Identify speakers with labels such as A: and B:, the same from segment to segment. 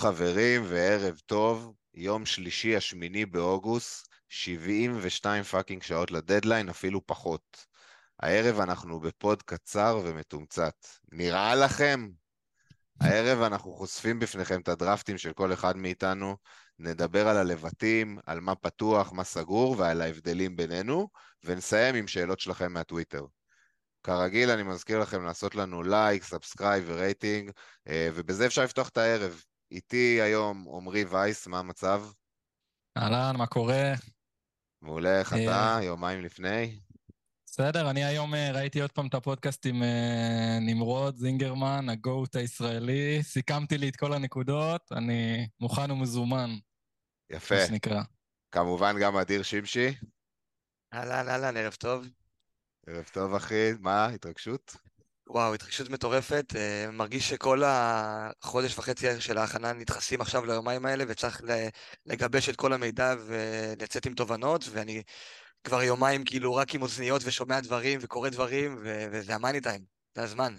A: חברים וערב טוב, יום שלישי השמיני באוגוסט, 72 fucking שעות לדדליין, אפילו פחות. הערב אנחנו ב pod קצר ומתומצת. נראה לכם? הערב אנחנו חושפים בפניכם את הדרפטים של כל אחד מאיתנו, נדבר על הלבטים, על מה פתוח, מה סגור ועל ההבדלים בינינו, ונסיים עם שאלות שלכם מהטוויטר. כרגיל, אני מזכיר לכם לעשות לנו לייק, subscribe ו rating, אה, ובזה אפשר לפתוח את הערב. איתי היום עמרי וייס, מה המצב?
B: אהלן, מה קורה?
A: מעולה, איך אתה? יומיים לפני?
B: בסדר, אני היום אה, ראיתי עוד פעם את הפודקאסט עם אה, נמרוד זינגרמן, הגוט הישראלי. סיכמתי לי את כל הנקודות, אני מוכן ומזומן.
A: יפה.
B: מה שנקרא.
A: כמובן גם אדיר שמשי.
C: אהלן, אהלן, ערב טוב.
A: ערב טוב, אחי. מה, התרגשות?
C: וואו, התרגשות מטורפת. Uh, מרגיש שכל החודש וחצי של ההכנה נדחסים עכשיו ליומיים האלה, וצריך לגבש את כל המידע ולצאת עם תובנות, ואני כבר יומיים כאילו רק עם אוזניות ושומע דברים וקורא דברים, ו- וזה המאני טיים, זה הזמן.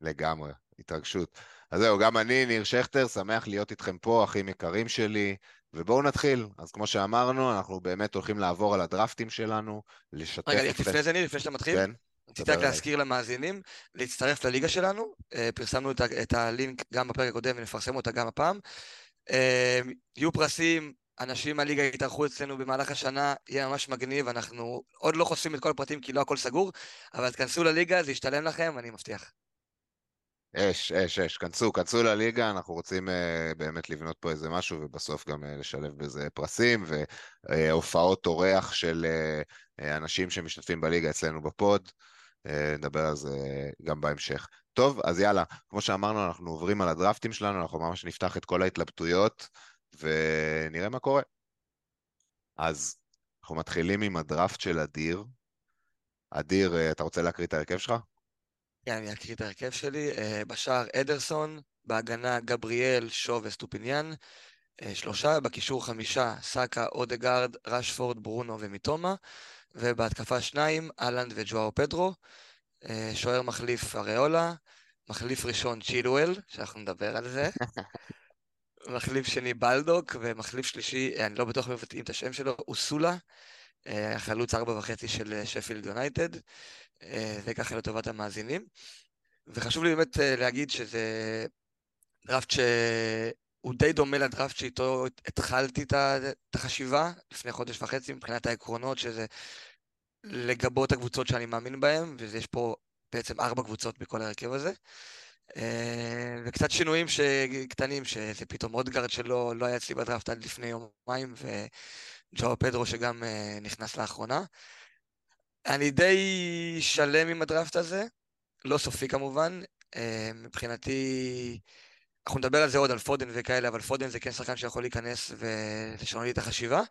A: לגמרי, התרגשות. אז זהו, גם אני, ניר שכטר, שמח להיות איתכם פה, אחים יקרים שלי, ובואו נתחיל. אז כמו שאמרנו, אנחנו באמת הולכים לעבור על הדרפטים שלנו, לשתף...
C: רגע, לפני זה, ניר, לפני שאתה מתחיל, כן. רציתי רק להזכיר למאזינים, להצטרף לליגה שלנו, אה, פרסמנו את, את הלינק גם בפרק הקודם ונפרסם אותה גם הפעם. אה, יהיו פרסים, אנשים מהליגה יתארחו אצלנו במהלך השנה, יהיה ממש מגניב, אנחנו עוד לא חושפים את כל הפרטים כי לא הכל סגור, אבל תכנסו לליגה, זה ישתלם לכם, אני מבטיח.
A: אש, אש, אש, כנסו, כנסו לליגה, אנחנו רוצים uh, באמת לבנות פה איזה משהו ובסוף גם uh, לשלב בזה פרסים והופעות uh, אורח של uh, אנשים שמשתתפים בליגה אצלנו ב pod. אה, נדבר על זה גם בהמשך. טוב, אז יאללה, כמו שאמרנו, אנחנו עוברים על הדרפטים שלנו, אנחנו ממש נפתח את כל ההתלבטויות ונראה מה קורה. אז אנחנו מתחילים עם הדרפט של אדיר. אדיר, אה, אתה רוצה להקריא את ההרכב שלך?
C: כן, אני אקריא את ההרכב שלי. אה, בשער אדרסון, בהגנה גבריאל, שו ואסטופיניאן. שלושה, בקישור חמישה, סאקה, אודגרד, רשפורד, ברונו ומיטומה. ובהתקפה שניים, אהלנד וג'ואר פדרו, אה, שוער מחליף אריולה, מחליף ראשון צ'ילואל, שאנחנו נדבר על זה, מחליף שני בלדוק, ומחליף שלישי, אה, אני לא בטוח מבטאים את השם שלו, אוסולה, אה, החלוץ ארבע וחצי של שפילד יונייטד, זה ככה לטובת המאזינים. וחשוב לי באמת להגיד שזה דראפט הוא די דומה לדראפט שאיתו התחלתי את החשיבה לפני חודש וחצי מבחינת העקרונות, שזה לגבות הקבוצות שאני מאמין בהן, ויש פה בעצם ארבע קבוצות בכל ההרכב הזה. אה, וקצת שינויים קטנים, שזה פתאום אודגרד שלא לא היה אצלי בדראפט עד לפני יומיים, וג'ו פדרו שגם אה, נכנס לאחרונה. אני די שלם עם הדראפט הזה, לא סופי כמובן. אה, מבחינתי... אנחנו נדבר על זה עוד, על פודן וכאלה, אבל פודן זה כן שחקן שיכול להיכנס ולשנות לי את החשיבה.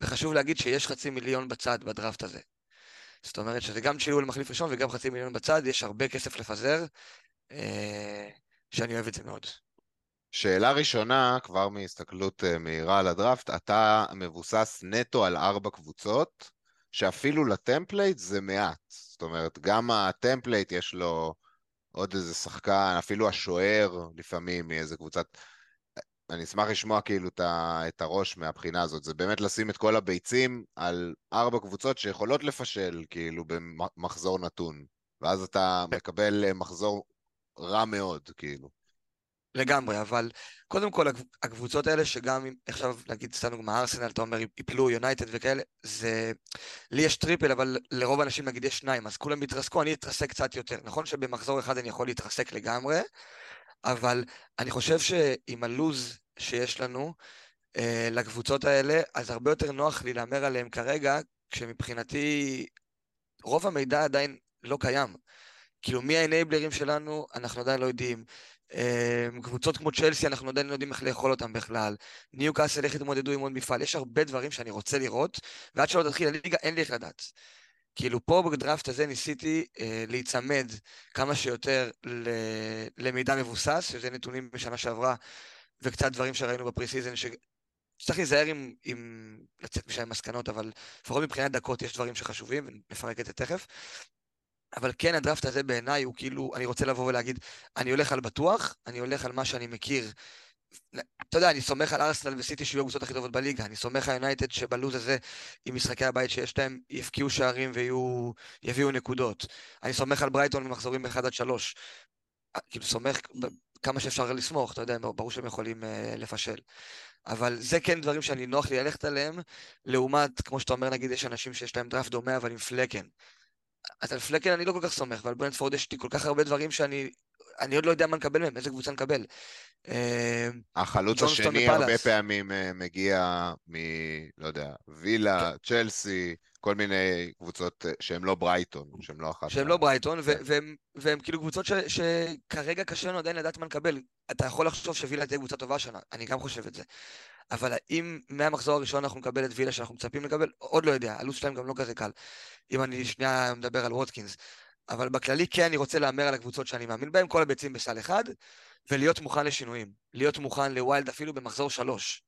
C: וחשוב להגיד שיש חצי מיליון בצד בדראפט הזה. זאת אומרת שזה גם צ'ילול מחליף ראשון וגם חצי מיליון בצד, יש הרבה כסף לפזר, אה, שאני אוהב את זה מאוד.
A: שאלה ראשונה, כבר מהסתכלות אה, מהירה על הדראפט, אתה מבוסס נטו על ארבע קבוצות, שאפילו ל template זה מעט. זאת אומרת, גם ה template יש לו עוד איזה שחקן, אפילו השוער לפעמים מאיזה קבוצת... אני אשמח לשמוע כאילו את הראש מהבחינה הזאת, זה באמת לשים את כל הביצים על ארבע קבוצות שיכולות לפשל כאילו במחזור נתון, ואז אתה מקבל מחזור רע מאוד כאילו.
C: לגמרי, אבל קודם כל הקבוצות האלה שגם אם עכשיו נגיד סתם דוגמא ארסנל, אתה אומר יפלו יונייטד וכאלה, זה... לי יש triple, אבל לרוב האנשים נגיד יש שניים, אז כולם יתרסקו, אני אתרסק קצת יותר. נכון שבמחזור אחד אני יכול להתרסק לגמרי, אבל אני חושב שעם הלוז שיש לנו אה, לקבוצות האלה, אז הרבה יותר נוח לי להמר עליהם כרגע, כשמבחינתי רוב המידע עדיין לא קיים. כאילו מי האנבלרים שלנו, אנחנו עדיין לא יודעים. אמ, קבוצות כמו צ'לסי, אנחנו עדיין לא יודעים איך לאכול אותם בכלל. ניו קאסל, איך יתמודדו עם עוד מפעל. יש הרבה דברים שאני רוצה לראות, ועד שלא תתחיל הליגה, אין לי איך לדעת. כאילו פה בדראפט הזה ניסיתי אה, להיצמד כמה שיותר ל... למידע מבוסס, שזה נתונים בשנה שעברה, וקצת דברים שראינו ב pre season, שצריך להיזהר עם, עם לצאת משם מסקנות, אבל לפחות מבחינת דקות יש דברים שחשובים, ונפרק את זה תכף. אבל כן, הדראפט הזה בעיניי הוא כאילו, אני רוצה לבוא ולהגיד, אני הולך על בטוח, אני הולך על מה שאני מכיר אתה יודע, אני סומך על ארסנל וסיטי שיהיו הקבוצות הכי טובות בליגה, אני סומך על יונייטד שבלוז הזה, עם משחקי הבית שיש להם, יפקיעו שערים ויביאו נקודות. אני סומך על ברייטון במחזורים ב-1 עד 3. כאילו, סומך כמה שאפשר לסמוך, אתה יודע, ברור שהם יכולים uh, לפשל. אבל זה כן דברים שאני נוח לי ללכת עליהם, לעומת, כמו שאתה אומר, נגיד, יש אנשים שיש להם דראפט דומה, אבל עם פלקן. אז על פלקן אני לא כל כך סומך, ועל ברנדפורד יש לי כל כך הרבה דברים שאני אני עוד לא יודע מה נקבל מהם, איזה קבוצה נקבל.
A: אה, החלוץ השני הרבה פעמים אה, מגיע מ... לא יודע, וילה, כן. צ'לסי, כל מיני קבוצות אה, שהן לא ברייטון, שהן לא אחת.
C: שהן לא ברייטון, כן. והן כאילו קבוצות שכרגע קשה לנו עדיין לדעת מה נקבל. אתה יכול לחשוב שווילה תהיה קבוצה טובה השנה, אני גם חושב את זה. אבל האם מהמחזור הראשון אנחנו נקבל את וילה שאנחנו מצפים לקבל? עוד לא יודע, הלו"ז שלהם גם לא כזה קל. אם אני שנייה מדבר על ווטקינס. אבל בכללי כן אני רוצה להמר על הקבוצות שאני מאמין בהן, כל הביצים בסל אחד, ולהיות מוכן לשינויים. להיות מוכן ל wild אפילו במחזור שלוש.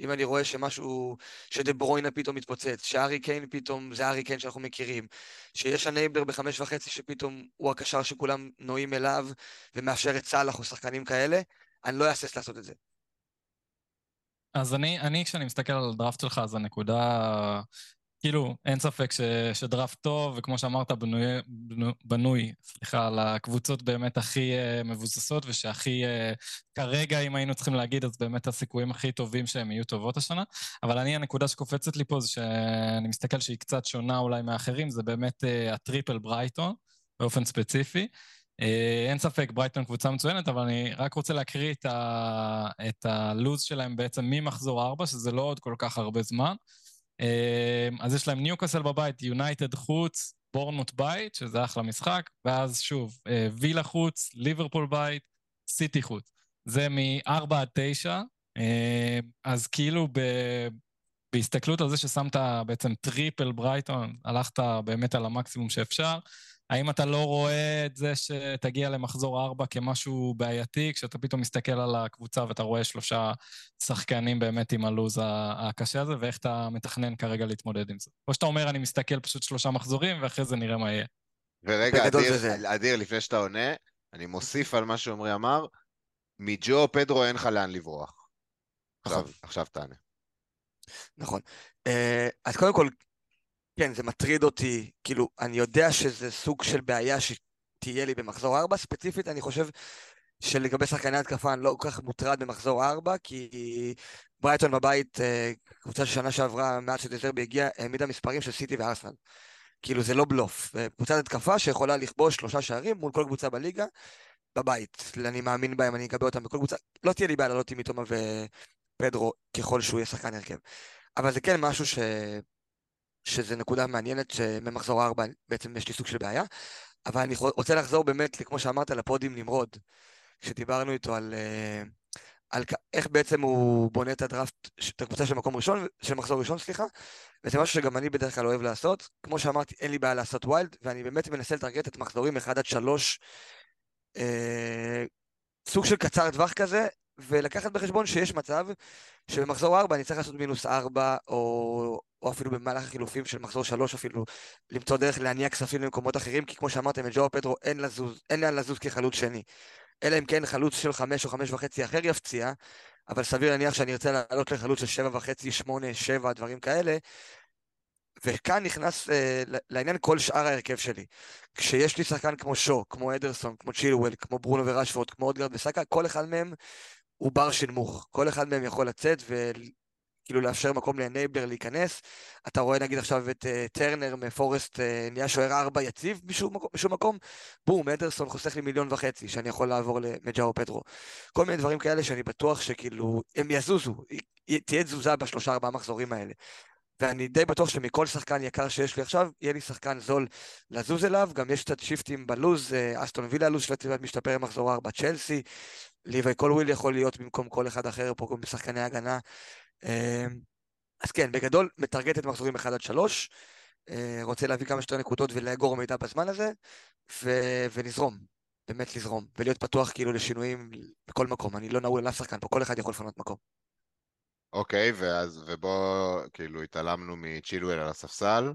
C: אם אני רואה שמשהו, שדה ברוינה פתאום מתפוצץ, שארי קיין פתאום זה ארי קיין שאנחנו מכירים, שיש enabler בחמש וחצי שפתאום הוא הקשר שכולם נועים אליו ומאפשר את סאלח או שחקנים כאלה, אני לא אהסס לעשות את זה.
B: אז אני, אני, כשאני מסתכל על הדראפט שלך, אז הנקודה כאילו, אין ספק ש, שדראפט טוב, וכמו שאמרת, בנוי, בנוי, סליחה, על הקבוצות באמת הכי uh, מבוססות, ושהכי, uh, כרגע, אם היינו צריכים להגיד, אז באמת הסיכויים הכי טובים שהם יהיו טובות השנה. אבל אני, הנקודה שקופצת לי פה זה שאני מסתכל שהיא קצת שונה אולי מאחרים, זה באמת uh, הטריפל ברייטון, באופן ספציפי. Uh, אין ספק, ברייטון קבוצה מצוינת, אבל אני רק רוצה להקריא את, ה, את הלוז שלהם בעצם ממחזור 4, שזה לא עוד כל כך הרבה זמן. אמ, אז יש להם ניוקאסל בבית, יונייטד חוץ, בורנמוט בית, שזה אחלה משחק, ואז שוב, אה, וילה חוץ, ליברפול בית, סיטי חוץ. זה מ-4 עד 9, אמ, אז כאילו ב... בהסתכלות על זה ששמת בעצם triple ברייטון, הלכת באמת על המקסימום שאפשר, האם אתה לא רואה את זה שתגיע למחזור ארבע כמשהו בעייתי, כשאתה פתאום מסתכל על הקבוצה ואתה רואה שלושה שחקנים באמת עם הלו"ז הקשה הזה, ואיך אתה מתכנן כרגע להתמודד עם זה? או שאתה אומר, אני מסתכל פשוט שלושה מחזורים, ואחרי זה נראה מה יהיה.
A: ורגע, אדיר, אדיר, לפני שאתה עונה, אני מוסיף על מה שעמרי אמר, מג'ו פדרו אין לך לאן לברוח. עכשיו, נכון. עכשיו תענה.
C: נכון. אה, אז קודם כל, כן, זה מטריד אותי, כאילו, אני יודע שזה סוג של בעיה שתהיה לי במחזור 4, ספציפית אני חושב שלגבי שחקני התקפה אני לא כל כך מוטרד במחזור 4, כי ברייטון בבית, אה, קבוצה ששנה שעברה, מאז שדזרבי הגיע, העמידה מספרים של סיטי וארסנל. כאילו זה לא בלוף. אה, קבוצת התקפה שיכולה לכבוש שלושה שערים מול כל קבוצה בליגה, בבית. אני מאמין בהם, אני אקבל אותם בכל קבוצה. לא תהיה לי בעיה לעלות עם מתומה ופדרו ככל שהוא יהיה שחקן הרכב. אבל זה כן משהו ש... שזה נקודה מעניינת שממחזור 4 בעצם יש לי סוג של בעיה, אבל אני רוצה לחזור באמת, כמו שאמרת, ל pod עם נמרוד, כשדיברנו איתו על, אה, על איך בעצם הוא בונה את הדראפט, את הקבוצה של מקום ראשון, של מחזור ראשון, סליחה, וזה משהו שגם אני בדרך כלל אוהב לעשות. כמו שאמרתי, אין לי בעיה לעשות wild, ואני באמת מנסה לטרגט את מחזורים 1 עד 3, אה, סוג של קצר טווח כזה, ולקחת בחשבון שיש מצב שבמחזור 4 אני צריך לעשות מינוס 4, או, או אפילו במהלך החילופים של מחזור 3 אפילו, למצוא דרך להניע כספים למקומות אחרים, כי כמו שאמרתם, את ג'ו פדרו אין, לזוז, אין לאן לזוז כחלוץ שני. אלא אם כן חלוץ של 5 או 5 וחצי אחר יפציע, אבל סביר להניח שאני ארצה לעלות לחלוץ של 7 וחצי, 8, 7, דברים כאלה, וכאן נכנס אה, לעניין כל שאר ההרכב שלי. כשיש לי שחקן כמו שו, כמו אדרסון, כמו צ'ילואל, כמו ברונו ורשפורד, כמו אודגרד וסאקה, כל אחד מהם הוא בר שנמוך. כל אחד מהם יכול לצאת וכאילו לאפשר מקום לאנייבלר להיכנס. אתה רואה נגיד עכשיו את uh, טרנר מפורסט uh, נהיה שוער ארבע יציב בשום מקום, בשום מקום, בום, אדרסון חוסך לי מיליון וחצי שאני יכול לעבור למג'או פטרו. כל מיני דברים כאלה שאני בטוח שכאילו הם יזוזו, תהיה תזוזה בשלושה ארבעה מחזורים האלה. ואני די בטוח שמכל שחקן יקר שיש לי עכשיו, יהיה לי שחקן זול לזוז אליו, גם יש קצת שיפטים בלוז, אה, אסטון וילה לוז שלו משתפר עם מחזור 4, צ'לסי, ליווי קולוויל יכול להיות במקום כל אחד אחר פה גם בשחקני הגנה. אה, אז כן, בגדול, מטרגט את מחזורים 1 עד 3, אה, רוצה להביא כמה שיותר נקודות ולאגור מידע בזמן הזה, ו- ולזרום, באמת לזרום, ולהיות פתוח כאילו לשינויים בכל מקום, אני לא נעול על אף שחקן פה, כל אחד יכול לפנות מקום.
A: אוקיי, ואז, ובוא, כאילו, התעלמנו מצ'ילואל על הספסל.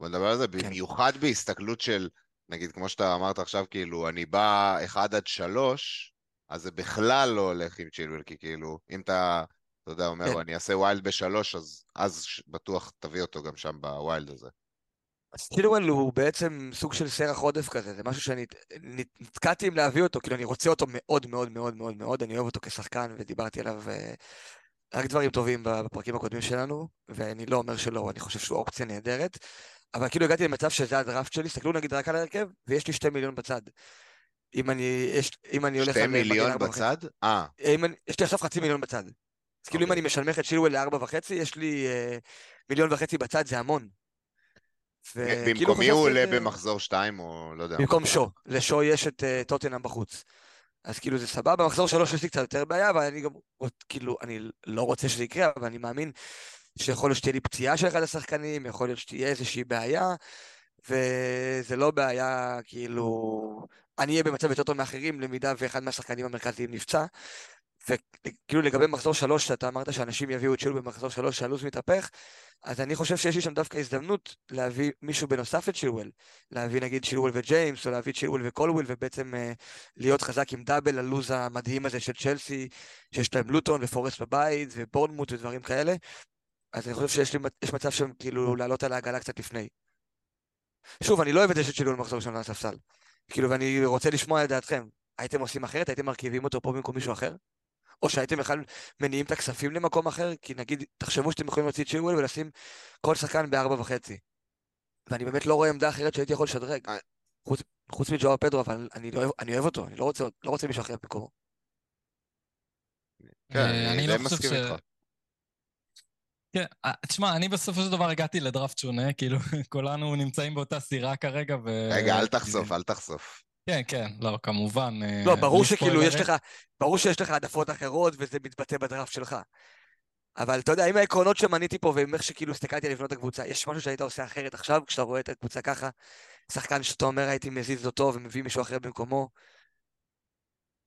A: בוא נדבר על זה, כן. במיוחד בהסתכלות של, נגיד, כמו שאתה אמרת עכשיו, כאילו, אני בא 1 עד 3, אז זה בכלל לא הולך עם צ'ילואל, כי כאילו, אם אתה, אתה יודע, אומר,
C: כן.
A: אני אעשה wild בשלוש, אז, אז בטוח תביא אותו גם שם ב wild הזה.
C: אז צ'ילואל הוא בעצם סוג של סרח עודף כזה, זה משהו שאני נת- נתקעתי עם להביא אותו, כאילו אני רוצה אותו מאוד מאוד מאוד מאוד מאוד, אני אוהב אותו כשחקן ודיברתי עליו אה, רק דברים טובים בפרקים הקודמים שלנו, ואני לא אומר שלא, אני חושב שהוא אופציה נהדרת, אבל כאילו הגעתי למצב שזה הדראפט שלי, תסתכלו נגיד רק על ההרכב, ויש לי שתי מיליון בצד. אם אני, יש, אם אני הולך
A: שתי
C: מגן
A: מיליון. בצד? אה,
C: יש לי עכשיו חצי מיליון בצד. אז כאילו אם
A: אוקיי.
C: אני משנמך את שילואל לארבע וחצי, יש לי אה, מיליון וחצי בצד, זה המון. וכאילו
A: במקומי הוא עולה במחזור שתיים, או לא יודע.
C: במקום שו, לשו יש את uh, טוטנאם בחוץ. אז כאילו זה סבבה, במחזור שלוש יש לי קצת יותר בעיה, אבל אני גם, כאילו, אני לא רוצה שזה יקרה, אבל אני מאמין שיכול להיות שתהיה לי פציעה של אחד השחקנים, יכול להיות שתהיה איזושהי בעיה, וזה לא בעיה, כאילו, אני אהיה במצב יותר טוב מאחרים, במידה ואחד מהשחקנים המרכזיים נפצע. וכאילו לגבי מחזור שלוש, שאתה אמרת שאנשים יביאו את צ'ילואל במחזור שלוש, שהלו"ז מתהפך, אז אני חושב שיש לי שם דווקא הזדמנות להביא מישהו בנוסף לצ'ילואל. להביא נגיד צ'ילואל וג'יימס, או להביא צ'ילואל וקולוויל, ובעצם אה, להיות חזק עם double ללו"ז המדהים הזה של צ'לסי, שיש להם לוטון ופורסט בבית, ובורנמוט ודברים כאלה. אז אני חושב שיש לי, מצב שם כאילו לעלות על העגלה קצת לפני. שוב, אני לא אוהב את זה שצ'ילואל מחזור ראשון על הספסל. כאילו, ואני רוצה לשמוע את דעתכם. הייתם עושים אחרת? הייתם מרכיבים אותו פה במקום מישהו אחר? או שהייתם בכלל מניעים את הכספים למקום אחר? כי נגיד, תחשבו שאתם יכולים להוציא את צ'ילואל ולשים כל שחקן בארבע וחצי. ואני באמת לא רואה עמדה אחרת שהייתי יכול לשדרג.
A: אה.
C: חוץ, חוץ מג'ואר פדרו, אבל אני, לא, אני אוהב אותו, אני לא רוצה, לא רוצה מישהו אחר במקומו.
A: כן,
B: אה,
A: אני
B: לא
A: די
B: חושב
A: מסכים
B: ש-
A: איתך.
B: כן, אה, תשמע, אני בסופו של דבר הגעתי לדראפט שונה, כאילו, כולנו נמצאים באותה סירה כרגע, ו...
A: רגע, אל תחשוף, אל תחשוף.
B: כן, כן, לא, כמובן. אה,
C: לא, ברור שכאילו יש. לך, ברור שיש לך העדפות אחרות וזה מתבטא בדראפט שלך. אבל אתה יודע, עם העקרונות שמניתי פה ועם איך שכאילו הסתכלתי על לבנות הקבוצה, יש משהו שהיית עושה אחרת עכשיו, כשאתה רואה את הקבוצה ככה? שחקן שאתה אומר הייתי מזיז אותו ומביא מישהו אחר במקומו?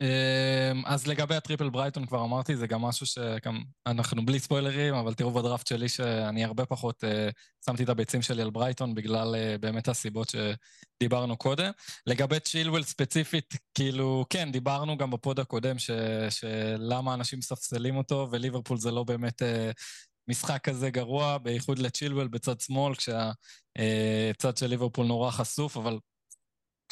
B: אמ, אז לגבי ה triple ברייטון כבר אמרתי, זה גם משהו שגם אנחנו בלי ספוילרים, אבל תראו בדראפט שלי שאני הרבה פחות אה, שמתי את הביצים שלי על ברייטון בגלל אה, באמת הסיבות שדיברנו קודם. לגבי צ'ילואל ספציפית, כאילו, כן, דיברנו גם ב pod הקודם ש, שלמה אנשים מספסלים אותו, וליברפול זה לא באמת אה, משחק כזה גרוע, בייחוד לצ'ילואל בצד שמאל, כשהצד של ליברפול נורא חשוף, אבל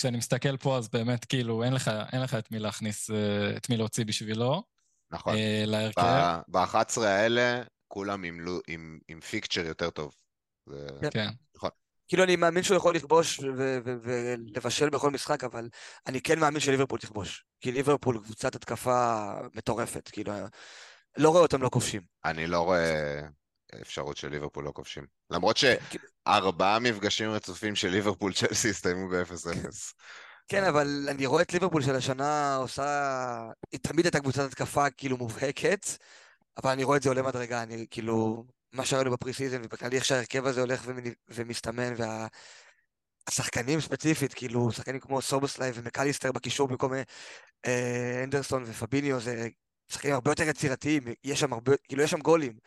B: כשאני מסתכל פה, אז באמת, כאילו, אין לך, אין לך את מי להכניס, אה, את מי להוציא בשבילו,
A: נכון.
B: אה, להרכב.
A: ב-11 האלה, כולם עם עם- עם פיקצ'ר יותר טוב. זה-
B: כן.
C: כאילו אני מאמין שהוא יכול לכבוש ולבשל בכל משחק, אבל אני כן מאמין שליברפול תכבוש. כי ליברפול קבוצת התקפה מטורפת, כאילו, לא רואה אותם לא כובשים.
A: אני לא רואה אפשרות של ליברפול לא כובשים. למרות
C: כאילו-
A: שארבעה מפגשים רצופים של ליברפול צ'לסי הסתיימו ב-0-0.
C: כן, אבל אני רואה את ליברפול של השנה עושה... היא תמיד הייתה קבוצת התקפה כאילו מובהקת, אבל אני רואה את זה עולה מדרגה, אני כאילו... מה שראינו ב pre-season, ובכללי איך שההרכב הזה הולך ומסתמן, והשחקנים ספציפית, כאילו, שחקנים כמו סובוסליי ומקליסטר בקישור במקום אה, אנדרסון ופביניו, זה שחקנים הרבה יותר יצירתיים, יש שם הרבה, כאילו, יש שם גולים.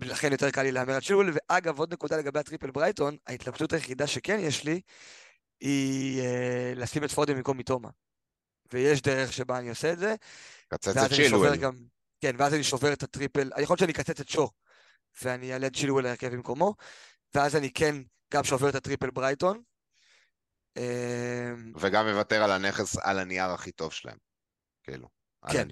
C: לכן יותר קל לי להמר על צ'ילואל, ואגב, עוד נקודה לגבי ה triple ברייטון, ההתלבטות היחידה שכן יש לי, היא אה, לשים את פודן במקום מתומה. ויש דרך שבה אני עושה את זה.
A: קצץ את צ'ילואל.
C: גם... כן, ואז אני שובר את ה triple, יכול להיות שאני אקצץ את שו, ואני אעלה את צ'ילואל להרכב במקומו, ואז אני כן גם שובר את ה triple ברייטון. אה,
A: וגם מוותר על הנכס על הנייר הכי טוב שלהם. כאילו.
C: כן.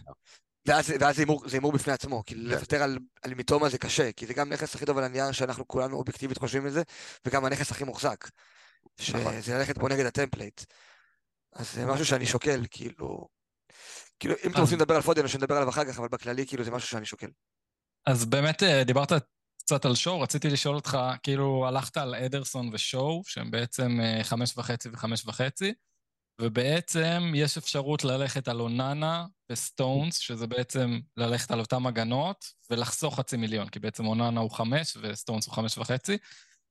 C: ואז, ואז זה הימור- בפני עצמו, כי
A: כן.
C: לוותר על, על מתומה זה קשה, כי זה גם נכס הכי טוב על הנייר שאנחנו כולנו אובייקטיבית חושבים על זה, וגם הנכס הכי מוחזק.
A: נכון.
C: שזה ללכת פה נגד ה template. אז זה משהו שאני שוקל, כאילו... כאילו, אם אתם רוצים לדבר על פודן, שנדבר עליו אחר כך, אבל בכללי, כאילו, זה משהו שאני שוקל.
B: אז באמת אה, דיברת קצת על שו, רציתי לשאול אותך, כאילו הלכת על אדרסון ושו, שהם בעצם אה, חמש וחצי וחמש וחצי, ובעצם יש אפשרות ללכת על אוננה וסטונס, שזה בעצם ללכת על אותם הגנות, ולחסוך חצי מיליון, כי בעצם אוננה הוא חמש וסטונס הוא חמש וחצי.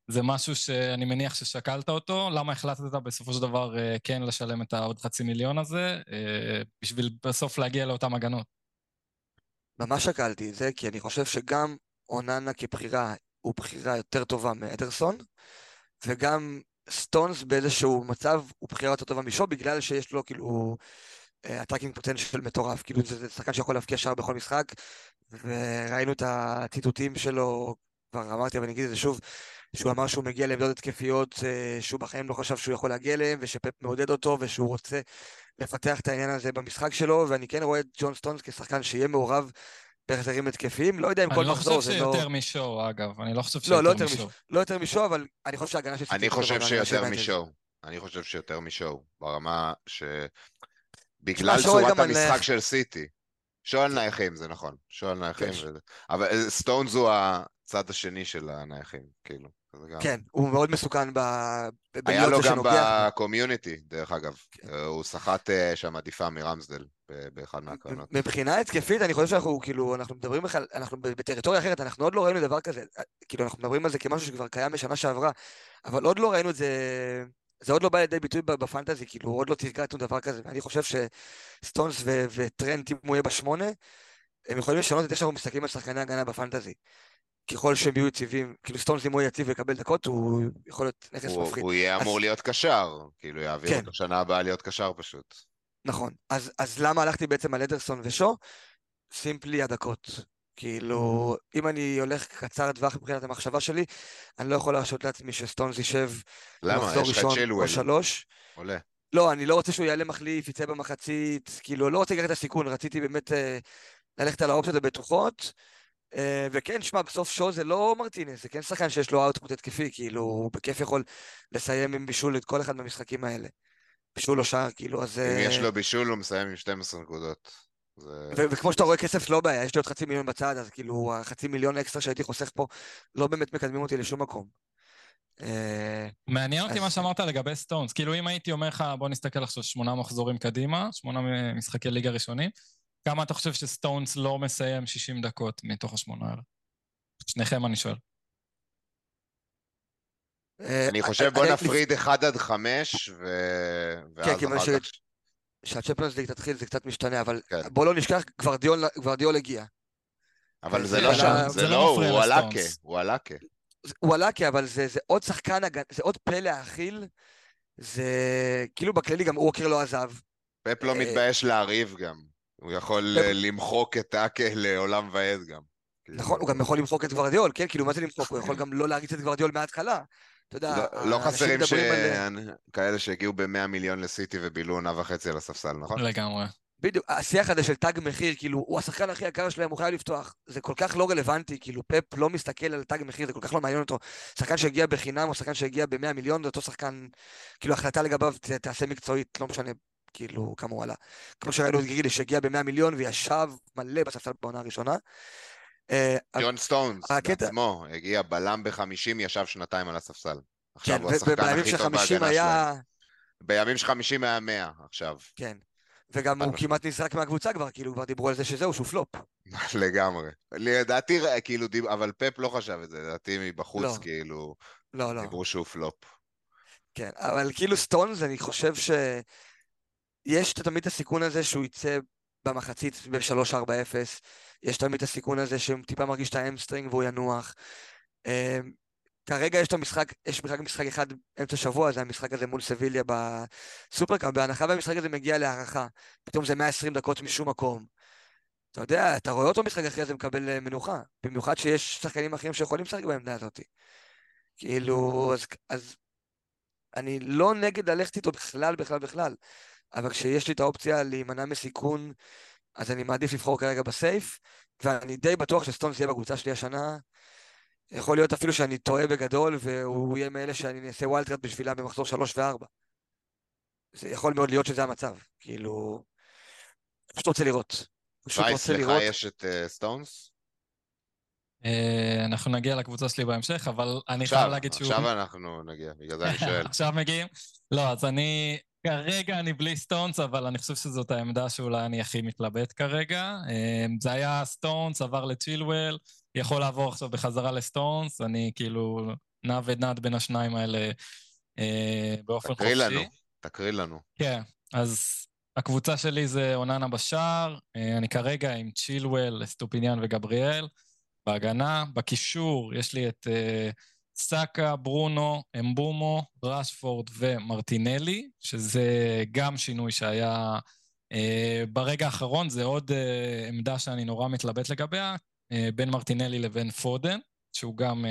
B: זה משהו שאני מניח ששקלת אותו, למה החלטת בסופו של דבר אה, כן לשלם את העוד חצי מיליון הזה, אה, בשביל בסוף להגיע לאותם הגנות?
C: ממש שקלתי את זה, כי אני חושב שגם אוננה כבחירה הוא בחירה יותר טובה מאדרסון, וגם סטונס באיזשהו מצב הוא בחירה יותר טובה משו, בגלל שיש לו כאילו attacking potential מטורף, כאילו זה שחקן שיכול להבקיע שער בכל משחק, וראינו את הציטוטים שלו, כבר אמרתי, אבל אני אגיד את זה שוב, שהוא אמר שהוא מגיע לעמדות התקפיות אה, שהוא בחיים לא חשב שהוא יכול להגיע אליהם, ושפפ מעודד אותו, ושהוא רוצה לפתח את העניין הזה במשחק שלו, ואני כן רואה את ג'ון סטונס כשחקן שיהיה מעורב בהחזרים התקפיים, לא יודע אם כל מחזור
B: זה לא... אני לא חושב שיותר משואו, אגב, אני לא חושב
C: שיותר לא, לא משואו. לא יותר משואו, אבל אני חושב שההגנה של.
A: אני חושב שיותר משואו. אני חושב שיותר משואו, ברמה ש... בגלל צורת המשחק של סיטי. שואל נייחים, זה נכון. שואל נייחים. כן. אבל אה, סטונס הוא הצד השני של הנייחים, כאילו.
C: כן, הוא מאוד מסוכן ב...
A: היה לו גם בקומיוניטי, דרך אגב. כן. אה, הוא סחט אה, שם עדיפה מרמסדל באחד מהקרנות.
C: מבחינה התקפית, אני חושב שאנחנו, כאילו, אנחנו מדברים בכלל, אנחנו בטריטוריה אחרת, אנחנו עוד לא ראינו דבר כזה. כאילו, אנחנו מדברים על זה כמשהו שכבר קיים בשנה שעברה, אבל עוד לא ראינו את זה... זה עוד לא בא לידי ביטוי בפנטזי, כאילו, עוד לא תרגענו דבר כזה, ואני חושב שסטונס וטרנט, אם הוא יהיה בשמונה, הם יכולים לשנות את איך שאנחנו מסתכלים על שחקני הגנה בפנטזי. ככל שהם יהיו יציבים, כאילו סטונס אם הוא יציב ויקבל דקות, הוא יכול להיות נכס מפחיד.
A: הוא יהיה. אמור להיות קשר, כאילו יעביר כן. אותו שנה הבאה להיות קשר פשוט.
C: נכון, אז, אז למה הלכתי בעצם על אדרסון ושו? סימפלי הדקות. כאילו, אם אני הולך קצר טווח מבחינת המחשבה שלי, אני לא יכול להרשות לעצמי שסטונס יישב
A: במחזור ראשון
C: או שלוש.
A: עולה.
C: לא, אני לא רוצה שהוא יעלה מחליף, יצא במחצית, כאילו, לא רוצה לקחת את הסיכון, רציתי באמת אה, ללכת על האופציות הבטוחות. אה, וכן, שמע, בסוף שואו זה לא מרטינס, זה כן שחקן שיש לו אאוטפוט התקפי, כאילו, הוא בכיף יכול לסיים עם בישול את כל אחד מהמשחקים האלה. בישול או שער, כאילו, אז...
A: אם יש אה, לו בישול, הוא מסיים עם 12 נקודות.
C: זה... וכמו שאתה רואה, כסף לא בעיה, יש לי עוד חצי מיליון בצד, אז כאילו, החצי מיליון אקסטרה שהייתי חוסך פה, לא באמת מקדמים אותי לשום מקום.
B: אה, מעניין אותי מה שאמרת לגבי סטונס. כאילו, אם הייתי אומר לך, בוא נסתכל עכשיו שמונה מחזורים קדימה, שמונה משחקי ליגה ראשונים, כמה אתה חושב שסטונס לא מסיים 60 דקות מתוך השמונה האלה? שניכם אני שואל.
A: אה, אני חושב בוא נפריד 1 עד 5, ואז
C: כן, אחר כך... כשהצ'מפיונס ליג תתחיל זה קצת משתנה, אבל כן. בוא לא נשכח, גוורדיול הגיע.
A: אבל זה לא שם, זה לא, הוא עלקה, הוא עלקה.
C: הוא עלקה, אבל זה עוד שחקן, זה עוד פה להאכיל. זה כאילו בכללי גם ווקר לא עזב.
A: פפ לא אה, מתבייש להריב גם. הוא יכול למחוק את אקה לעולם ועד גם.
C: נכון, הוא גם יכול למחוק את גוורדיול, כן? כאילו, מה זה למחוק? הוא יכול גם לא להריץ את גוורדיול מההתחלה. אתה יודע,
A: לא, לא חסרים ש... כאלה שהגיעו ב-100 מיליון לסיטי ובילו עונה וחצי על הספסל, נכון?
B: לגמרי.
C: בדיוק, השיח הזה של תג מחיר, כאילו, הוא השחקן הכי יקר שלהם, הוא חייב לפתוח. זה כל כך לא רלוונטי, כאילו, פפ לא מסתכל על תג מחיר, זה כל כך לא מעניין אותו. שחקן שהגיע בחינם, או שחקן שהגיע ב-100 מיליון, זה אותו שחקן, כאילו, החלטה לגביו תעשה מקצועית, לא משנה כאילו, כמה הוא עלה. כמו שראינו את גילי שהגיע ב-100 מיליון וישב מלא בספסל בעונה הראשונה.
A: אה, ג'ון סטונס בעצמו הגיע בלם ב-50, ישב שנתיים על הספסל. עכשיו כן, הוא השחקן הכי טוב בהגנה שלהם. בימים של 50 היה 100 עכשיו.
C: כן. וגם הוא כמעט נזרק מהקבוצה כבר, כאילו כבר דיברו על זה שזהו, שהוא פלופ.
A: לגמרי. לדעתי, כאילו, אבל פפ לא חשב את זה, לדעתי מבחוץ, לא. כאילו, לא, לא. דיברו שהוא פלופ.
C: כן, אבל כאילו סטונס, אני חושב ש... יש תמיד את הסיכון הזה שהוא יצא במחצית ב-3-4-0, יש תמיד את הסיכון הזה שהוא טיפה מרגיש את ה hamstring והוא ינוח. אמ, כרגע יש את המשחק, יש משחק, משחק אחד אמצע שבוע, זה המשחק הזה מול סביליה בסופרקאפ, בהנחה והמשחק הזה מגיע להארכה, פתאום זה 120 דקות משום מקום. אתה יודע, אתה רואה אותו משחק אחרי זה מקבל אה, מנוחה, במיוחד שיש שחקנים אחרים שיכולים לשחק בעמדה הזאת. כאילו, אז, אז אני לא נגד ללכת איתו בכלל, בכלל, בכלל. אבל כשיש לי את האופציה להימנע מסיכון, אז אני מעדיף לבחור כרגע ב safe, ואני די בטוח שסטונס יהיה בקבוצה שלי השנה. יכול להיות אפילו שאני טועה בגדול, והוא יהיה מאלה שאני אעשה wildcard בשבילם במחזור 3 ו-4. זה יכול מאוד להיות שזה המצב, כאילו... פשוט רוצה לראות.
A: פשוט רוצה לראות. לך יש את אה, סטונס?
B: אה, אנחנו נגיע לקבוצה שלי בהמשך, אבל אני חייב להגיד
A: שהוא... עכשיו אנחנו נגיע, בגלל זה אני שואל.
B: עכשיו מגיעים? לא, אז אני כרגע אני בלי סטונס, אבל אני חושב שזאת העמדה שאולי אני הכי מתלבט כרגע. אמ, זה היה סטונס, עבר לצ'ילואל, יכול לעבור עכשיו בחזרה לסטונס, אני כאילו נע ונד בין השניים האלה אה, באופן חופשי.
A: תקריא לנו, תקריא לנו.
B: כן, אז הקבוצה שלי זה אוננה בשער, אה, אני כרגע עם צ'ילואל, אסטופיניאן וגבריאל. בהגנה, בקישור יש לי את... אה, סאקה, ברונו, אמבומו, רשפורד ומרטינלי, שזה גם שינוי שהיה ברגע האחרון זה עוד עמדה שאני נורא מתלבט לגביה, בין מרטינלי לבין פודן, שהוא גם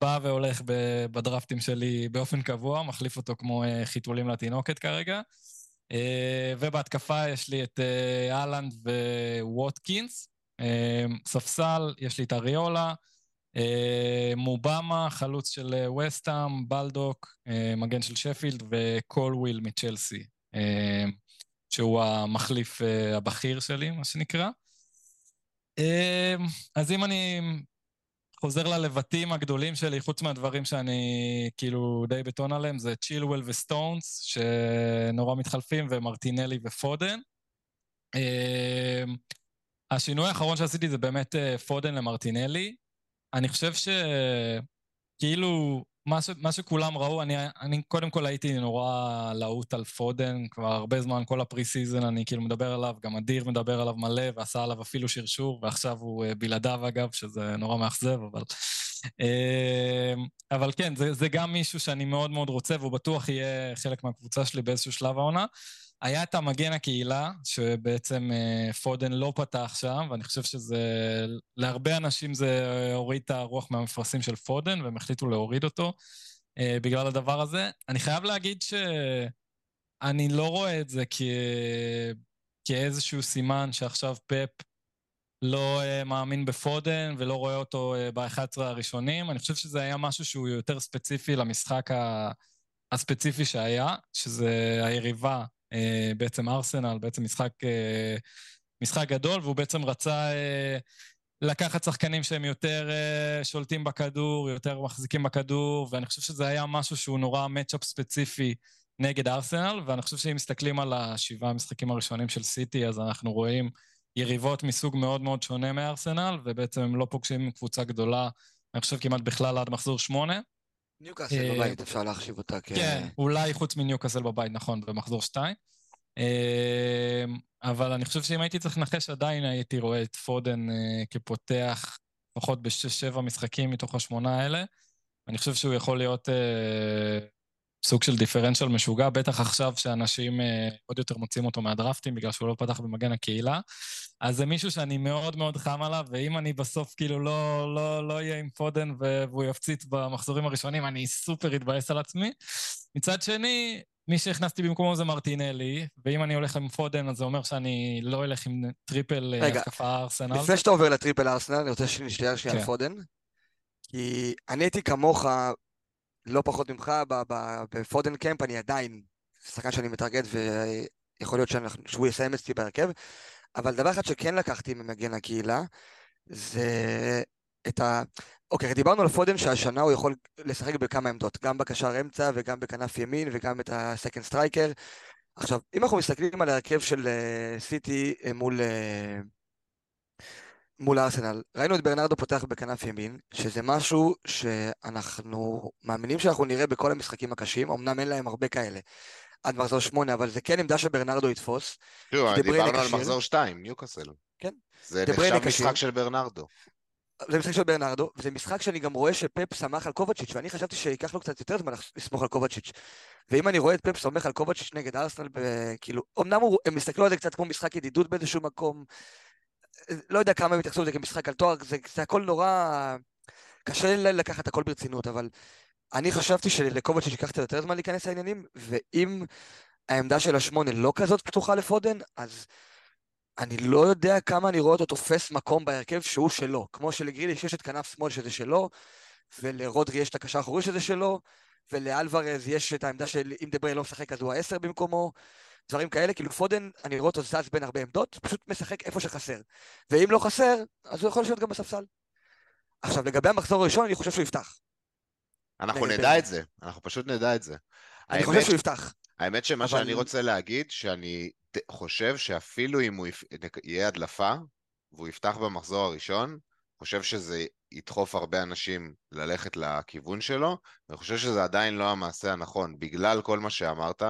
B: בא והולך בדרפטים שלי באופן קבוע, מחליף אותו כמו חיתולים לתינוקת כרגע. ובהתקפה יש לי את אהלנד וווטקינס. ספסל, יש לי את אריולה, מובאמה, חלוץ של וסטאם, בלדוק, מגן של שפילד וקולוויל מצ'לסי, שהוא המחליף הבכיר שלי, מה שנקרא. אז אם אני חוזר ללבטים הגדולים שלי, חוץ מהדברים שאני כאילו די בטון עליהם, זה צ'ילואל וסטונס, שנורא מתחלפים, ומרטינלי ופודן. השינוי האחרון שעשיתי זה באמת פודן למרטינלי. אני חושב שכאילו, מה, ש... מה שכולם ראו, אני, אני קודם כל הייתי נורא להוט על פודן, כבר הרבה זמן, כל ה pre-season אני כאילו מדבר עליו, גם אדיר מדבר עליו מלא, ועשה עליו אפילו שרשור, ועכשיו הוא אה, בלעדיו אגב, שזה נורא מאכזב, אבל... אה, אבל כן, זה, זה גם מישהו שאני מאוד מאוד רוצה, והוא בטוח יהיה חלק מהקבוצה שלי באיזשהו שלב העונה. היה את המגן הקהילה, שבעצם אה, פודן לא פתח שם, ואני חושב שזה... להרבה אנשים זה הוריד את הרוח מהמפרשים של פודן, והם החליטו להוריד אותו אה, בגלל הדבר הזה. אני חייב להגיד שאני לא רואה את זה כ... כאיזשהו סימן שעכשיו פפ לא uh, מאמין בפודן ולא רואה אותו uh, ב-11 הראשונים. אני חושב שזה היה משהו שהוא יותר ספציפי למשחק ה... הספציפי שהיה, שזה היריבה אה, בעצם ארסנל, בעצם משחק, אה, משחק גדול, והוא בעצם רצה אה, לקחת שחקנים שהם יותר שולטים בכדור, יותר מחזיקים בכדור, ואני חושב שזה היה משהו שהוא נורא מצ'אפ ספציפי נגד ארסנל, ואני חושב שאם מסתכלים על השבעה המשחקים הראשונים של סיטי, אז אנחנו רואים יריבות מסוג מאוד מאוד שונה מארסנל, ובעצם הם לא פוגשים קבוצה גדולה, אני חושב כמעט בכלל עד מחזור שמונה.
C: ניוקאסל אה, בבית, אפשר להחשיב אותה כ...
B: כן, אולי חוץ מניוקאסל בבית, נכון, במחזור 2. אה, אבל אני חושב שאם הייתי צריך לנחש, עדיין הייתי רואה את פודן אה, כפותח לפחות בשש-שבע משחקים מתוך השמונה האלה. אני חושב שהוא יכול להיות סוג של דיפרנציאל משוגע, בטח עכשיו שאנשים אה, עוד יותר מוצאים אותו מהדרפטים בגלל שהוא לא פתח במגן הקהילה. אז זה מישהו שאני מאוד מאוד חם עליו, ואם אני בסוף כאילו לא, לא, לא אהיה עם פודן והוא יפציץ במחזורים הראשונים, אני סופר אתבאס על עצמי. מצד שני, מי שהכנסתי במקומו זה מרטינלי, ואם אני הולך עם פודן, אז זה אומר שאני לא אלך עם triple אה, התקפה ארסנל.
C: לפני שאתה עובר ל triple ארסנל, אני רוצה שנישאר שנייה על כן. פודן. כי אני הייתי כמוך לא פחות ממך, בפודן camp אני עדיין שחקן שאני מטרגט ויכול להיות שהוא יסיים אצלי בהרכב, אבל דבר אחד שכן לקחתי ממגן הקהילה, זה את ה... אוקיי, דיברנו על פודן שהשנה הוא יכול לשחק בכמה עמדות, גם בקשר אמצע וגם בכנף ימין וגם את ה second striker. עכשיו, אם אנחנו מסתכלים על ההרכב של סיטי אה, מול... אה, מול ארסנל. ראינו את ברנרדו פותח בכנף ימין, שזה משהו שאנחנו מאמינים שאנחנו נראה בכל המשחקים הקשים, אמנם אין להם הרבה כאלה. עד מחזור שמונה, אבל זה כן עמדה שברנרדו יתפוס.
A: תראו, דיברנו על מחזור שתיים, ניוקאסל.
C: כן.
A: זה נחשב משחק של ברנרדו.
C: זה משחק של ברנרדו, וזה משחק שאני גם רואה שפפ שמח על קובצ'יץ', ואני חשבתי שייקח לו קצת יותר זמן לסמוך על קובצ'יץ'. ואם אני רואה את פפ סומך על קובצ'יץ' נגד ארסנל, כאילו, אמנם הם הסתכלו על זה קצת כמו משחק ידידות באיזשהו מקום, לא יודע כמה הם יתייחסו לזה כמשחק על תואר, זה, זה הכל נורא... קשה לקחת הכל ברצינות, אבל אני חשבתי שלקובצ'יץ' ייקח קצת יותר זמן להיכנס לעניינים, ואם העמדה של השמונה לא כזאת פתוחה לפודן, אז אני לא יודע כמה אני רואה אותו תופס מקום בהרכב שהוא שלו. כמו שלגריליש יש את כנף שמאל שזה שלו, ולרודרי יש את הקשר האחורי שזה שלו, ולאלוורז יש את העמדה של אם דברי לא משחק אז הוא העשר במקומו, דברים כאלה, כאילו פודן, אני רואה אותו זז בין הרבה עמדות, פשוט משחק איפה שחסר. ואם לא חסר, אז הוא יכול לשבת גם בספסל. עכשיו, לגבי המחזור הראשון, אני חושב שהוא יפתח.
A: אנחנו נדע את זה, אנחנו פשוט נדע את זה.
C: אני חושב שהוא יפתח.
A: האמת שמה שאני רוצה להגיד, שאני חושב שאפילו אם הוא יהיה הדלפה, והוא יפתח במחזור הראשון, חושב שזה ידחוף הרבה אנשים ללכת לכיוון שלו, ואני חושב שזה עדיין לא המעשה הנכון, בגלל כל מה שאמרת,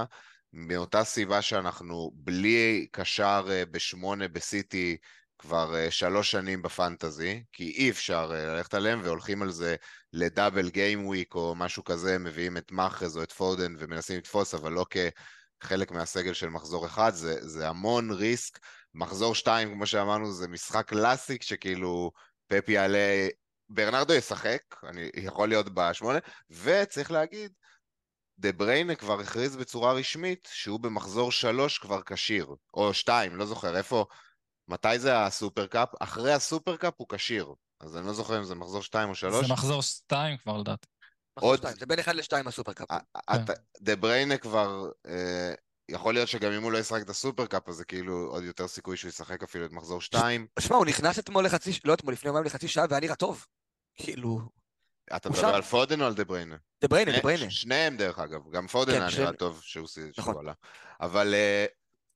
A: מאותה סיבה שאנחנו בלי קשר אה, בשמונה בסיטי כבר אה, שלוש שנים בפנטזי, כי אי אפשר אה, ללכת עליהם והולכים על זה ל double game week או משהו כזה, מביאים את מאחרז או את פודן ומנסים לתפוס, אבל לא חלק מהסגל של מחזור אחד, זה, זה המון risk. מחזור שתיים, כמו שאמרנו, זה משחק classic שכאילו פפ יעלה, ברנרדו ישחק, אני יכול להיות בשמונה, וצריך להגיד, דה בריינה כבר הכריז בצורה רשמית שהוא במחזור שלוש כבר כשיר, או שתיים, לא זוכר איפה, מתי זה הסופרקאפ? אחרי הסופרקאפ הוא כשיר, אז אני לא זוכר אם זה מחזור שתיים או שלוש.
B: זה מחזור שתיים כבר לדעתי.
C: מחזור שתיים, זה בין אחד לשתיים הסופרקאפ.
A: דה בריינה כבר, אה, יכול להיות שגם אם הוא לא ישחק את הסופרקאפ, אז זה כאילו עוד יותר סיכוי שהוא ישחק אפילו את מחזור שתיים.
C: שמע, הוא נכנס אתמול לחצי, לא אתמול, לפני יומיים לחצי שעה והיה נראה טוב. כאילו...
A: אתה מדבר על פודן או על דה בריינה?
C: דה בריינה, דה בריינה.
A: שניהם דרך אגב, גם פודן כן, היה נראה טוב שהוא נכון. עלה. אבל אה,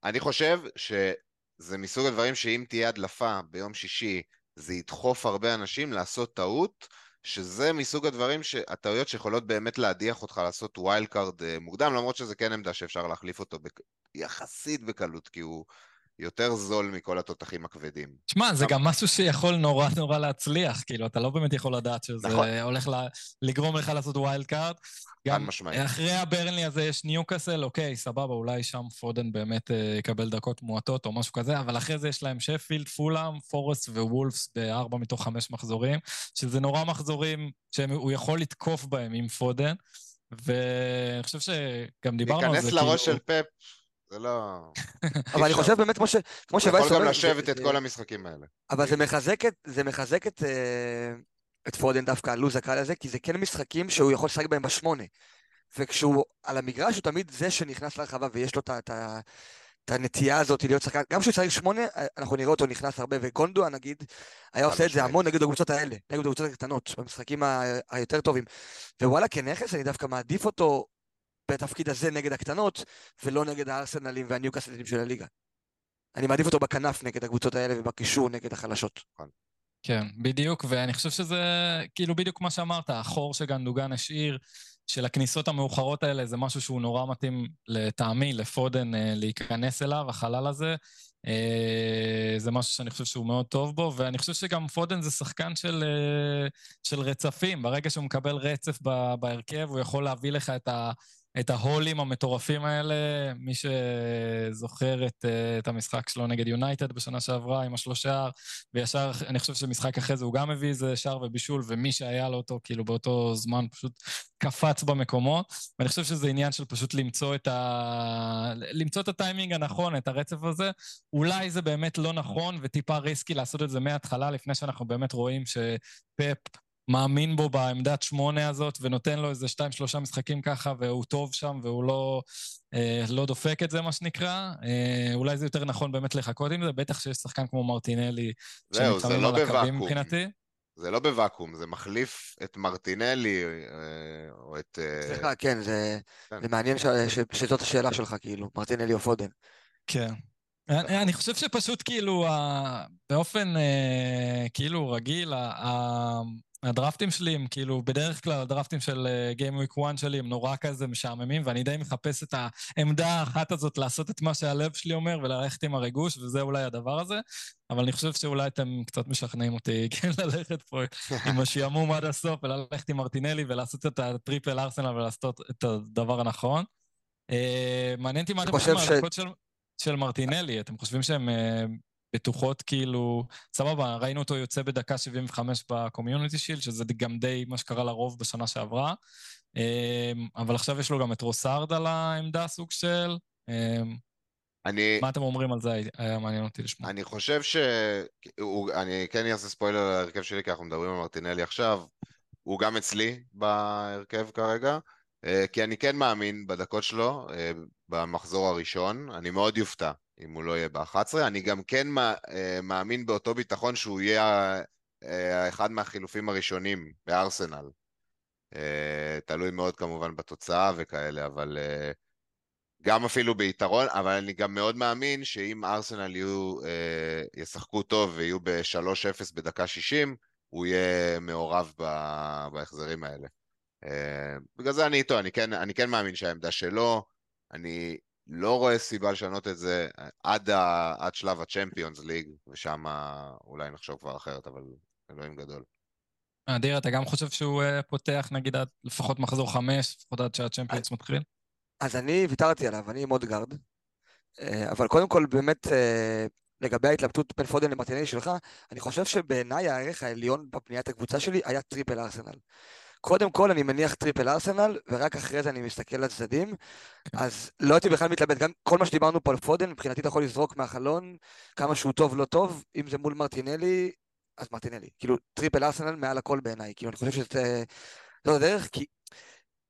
A: אני חושב שזה מסוג הדברים שאם תהיה הדלפה ביום שישי, זה ידחוף הרבה אנשים לעשות טעות. שזה מסוג הדברים, הטעויות שיכולות באמת להדיח אותך לעשות wild card אה, מוקדם, למרות שזה כן עמדה שאפשר להחליף אותו בק... יחסית בקלות, כי הוא יותר זול מכל התותחים הכבדים.
B: שמע, זה גם משהו שיכול נורא נורא להצליח, כאילו, אתה לא באמת יכול לדעת שזה נכון. הולך ל... לגרום לך לעשות wild card. גם אחרי הברנלי הזה יש ניוקאסל, אוקיי, סבבה, אולי שם פודן באמת אה, יקבל דקות מועטות או משהו כזה, אבל אחרי זה יש להם שפילד, פולאם, פורסט ווולפס בארבע מתוך חמש מחזורים, שזה נורא מחזורים שהוא יכול לתקוף בהם עם פודן, ואני חושב שגם דיברנו על זה,
A: כאילו... להיכנס לראש של פפ. זה לא...
C: אבל אני חושב באמת, כמו ש... כמו
A: אומר... יכול גם לשבת את כל המשחקים האלה.
C: אבל זה מחזק את... זה מחזק את... אה, את פודן דווקא, הלו"ז הקל הזה, כי זה כן משחקים שהוא יכול לשחק בהם בשמונה. וכשהוא על המגרש הוא תמיד זה שנכנס לרחבה ויש לו את הנטייה הזאת להיות שחקן, גם כשהוא ישחק שמונה, אנחנו נראה אותו נכנס הרבה, וגונדואן נגיד, היה עושה את זה המון נגד הקבוצות האלה, נגד הקבוצות הקטנות, במשחקים היותר טובים. ווואלה, כנכס, אני דווקא מעדיף אותו בתפקיד הזה נגד הקטנות, ולא נגד הארסנלים והניוקאסלים של הליגה. אני מעדיף אותו בכנף נגד הקבוצות האלה ובקישור נגד החלשות.
B: נכון. כן, בדיוק, ואני חושב שזה כאילו בדיוק מה שאמרת, החור שגנדוגן השאיר של הכניסות המאוחרות האלה, זה משהו שהוא נורא מתאים לטעמי, לפודן, אה, להיכנס אליו, החלל הזה. אה, זה משהו שאני חושב שהוא מאוד טוב בו, ואני חושב שגם פודן זה שחקן של, אה, של רצפים. ברגע שהוא מקבל רצף בהרכב, הוא יכול להביא לך את ה... את ההולים המטורפים האלה, מי שזוכר את, אה, את המשחק שלו נגד יונייטד בשנה שעברה עם השלושה, וישר, אני חושב שמשחק אחרי זה הוא גם הביא איזה שער ובישול, ומי שהיה לו אותו, כאילו באותו זמן פשוט קפץ במקומות. ואני חושב שזה עניין של פשוט למצוא את, ה... למצוא את הטיימינג הנכון, את הרצף הזה. אולי זה באמת לא נכון וטיפה ריסקי לעשות את זה מההתחלה, לפני שאנחנו באמת רואים שפפ מאמין בו בעמדת שמונה הזאת, ונותן לו איזה שתיים, שלושה משחקים ככה, והוא טוב שם, והוא לא, אה, לא דופק את זה, מה שנקרא. אה, אולי זה יותר נכון באמת לחכות עם זה, בטח שיש שחקן כמו מרטינלי,
A: זהו, זה לא בוואקום. מבחינתי. זה לא בוואקום, זה מחליף את מרטינלי, אה, או את... אה,
C: סליחה, כן, זה, כן. זה מעניין ש, ש, שזאת השאלה שלך, כאילו, מרטינלי או פודן.
B: כן. אני, אני חושב שפשוט כאילו, באופן אה, כאילו רגיל, הדרפטים שלי הם כאילו, בדרך כלל הדרפטים של Game Week 1 שלי הם נורא כזה משעממים, ואני די מחפש את העמדה האחת הזאת לעשות את מה שהלב שלי אומר וללכת עם הריגוש, וזה אולי הדבר הזה. אבל אני חושב שאולי אתם קצת משכנעים אותי כן ללכת פה עם השעמום עד הסוף וללכת עם מרטינלי ולעשות את הטריפל ארסנל ולעשות את הדבר הנכון. אה, מעניין אותי מה אתם חושבים על של מרטינלי, אתם חושבים שהם אה, בטוחות כאילו, סבבה, ראינו אותו יוצא בדקה 75 בקומיוניטי שיל, שזה גם די מה שקרה לרוב בשנה שעברה, אמ, אבל עכשיו יש לו גם את רוסארד על העמדה, סוג של... אמ, אני... מה אתם אומרים על זה? היה מעניין אותי לשמוע.
A: אני חושב ש... הוא... אני כן אעשה ספוילר על ההרכב שלי, כי אנחנו מדברים על מרטינלי עכשיו. הוא גם אצלי בהרכב כרגע, כי אני כן מאמין בדקות שלו אה, במחזור הראשון. אני מאוד יופתע אם הוא לא יהיה ב-11. אני גם כן אה, מאמין באותו ביטחון שהוא יהיה אה, אחד מהחילופים הראשונים בארסנל. אה, תלוי מאוד כמובן בתוצאה וכאלה, אבל גם אפילו ביתרון, אבל אני גם מאוד מאמין שאם ארסנל יהיו, ישחקו טוב ויהיו ב-3-0 בדקה 60, הוא יהיה מעורב בהחזרים האלה. בגלל זה אני איתו, אני כן, אני כן מאמין שהעמדה שלו, אני לא רואה סיבה לשנות את זה עד, ה, עד שלב הצ'מפיונס ליג, ושם אולי נחשוב כבר אחרת, אבל אלוהים גדול.
B: אדיר, אתה גם חושב שהוא uh, פותח נגיד עד לפחות מחזור חמש, לפחות עד שהצ'מפיונס מתחיל?
C: אז אני ויתרתי עליו, אני עם אודגרד. אה, אבל קודם כל, באמת, אה, לגבי ההתלבטות בין פודן למרטינלי שלך, אני חושב שבעיניי הערך העליון בבניית הקבוצה שלי היה triple ארסנל. קודם כל אני מניח triple ארסנל, ורק אחרי זה אני מסתכל על צדדים. כן. אז לא הייתי בכלל מתלבט, גם כל מה שדיברנו פה על פודן, מבחינתי אתה יכול לזרוק מהחלון, כמה שהוא טוב, לא טוב, אם זה מול מרטינלי, אז מרטינלי. כאילו, triple ארסנל מעל הכל בעיניי. כאילו, אני חושב שזה... זאת הדרך, כי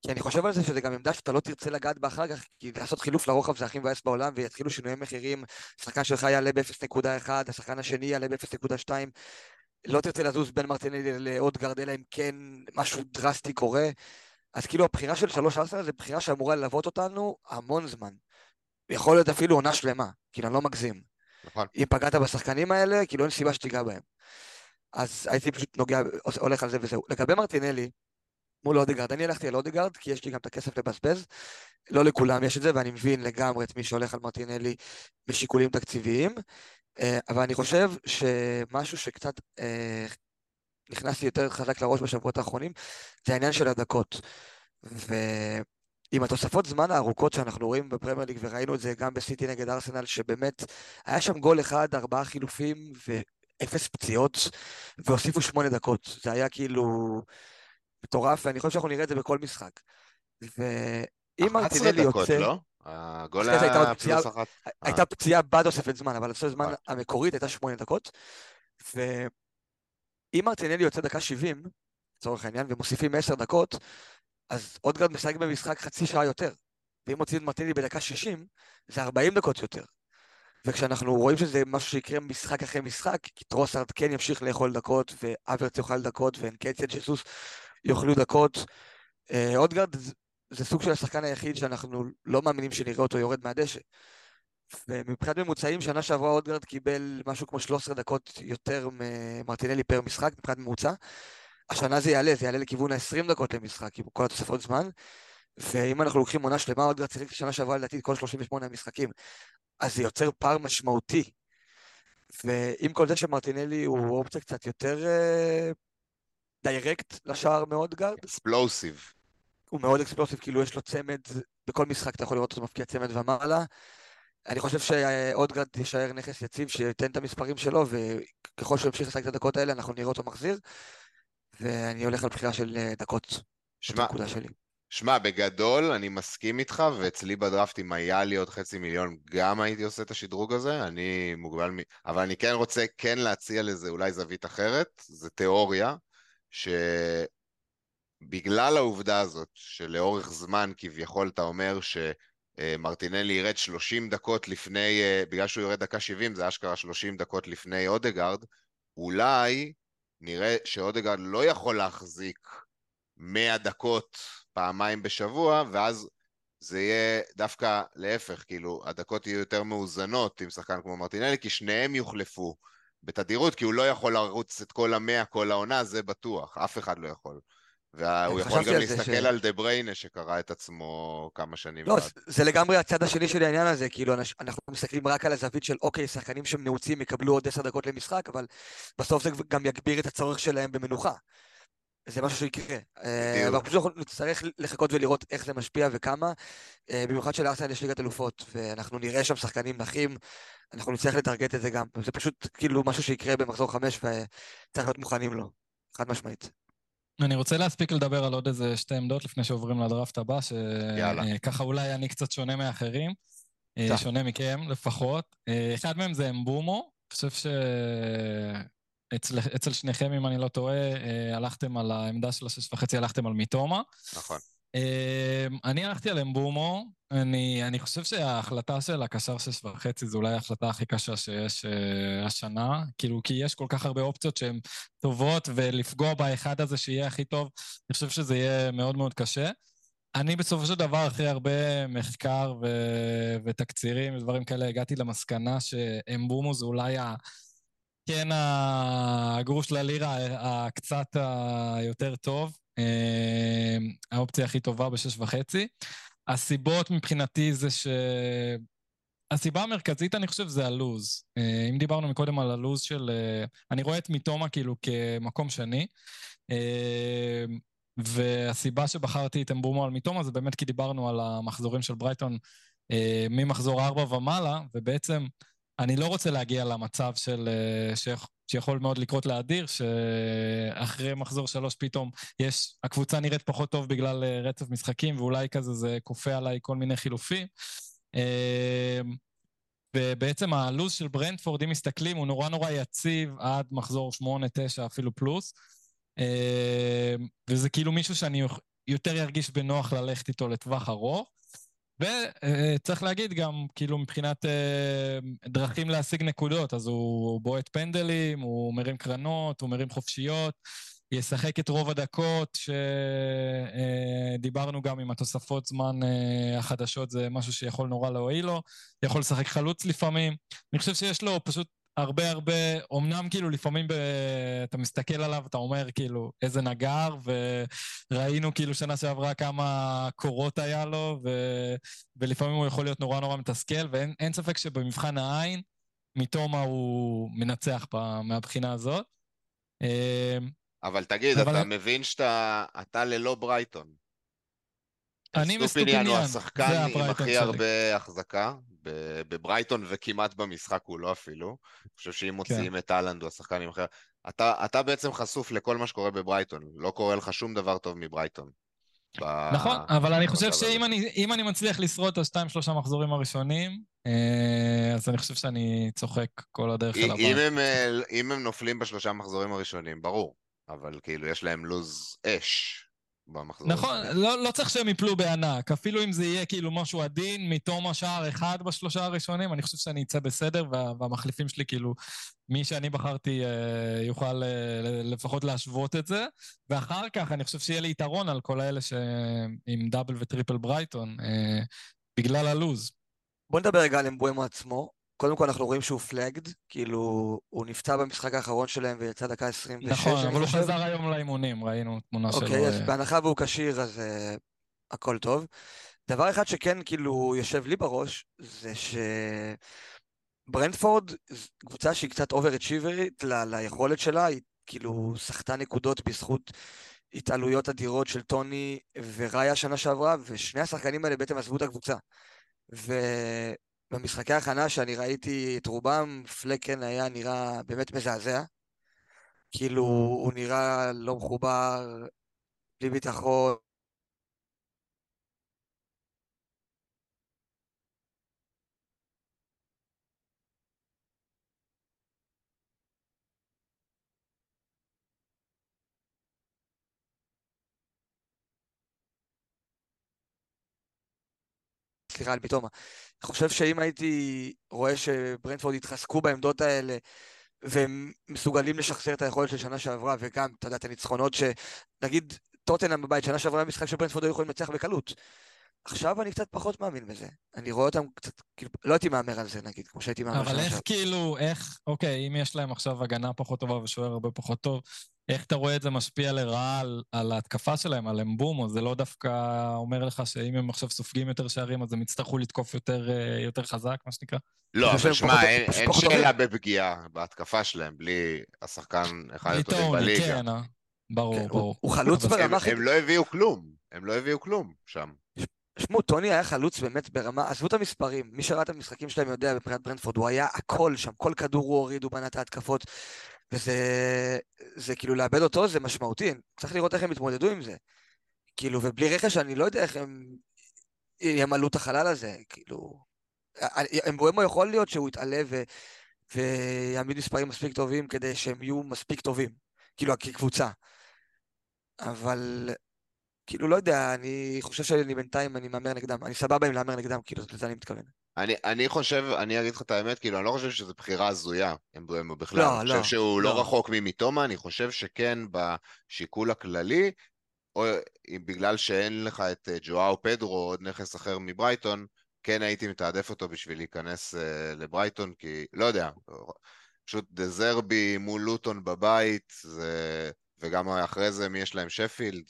C: כי אני חושב על זה שזה גם עמדה שאתה לא תרצה לגעת בה אחר כך, כי לעשות חילוף לרוחב זה הכי מבאס בעולם, ויתחילו שינויי מחירים, השחקן שלך יעלה ב-0.1, השחקן השני יעלה ב-0.2, לא תרצה לזוז בין מרטינלי לאודגרד, אלא אם כן משהו דרסטי קורה. אז כאילו הבחירה של שלוש ארסנל זה בחירה שאמורה ללוות אותנו המון זמן. יכול להיות אפילו עונה שלמה, כאילו אני לא מגזים. נכון. אם פגעת בשחקנים האלה, כאילו אין סיבה שתיגע בהם. אז הייתי פשוט נוגע, הולך על זה וזהו. לגבי מרטינלי, מול אודגרד. אני הלכתי על אודגרד, כי יש לי גם את הכסף לבזבז. לא לכולם יש את זה, ואני מבין לגמרי את מי שהולך על מרטינלי משיקולים תקציביים. אה, אבל אני חושב שמשהו שקצת אה, נכנס לי יותר חזק לראש בשבועות האחרונים, זה העניין של הדקות. ועם התוספות זמן הארוכות שאנחנו רואים בפרמייר ליג, וראינו את זה גם בסיטי נגד ארסנל, שבאמת היה שם גול אחד, ארבעה חילופים ואפס פציעות, והוסיפו שמונה דקות. זה היה כאילו... מטורף, ואני חושב שאנחנו נראה את זה בכל משחק. ואם מרטינלי יוצא... 11 דקות, לא?
A: הגול היה פלוס אחת.
C: הייתה אה. פציעה בתוספת זמן, אבל התוספת זמן המקורית הייתה שמונה דקות. ואם מרטינלי יוצא דקה 70, לצורך העניין, ומוסיפים 10 דקות, אז אודגרד משחק במשחק חצי שעה יותר. ואם מוציאים את מרטינלי בדקה 60, זה 40 דקות יותר. וכשאנחנו רואים שזה משהו שיקרה משחק אחרי משחק, כי טרוסארד כן ימשיך לאכול דקות, והאברץ יאכל דקות, ואנקטיה, ג'סוס יאכלו דקות. אה, אודגרד זה סוג של השחקן היחיד שאנחנו לא מאמינים שנראה אותו יורד מהדשא. ומבחינת ממוצעים, שנה שעברה אודגרד קיבל משהו כמו 13 דקות יותר ממרטינלי פר משחק, מבחינת ממוצע. השנה זה יעלה, זה יעלה לכיוון ה-20 דקות למשחק, עם כל התוספות זמן. ואם אנחנו לוקחים עונה שלמה, אודגרד שיחק שנה שעברה לדעתי כל 38 המשחקים. אז זה יוצר פער משמעותי. ועם כל זה שמרטינלי הוא אופציה קצת יותר אה, direct לשער מאודגרד.
A: אקספלוסיב.
C: הוא מאוד אקספלוסיב, כאילו יש לו צמד, בכל משחק אתה יכול לראות אותו מבקיע צמד ומעלה. אני חושב שאודגרד יישאר נכס יציב, שייתן את המספרים שלו, וככל שהוא ימשיך לשחק את הדקות האלה, אנחנו נראה אותו מחזיר. ואני הולך על בחירה של אה, דקות.
A: שמע, שמע, בגדול אני מסכים איתך, ואצלי בדראפט אם היה לי עוד חצי מיליון, גם הייתי עושה את השדרוג הזה, אני מוגבל, מ... אבל אני כן רוצה כן להציע לזה אולי זווית אחרת, זה תיאוריה. שבגלל העובדה הזאת שלאורך זמן כביכול אתה אומר שמרטינלי ירד 30 דקות לפני, בגלל שהוא יורד דקה 70 זה אשכרה 30 דקות לפני אודגרד, אולי נראה שאודגרד לא יכול להחזיק 100 דקות פעמיים בשבוע, ואז זה יהיה דווקא להפך, כאילו, הדקות יהיו יותר מאוזנות עם שחקן כמו מרטינלי, כי שניהם יוחלפו. בתדירות, כי הוא לא יכול לרוץ את כל המאה כל העונה, זה בטוח, אף אחד לא יכול. והוא יכול גם להסתכל ש... על דה בריינה שקרא את עצמו כמה שנים.
C: לא, זה לגמרי הצד השני של העניין הזה, כאילו אנחנו מסתכלים רק על הזווית של אוקיי, שחקנים שהם נעוצים יקבלו עוד עשר דקות למשחק, אבל בסוף זה גם יגביר את הצורך שלהם במנוחה. זה משהו שיקרה. אה, אבל פשוט נצטרך לחכות ולראות איך זה משפיע וכמה. אה, במיוחד שלארסנל יש ליגת אלופות, ואנחנו נראה שם שחקנים נחים, אנחנו נצטרך לטרגט את זה גם. זה פשוט כאילו משהו שיקרה במחזור חמש וצריך להיות מוכנים לו, חד משמעית.
B: אני רוצה להספיק לדבר על עוד איזה שתי עמדות לפני שעוברים לדראפט הבא, שככה אה, אולי אני קצת שונה מאחרים, שונה מכם לפחות. אחד מהם זה אמבומו, אני חושב ש... אצל, אצל שניכם, אם אני לא טועה, אה, הלכתם על העמדה של השש וחצי, הלכתם על מיטומה.
A: נכון.
B: אה, אני הלכתי על אמבומו. אני, אני חושב שההחלטה של הקשר שש וחצי זו אולי ההחלטה הכי קשה שיש uh, השנה, כאילו, כי יש כל כך הרבה אופציות שהן טובות, ולפגוע באחד הזה שיהיה הכי טוב, אני חושב שזה יהיה מאוד מאוד קשה. אני בסופו של דבר, אחרי הרבה מחקר ו- ותקצירים ודברים כאלה, הגעתי למסקנה שאמבומו זה אולי ה... כן הגרוש ללירה הקצת היותר טוב, האופציה הכי טובה בשש וחצי. הסיבות מבחינתי זה ש... הסיבה המרכזית, אני חושב, זה הלוז. אה, אם דיברנו מקודם על הלוז של... אה, אני רואה את מיטומה כאילו כמקום שני. והסיבה שבחרתי את אמבומו על מיטומה זה באמת כי דיברנו על המחזורים של ברייטון אה, ממחזור 4 ומעלה, ובעצם אני לא רוצה להגיע למצב של, אה, ש, שיכול מאוד לקרות לאדיר, שאחרי מחזור 3 פתאום יש, הקבוצה נראית פחות טוב בגלל אה, רצף משחקים, ואולי כזה זה כופה עליי כל מיני חילופים. אה, ובעצם הלו"ז של ברנדפורד, אם מסתכלים, הוא נורא נורא יציב עד מחזור 8-9 אפילו פלוס. אה, וזה כאילו מישהו שאני יותר ירגיש בנוח ללכת איתו לטווח ארוך. וצריך להגיד גם, כאילו, מבחינת אה, דרכים להשיג נקודות, אז הוא בועט פנדלים, הוא מרים קרנות, הוא מרים חופשיות, ישחק את רוב הדקות, שדיברנו גם עם התוספות זמן אה, החדשות, זה משהו שיכול נורא להועיל לו, יכול לשחק חלוץ לפעמים. אני חושב שיש לו פשוט הרבה הרבה, אמנם כאילו לפעמים ב... אתה מסתכל עליו, אתה אומר כאילו איזה נגר, וראינו כאילו שנה שעברה כמה קורות היה לו, ו... ולפעמים הוא יכול להיות נורא נורא מתסכל, ואין ספק שבמבחן העין, מתומה הוא מנצח מהבחינה הזאת.
A: אמ, אבל תגיד, אבל... אתה מבין שאתה אתה ללא ברייטון.
B: אני מסטופיניאן,
A: הוא השחקן עם הכי הרבה החזקה, בברייטון וכמעט במשחק הוא לא אפילו. אני חושב שאם מוציאים כן. את אהלנד הוא השחקן עם אחר. אתה, אתה בעצם חשוף לכל מה שקורה בברייטון, לא קורה לך שום דבר טוב מברייטון.
B: נכון, אבל אני חושב שאם אני, אני מצליח לשרוד את השתיים שלושה מחזורים הראשונים, אה, אז אני חושב שאני צוחק כל הדרך אל הבית.
A: אם, אה, אם הם נופלים בשלושה מחזורים הראשונים, ברור, אבל כאילו יש להם לוז אש. במחזור
B: נכון. לא, לא צריך שהם יפלו בענק, אפילו אם זה יהיה כאילו משהו עדין מיטומה שער אחד בשלושה הראשונים, אני חושב שאני אצא בסדר, וה, והמחליפים שלי, כאילו, מי שאני בחרתי אה, יוכל אה, לפחות להשוות את זה, ואחר כך אני חושב שיהיה לי יתרון על כל האלה שעם double ו triple ברייטון, אה, בגלל הלוז.
C: בוא נדבר רגע על אמבואמו עצמו. קודם כל אנחנו רואים שהוא פלאגד, כאילו הוא נפצע במשחק האחרון שלהם ויצא דקה 26.
B: נכון, אבל הוא חזר היום לאימונים, ראינו תמונה
C: שלו. אוקיי, אז אה, בהנחה והוא כשיר אז uh, הכל טוב. דבר אחד שכן כאילו יושב לי בראש, זה שברנדפורד, קבוצה שהיא קצת אובר-אצ'יברית ל- ליכולת שלה, היא כאילו סחטה נקודות בזכות התעלויות אדירות של טוני וראיה שנה שעברה, ושני השחקנים האלה בעצם עזבו את הקבוצה. ו... במשחקי ההכנה שאני ראיתי את רובם, פלקן היה נראה באמת מזעזע. כאילו, הוא נראה לא מחובר, בלי ביטחון. סליחה על ביטומה. אני חושב שאם הייתי רואה שברנדפורד התחזקו בעמדות האלה והם מסוגלים לשחזר את היכולת של שנה שעברה, וגם, אתה יודע, את הניצחונות שנגיד טוטנאם בבית, שנה שעברה משחק שברנדפורד היו יכולים לנצח בקלות. עכשיו אני קצת פחות מאמין בזה. אני רואה אותם קצת, כאילו, לא הייתי מהמר על זה נגיד, כמו שהייתי מהמר
B: אבל איך עכשיו. כאילו, איך, אוקיי, אם יש להם עכשיו הגנה פחות טובה ושוער הרבה פחות טוב, איך אתה רואה את זה משפיע לרעה על, על ההתקפה שלהם, על אמבומו? זה לא דווקא אומר לך שאם הם עכשיו סופגים יותר שערים, אז הם יצטרכו לתקוף יותר, אה, יותר חזק, מה שנקרא?
A: לא, אבל שמע, אין, אין שאלה בפגיעה בהתקפה שלהם, בלי השחקן אחד הטובים בליגה. כן,
B: אה? ברור, כן, ברור. הוא,
C: הוא חלוץ ברמה
A: הם, הם לא הביאו כלום, הם לא הביאו כלום שם.
C: שמעו, טוני היה חלוץ באמת ברמה, עזבו את המספרים, מי שראה את המשחקים שלהם יודע מבחינת ברנדפורד, הוא היה הכל שם, כל כדור הוא הוריד, הוא בנה את ההתקפות, וזה זה כאילו לאבד אותו זה משמעותי, צריך לראות איך הם יתמודדו עם זה. כאילו, ובלי רכש אני לא יודע איך הם ימלאו את החלל הזה, כאילו... אמבואמו יכול להיות שהוא יתעלה ו... ויעמיד מספרים מספיק טובים כדי שהם יהיו מספיק טובים, כאילו, כקבוצה. אבל כאילו, לא יודע, אני חושב שאני בינתיים, אני מהמר נגדם. אני סבבה עם להמר נגדם, כאילו, לזה אני מתכוון.
A: אני, אני חושב, אני אגיד לך את האמת, כאילו, אני לא חושב שזו בחירה הזויה, הם בכלל. לא, אני לא. חושב שהוא לא, לא רחוק ממיטומה, אני חושב שכן בשיקול הכללי, או בגלל שאין לך את אה, ג'ואאו פדרו או עוד נכס אחר מברייטון, כן הייתי מתעדף אותו בשביל להיכנס uh, לברייטון, כי לא יודע, פשוט דזרבי מול לוטון בבית, זה... וגם אחרי זה מי יש להם שפילד,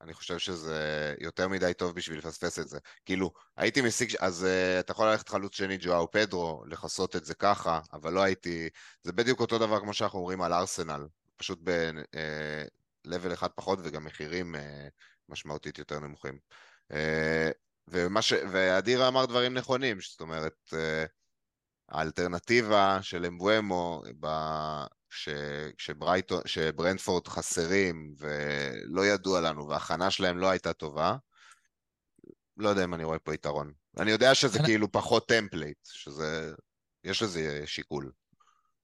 A: אני חושב שזה יותר מדי טוב בשביל לפספס את זה. כאילו, הייתי משיג, אז uh, אתה יכול ללכת חלוץ שני ג'ואאו פדרו, לכסות את זה ככה, אבל לא הייתי... זה בדיוק אותו דבר כמו שאנחנו אומרים על ארסנל. פשוט ב... אה, level אחד פחות וגם מחירים אה, משמעותית יותר נמוכים. אה, ומה ש... ואדירה אמר דברים נכונים, זאת אומרת, אה, האלטרנטיבה של אמבואמו. ש... שברייטו... שברנטפורד חסרים ולא ידוע לנו וההכנה שלהם לא הייתה טובה, לא יודע אם אני רואה פה יתרון. אני יודע שזה אני... כאילו פחות template, שזה... יש לזה שיקול.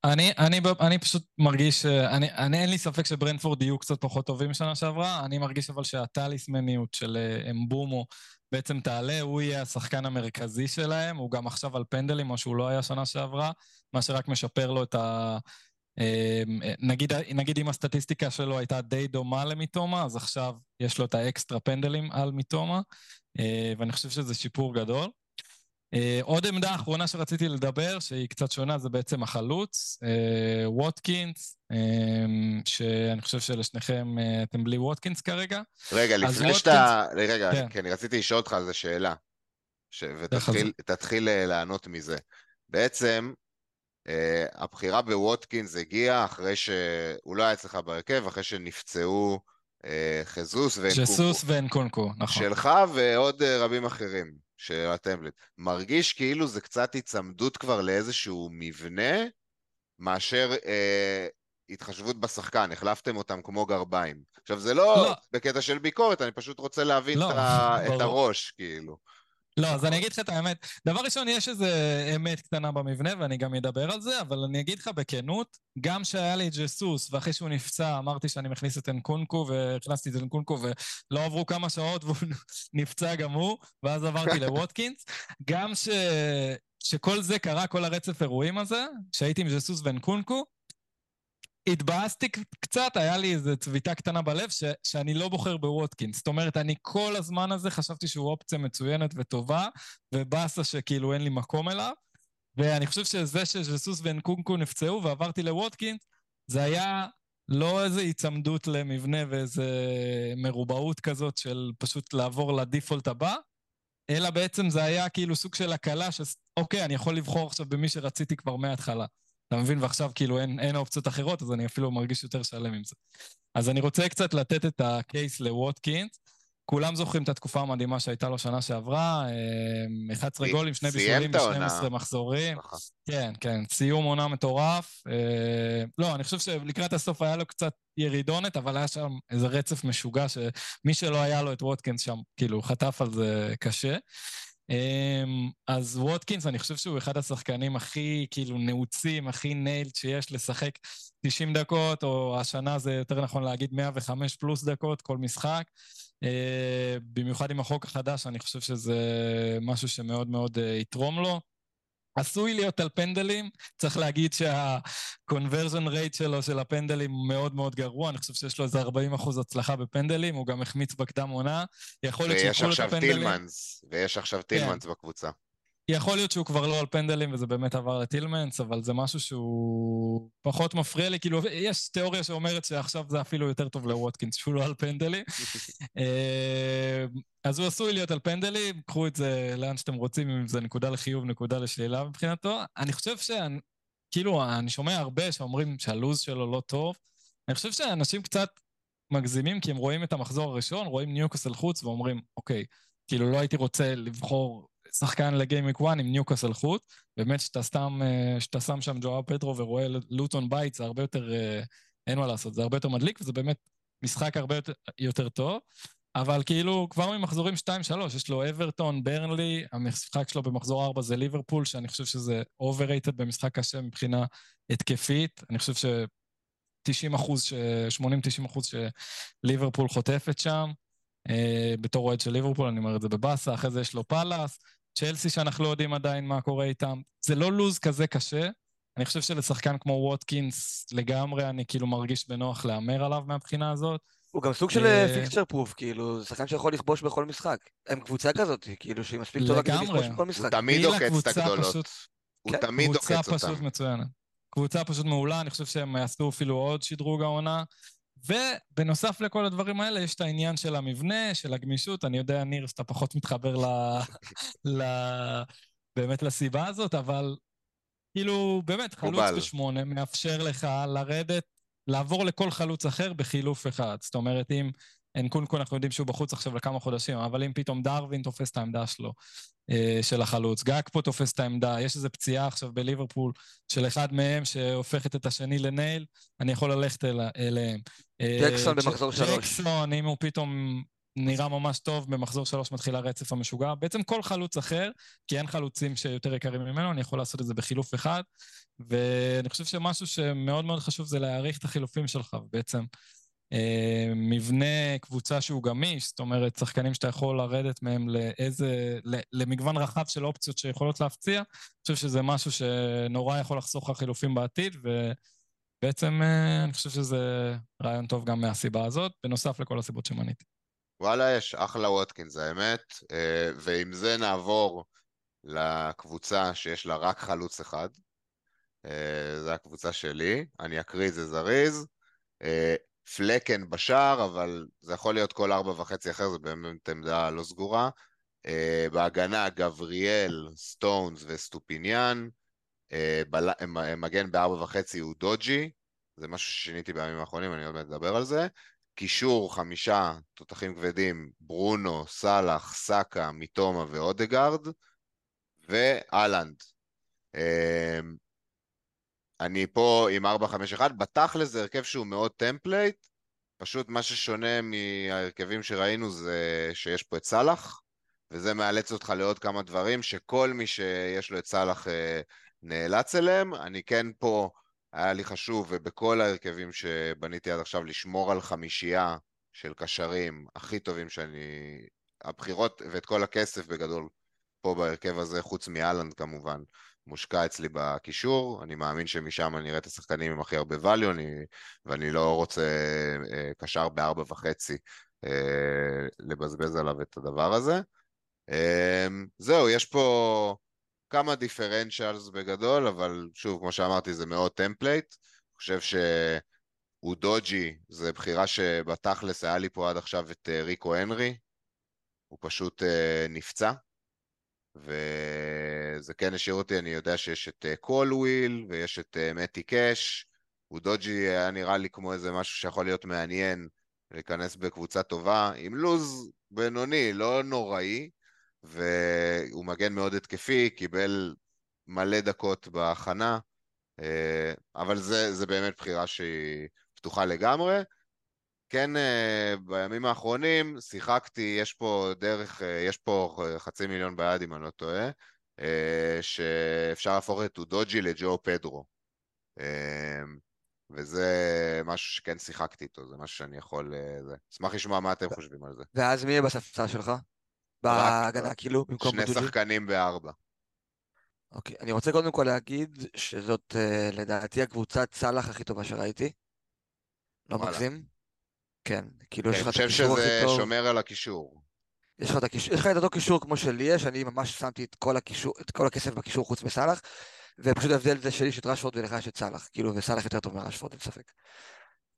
B: אני, אני, אני פשוט מרגיש, אני, אני אין לי ספק שברנפורד יהיו קצת פחות טובים שנה שעברה, אני מרגיש אבל שהטליסמניות של אה, אמבומו בעצם תעלה, הוא יהיה השחקן המרכזי שלהם, הוא גם עכשיו על פנדלים, מה שהוא לא היה שנה שעברה, מה שרק משפר לו את ה... אמ, נגיד, נגיד אם הסטטיסטיקה שלו הייתה די דומה למיטומה, אז עכשיו יש לו את האקסטרה פנדלים על מיטומה, אה, ואני חושב שזה שיפור גדול. אה, עוד עמדה אחרונה שרציתי לדבר, שהיא קצת שונה, זה בעצם החלוץ, אה, ווטקינס, שאני חושב שלשניכם אתם בלי ווטקינס כרגע.
A: רגע, לפני שאתה... רגע, כן. כי אני רציתי לשאול אותך על זה שאלה, ש... ותתחיל לענות מזה. בעצם, הבחירה בווטקינס הגיעה אחרי שהוא לא היה אצלך בהרכב, אחרי שנפצעו חזוס ואנקונקו.
B: חזוס ואנקונקו, נכון.
A: שלך ועוד רבים אחרים של הטמפלט. מרגיש כאילו זה קצת היצמדות כבר לאיזשהו מבנה, מאשר uh, התחשבות בשחקן, החלפתם אותם כמו גרביים. עכשיו, זה לא, לא. בקטע של ביקורת, אני פשוט רוצה להבין לא, את, ה... את הראש, כאילו.
B: לא, אז אני אגיד לך את האמת. דבר ראשון, יש איזה אמת קטנה במבנה, ואני גם אדבר על זה, אבל אני אגיד לך בכנות, גם שהיה לי ג'סוס, ואחרי שהוא נפצע, אמרתי שאני מכניס את אנקונקו, והכנסתי את אנקונקו, ולא עברו כמה שעות והוא נפצע גם הוא, ואז עברתי לווטקינס. גם ש... שכל זה קרה, כל הרצף אירועים הזה, שהייתי עם ג'סוס ואנקונקו, התבאסתי קצת, היה לי איזו צביטה קטנה בלב ש, שאני לא בוחר בווטקינס. זאת אומרת, אני כל הזמן הזה חשבתי שהוא אופציה מצוינת וטובה, ובאסה שכאילו אין לי מקום אליו. ואני חושב שזה שז'סוס ואנקונקו נפצעו ועברתי לווטקינס, זה היה לא איזו היצמדות למבנה ואיזו מרובעות כזאת של פשוט לעבור לדיפולט הבא, אלא בעצם זה היה כאילו סוג של הקלה, שאוקיי, אני יכול לבחור עכשיו במי שרציתי כבר מההתחלה. אתה מבין? ועכשיו כאילו אין, אין אופציות אחרות, אז אני אפילו מרגיש יותר שלם עם זה. אז אני רוצה קצת לתת את הקייס לווטקינס. כולם זוכרים את התקופה המדהימה שהייתה לו שנה שעברה, 11 אה, גולים, שני בישולים ב-12 מחזורים. נכון. כן, כן, סיום עונה מטורף. אה, לא, אני חושב שלקראת הסוף היה לו קצת ירידונת, אבל היה שם איזה רצף משוגע, שמי שלא היה לו את ווטקינס שם, כאילו, חטף על זה קשה. אמ, אז ווטקינס, אני חושב שהוא אחד השחקנים הכי כאילו נעוצים, הכי ניילד שיש לשחק 90 דקות, או השנה זה יותר נכון להגיד 105 פלוס דקות כל משחק. אה, במיוחד עם החוק החדש, אני חושב שזה משהו שמאוד מאוד אה, יתרום לו. עשוי להיות על פנדלים, צריך להגיד שה-conversion rate שלו, של הפנדלים, הוא מאוד מאוד גרוע, אני חושב שיש לו איזה 40 אחוז הצלחה בפנדלים, הוא גם החמיץ בקדם עונה.
A: יכול להיות שיקחו לו את הפנדלים. ויש עכשיו טילמנס, ויש עכשיו טילמנס כן. בקבוצה.
B: יכול להיות שהוא כבר לא על פנדלים וזה באמת עבר לטילמנס, אבל זה משהו שהוא פחות מפריע לי. כאילו, יש תיאוריה שאומרת שעכשיו זה אפילו יותר טוב לווטקינס, שהוא לא על פנדלים. אה, אז הוא עשוי להיות על פנדלים, קחו את זה לאן שאתם רוצים, אם זה נקודה לחיוב, נקודה לשלילה מבחינתו. אני חושב ש... כאילו, אני שומע הרבה שאומרים שהלו"ז שלו לא טוב. אני חושב שאנשים קצת מגזימים, כי הם רואים את המחזור הראשון, רואים ניוקאסל חוץ ואומרים, אוקיי, כאילו לא הייתי רוצה לבחור שחקן לגיימיק 1 עם ניוקאסל חוץ. באמת שאתה סתם, אה, שאתה שם שם ג'ואב פטרו ורואה לוטון בית, זה הרבה יותר, אה, אין מה לעשות, זה הרבה יותר מדליק, וזה באמת משחק הרבה יותר, יותר טוב. אבל כאילו, כבר ממחזורים 2-3, יש לו אברטון, ברנלי, המשחק שלו במחזור 4 זה ליברפול, שאני חושב שזה overrated במשחק קשה מבחינה התקפית. אני חושב ש... 90 אחוז, 80-90 אחוז שליברפול חוטפת שם. אה, בתור אוהד של ליברפול, אני אומר את זה בבאסה, אחרי זה יש לו פאלאס, צ'לסי שאנחנו לא יודעים עדיין מה קורה איתם. זה לא לוז כזה קשה. אני חושב שלשחקן כמו ווטקינס לגמרי, אני כאילו מרגיש בנוח להמר עליו מהבחינה הזאת.
C: הוא גם סוג של fixture אה, proof, כאילו, זה שחקן שיכול לכבוש בכל משחק. הם קבוצה כזאת, כאילו, שהיא מספיק טובה כדי לכבוש בכל משחק.
A: הוא תמיד עוקץ את הגדולות. הוא כן. תמיד עוקץ אותם.
B: קבוצה פשוט מצוינת. קבוצה פשוט מעולה, אני חושב שהם יעשו אפילו עוד שדרוג העונה. ובנוסף לכל הדברים האלה, יש את העניין של המבנה, של הגמישות. אני יודע, ניר, שאתה פחות מתחבר ל... ל... באמת לסיבה הזאת, אבל כאילו, באמת, חלוץ בשמונה מאפשר לך לרדת לעבור לכל חלוץ אחר בחילוף אחד. זאת אומרת, אם אנקונקו, אנחנו יודעים שהוא בחוץ עכשיו לכמה חודשים, אבל אם פתאום דרווין תופס את העמדה שלו, אה, של החלוץ, גג פה תופס את העמדה, יש איזו פציעה עכשיו בליברפול של אחד מהם שהופכת את השני לנייל, אני יכול ללכת אל, אליהם.
C: אה, ג'קסון במחזור שלוש.
B: ג'קסון, אם הוא פתאום נראה ממש טוב, במחזור שלוש מתחיל הרצף המשוגע. בעצם כל חלוץ אחר, כי אין חלוצים שיותר יקרים ממנו, אני יכול לעשות את זה בחילוף אחד. ואני חושב שמשהו שמאוד מאוד חשוב זה להעריך את החילופים שלך, ובעצם אה, מבנה קבוצה שהוא גמיש, זאת אומרת, שחקנים שאתה יכול לרדת מהם לאיזה, למגוון רחב של אופציות שיכולות להפציע, אני חושב שזה משהו שנורא יכול לחסוך לך חילופים בעתיד, ובעצם אה, אני חושב שזה רעיון טוב גם מהסיבה הזאת, בנוסף לכל הסיבות שמניתי.
A: וואלה, יש אחלה ווטקינס, האמת, אה, ועם זה נעבור לקבוצה שיש לה רק חלוץ אחד. זו הקבוצה שלי, אני אקריא את זה זריז. פלקן בשער, אבל זה יכול להיות כל ארבע וחצי אחר, זה באמת עמדה לא סגורה. אה, בהגנה גבריאל, סטונס ואסטופיניאן. אה, בל... מגן בארבע וחצי אודוג'י, זה משהו ששיניתי בימים האחרונים, אני עוד מעט אדבר על זה. קישור חמישה תותחים כבדים, ברונו, סאלח, סאקה, מיטומה ואודגרד, והאלנד. אה, אני פה עם 4-5-1, בתכל'ס זה הרכב שהוא מאוד template, פשוט מה ששונה מההרכבים שראינו זה שיש פה את סאלח, וזה מאלץ אותך לעוד כמה דברים שכל מי שיש לו את סאלח אה, נאלץ אליהם. אני כן פה, היה לי חשוב, ובכל ההרכבים שבניתי עד עכשיו, לשמור על חמישייה של קשרים הכי טובים שאני... הבחירות ואת כל הכסף בגדול פה בהרכב הזה, חוץ מאלנד כמובן, מושקע אצלי בקישור, אני מאמין שמשם אני אראה את השחקנים עם הכי הרבה value, אני, ואני לא רוצה אה, קשר בארבע וחצי אה, לבזבז עליו את הדבר הזה. אה, זהו, יש פה כמה differentials בגדול, אבל שוב, כמו שאמרתי, זה מאוד template. אני חושב שאודוג'י, זה בחירה שבתכלס היה לי פה עד עכשיו את אה, ריקו הנרי, הוא פשוט נפצע. וזה כן השאיר אותי, אני יודע שיש את קולוויל אה, ויש את מתי קאש, אודוג'י היה נראה לי כמו איזה משהו שיכול להיות מעניין להיכנס בקבוצה טובה, עם לוז בינוני, לא נוראי, והוא מגן מאוד התקפי, קיבל מלא דקות בהכנה, uh, אבל זה, זה באמת בחירה שהיא פתוחה לגמרי. כן, אה, בימים האחרונים שיחקתי, יש פה דרך, אה, יש פה חצי מיליון ביד אם אני לא טועה, אה, שאפשר להפוך את טודוג'י לג'ו פדרו. וזה משהו שכן שיחקתי איתו, זה משהו שאני יכול... אשמח לשמוע מה אתם חושבים על זה.
C: ואז מי יהיה בספסל שלך? בהגנה, כאילו,
A: במקום שני שחקנים בארבע.
C: אוקיי, אני רוצה קודם כל להגיד שזאת לדעתי הקבוצת סאלח הכי טובה שראיתי. לא מגזים. כן, כאילו יש לך את
A: הקישור הכי טוב. אני חושב שזה שומר על הקישור.
C: יש לך, את הקישור, יש לך את אותו קישור כמו שלי יש, אני ממש שמתי את כל, הקישור, את כל הכסף בקישור חוץ מסאלח, ופשוט ההבדל זה שלי יש את רשפורד ולך יש את סאלח, כאילו, וסאלח יותר טוב מרשפורד, אין ספק.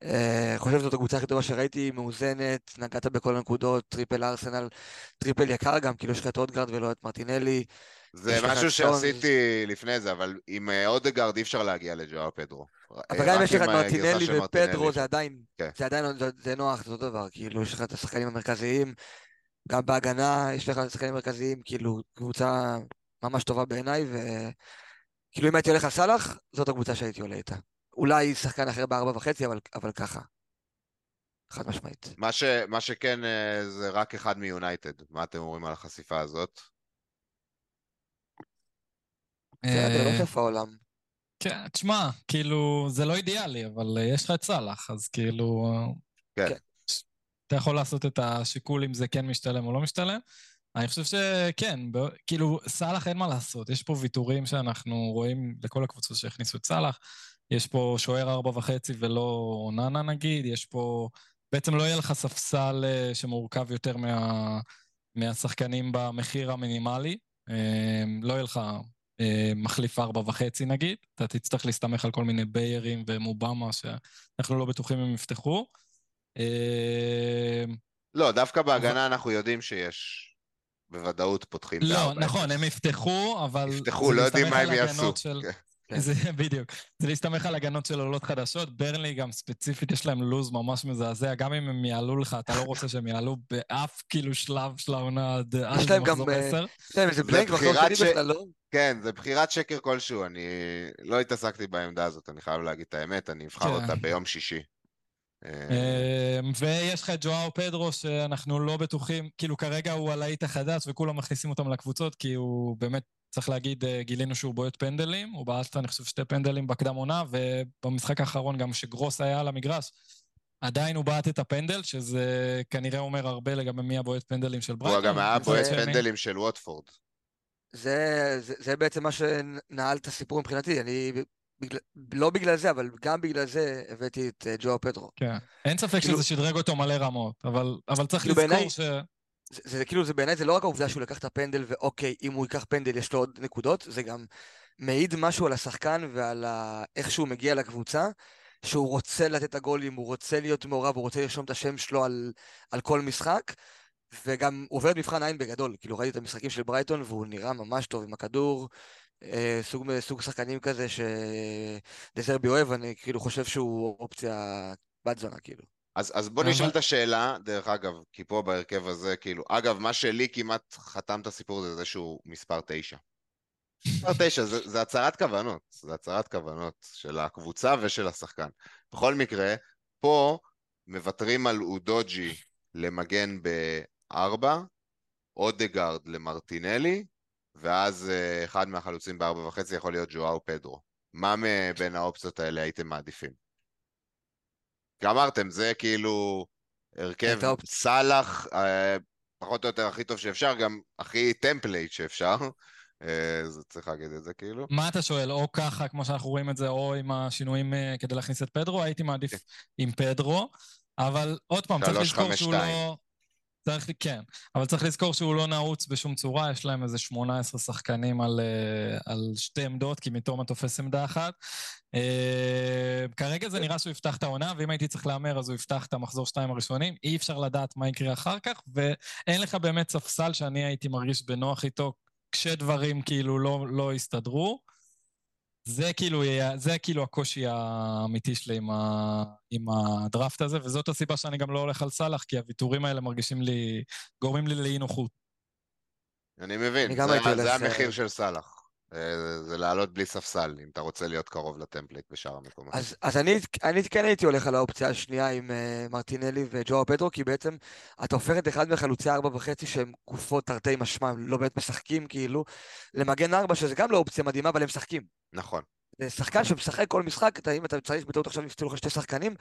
C: אה, חושב שזאת הקבוצה הכי טובה שראיתי, מאוזנת, נגעת בכל הנקודות, triple ארסנל, triple יקר גם, כאילו יש לך את אודגרד ולא את מרטינלי.
A: זה משהו שעשיתי לפני זה, אבל עם אה, אודגרד אי אפשר להגיע לג'ואאו פדרו.
C: אבל גם אם יש לך את מרטינלי ופדרו, זה עדיין, כן. זה עדיין, זה נוח, זה אותו דבר, כאילו, יש לך את השחקנים המרכזיים, גם בהגנה יש לך שחקנים מרכזיים, כאילו, קבוצה ממש טובה בעיניי, וכאילו אם הייתי הולך על סאלח, זאת הקבוצה שהייתי עולה איתה. אולי שחקן אחר בארבע וחצי, אבל, אבל ככה. חד משמעית.
A: מה, ש, מה שכן, אה, זה רק אחד מיונייטד. מה אתם אומרים על החשיפה הזאת?
C: זה לא סוף העולם.
B: כן, תשמע, כאילו, זה לא אידיאלי, אבל אה, יש לך את סאלח, אז כאילו...
A: כן. כן.
B: אתה יכול לעשות את השיקול אם זה כן משתלם או לא משתלם. אני חושב שכן, כאילו, סאלח אין מה לעשות. יש פה ויתורים שאנחנו רואים לכל הקבוצות שהכניסו את סאלח. יש פה שוער ארבע וחצי ולא נאנה נגיד, יש פה... בעצם לא יהיה לך ספסל אה, שמורכב יותר מה... מהשחקנים במחיר המינימלי. אה, לא יהיה לך אה, מחליף ארבע וחצי נגיד, אתה תצטרך להסתמך על כל מיני ביירים ומובמה שאנחנו לא בטוחים אם יפתחו.
A: לא, דווקא בהגנה אנחנו יודעים שיש בוודאות פותחים
B: לא, נכון, הם יפתחו, אבל...
A: יפתחו, לא יודעים מה הם יעשו.
B: כן. זה בדיוק. זה להסתמך על הגנות של עולות חדשות. ברנלי גם ספציפית, יש להם לוז ממש מזעזע. גם אם הם יעלו לך, אתה לא רוצה שהם יעלו באף כאילו שלב של העונה עד עד
C: יש להם גם,
B: מחזור
C: אה,
B: 10.
C: יש להם איזה
A: זה
C: בלנק מחזור
A: בחירת
C: שני בכלל, לא?
A: כן, זה בחירת שקר כלשהו, אני לא התעסקתי בעמדה הזאת, אני חייב להגיד את האמת, אני אבחר
B: כן.
A: אותה ביום שישי.
B: אמ, ויש לך את ג'ואר פדרו, שאנחנו לא בטוחים, כאילו כרגע הוא הלהיט החדש וכולם מכניסים אותם לקבוצות, כי הוא באמת, צריך להגיד, אה, גילינו שהוא בועט פנדלים, הוא בעט, אני חושב, שתי פנדלים בקדם עונה, ובמשחק האחרון גם שגרוס היה על המגרש, עדיין הוא בעט את הפנדל, שזה כנראה אומר הרבה לגבי מי הבועט פנדלים של
A: הוא
B: ברייטון.
A: גם היה בועט פנדלים של ווטפורד.
C: זה, זה, זה בעצם מה שנעל את הסיפור מבחינתי. אני, בגלל, לא בגלל זה, אבל גם בגלל זה הבאתי את אה, ג'ואר פדרו.
B: כן. אין ספק
C: כאילו-
B: שזה שדרג אותו מלא רמות, אבל, אבל צריך
C: כאילו
B: לזכור
C: בעיניי-
B: ש...
C: זה, זה כאילו, זה בעיניי, זה לא רק העובדה שהוא לקח את הפנדל, ואוקיי, אם הוא ייקח פנדל יש לו עוד נקודות, זה גם מעיד משהו על השחקן ועל ה... איך שהוא מגיע לקבוצה, שהוא רוצה לתת את הגולים, הוא רוצה להיות מעורב, הוא רוצה לרשום את השם שלו על, על כל משחק, וגם עובר את מבחן עין בגדול. כאילו, ראיתי את המשחקים של ברייטון, והוא נראה ממש טוב עם הכדור. אה, סוג, סוג שחקנים כזה שדזרבי אוהב, אני כאילו חושב שהוא אופציה בת זונה, כאילו.
A: אז, אז בוא
B: אבל-
A: נשאל את השאלה, דרך אגב, כי פה בהרכב הזה, כאילו, אגב, מה שלי כמעט חתם את הסיפור זה זה שהוא מספר תשע. מספר תשע, זה, זה הצהרת כוונות, זה הצהרת כוונות של הקבוצה ושל השחקן. בכל מקרה, פה מוותרים על אודוג'י למגן בארבע, אודגרד למרטינלי, ואז אה, אחד מהחלוצים בארבע וחצי יכול להיות ג'ואאו פדרו. מה מבין האופציות האלה הייתם מעדיפים? כי אמרתם, זה כאילו הרכב. סאלח, אה, פחות או יותר הכי טוב שאפשר, גם הכי template שאפשר. אה, אז צריך להגיד את זה כאילו.
B: מה אתה שואל, או ככה, כמו שאנחנו רואים את זה, או עם השינויים כדי להכניס את פדרו? הייתי מעדיף עם פדרו, אבל עוד פעם, צריך לזכור שהוא. לא... צריך, כן, אבל צריך לזכור שהוא לא נעוץ בשום צורה, יש להם איזה 18 שחקנים על, אה, על שתי עמדות, כי מתומה תופס עמדה אחת. אה, כרגע זה נראה שהוא יפתח את העונה, ואם הייתי צריך להמר, אז הוא יפתח את המחזור שתיים הראשונים. אי אפשר לדעת מה יקרה אחר כך, ואין לך באמת ספסל שאני הייתי מרגיש בנוח איתו כשדברים כאילו לא, לא יסתדרו. זה כאילו, זה כאילו הקושי האמיתי שלי עם, ה, עם הדראפט הזה, וזאת הסיבה שאני גם לא הולך על סאלח, כי הוויתורים האלה מרגישים לי, גורמים לי לאי נוחות.
A: אני מבין,
C: אני
A: זה,
C: הייתי
A: זה
C: הולך,
A: המחיר
C: אה,
A: של סאלח. אה, זה לעלות בלי ספסל, אם אתה רוצה להיות קרוב ל template בשאר המקומות.
C: אז, אז אני, אני כן הייתי הולך על האופציה השנייה עם אה, מרטינלי וג'ואאו פדרו, כי בעצם אתה הופך את אחד מחלוצי ארבע וחצי שהם גופות תרתי משמע, הם לא באמת משחקים כאילו, למגן ארבע, שזה גם לא אופציה מדהימה, אבל הם משחקים.
A: נכון.
C: זה שחקן שמשחק כל משחק, אתה, אם אתה צריך בטעות עכשיו יפתחו לך שתי שחקנים,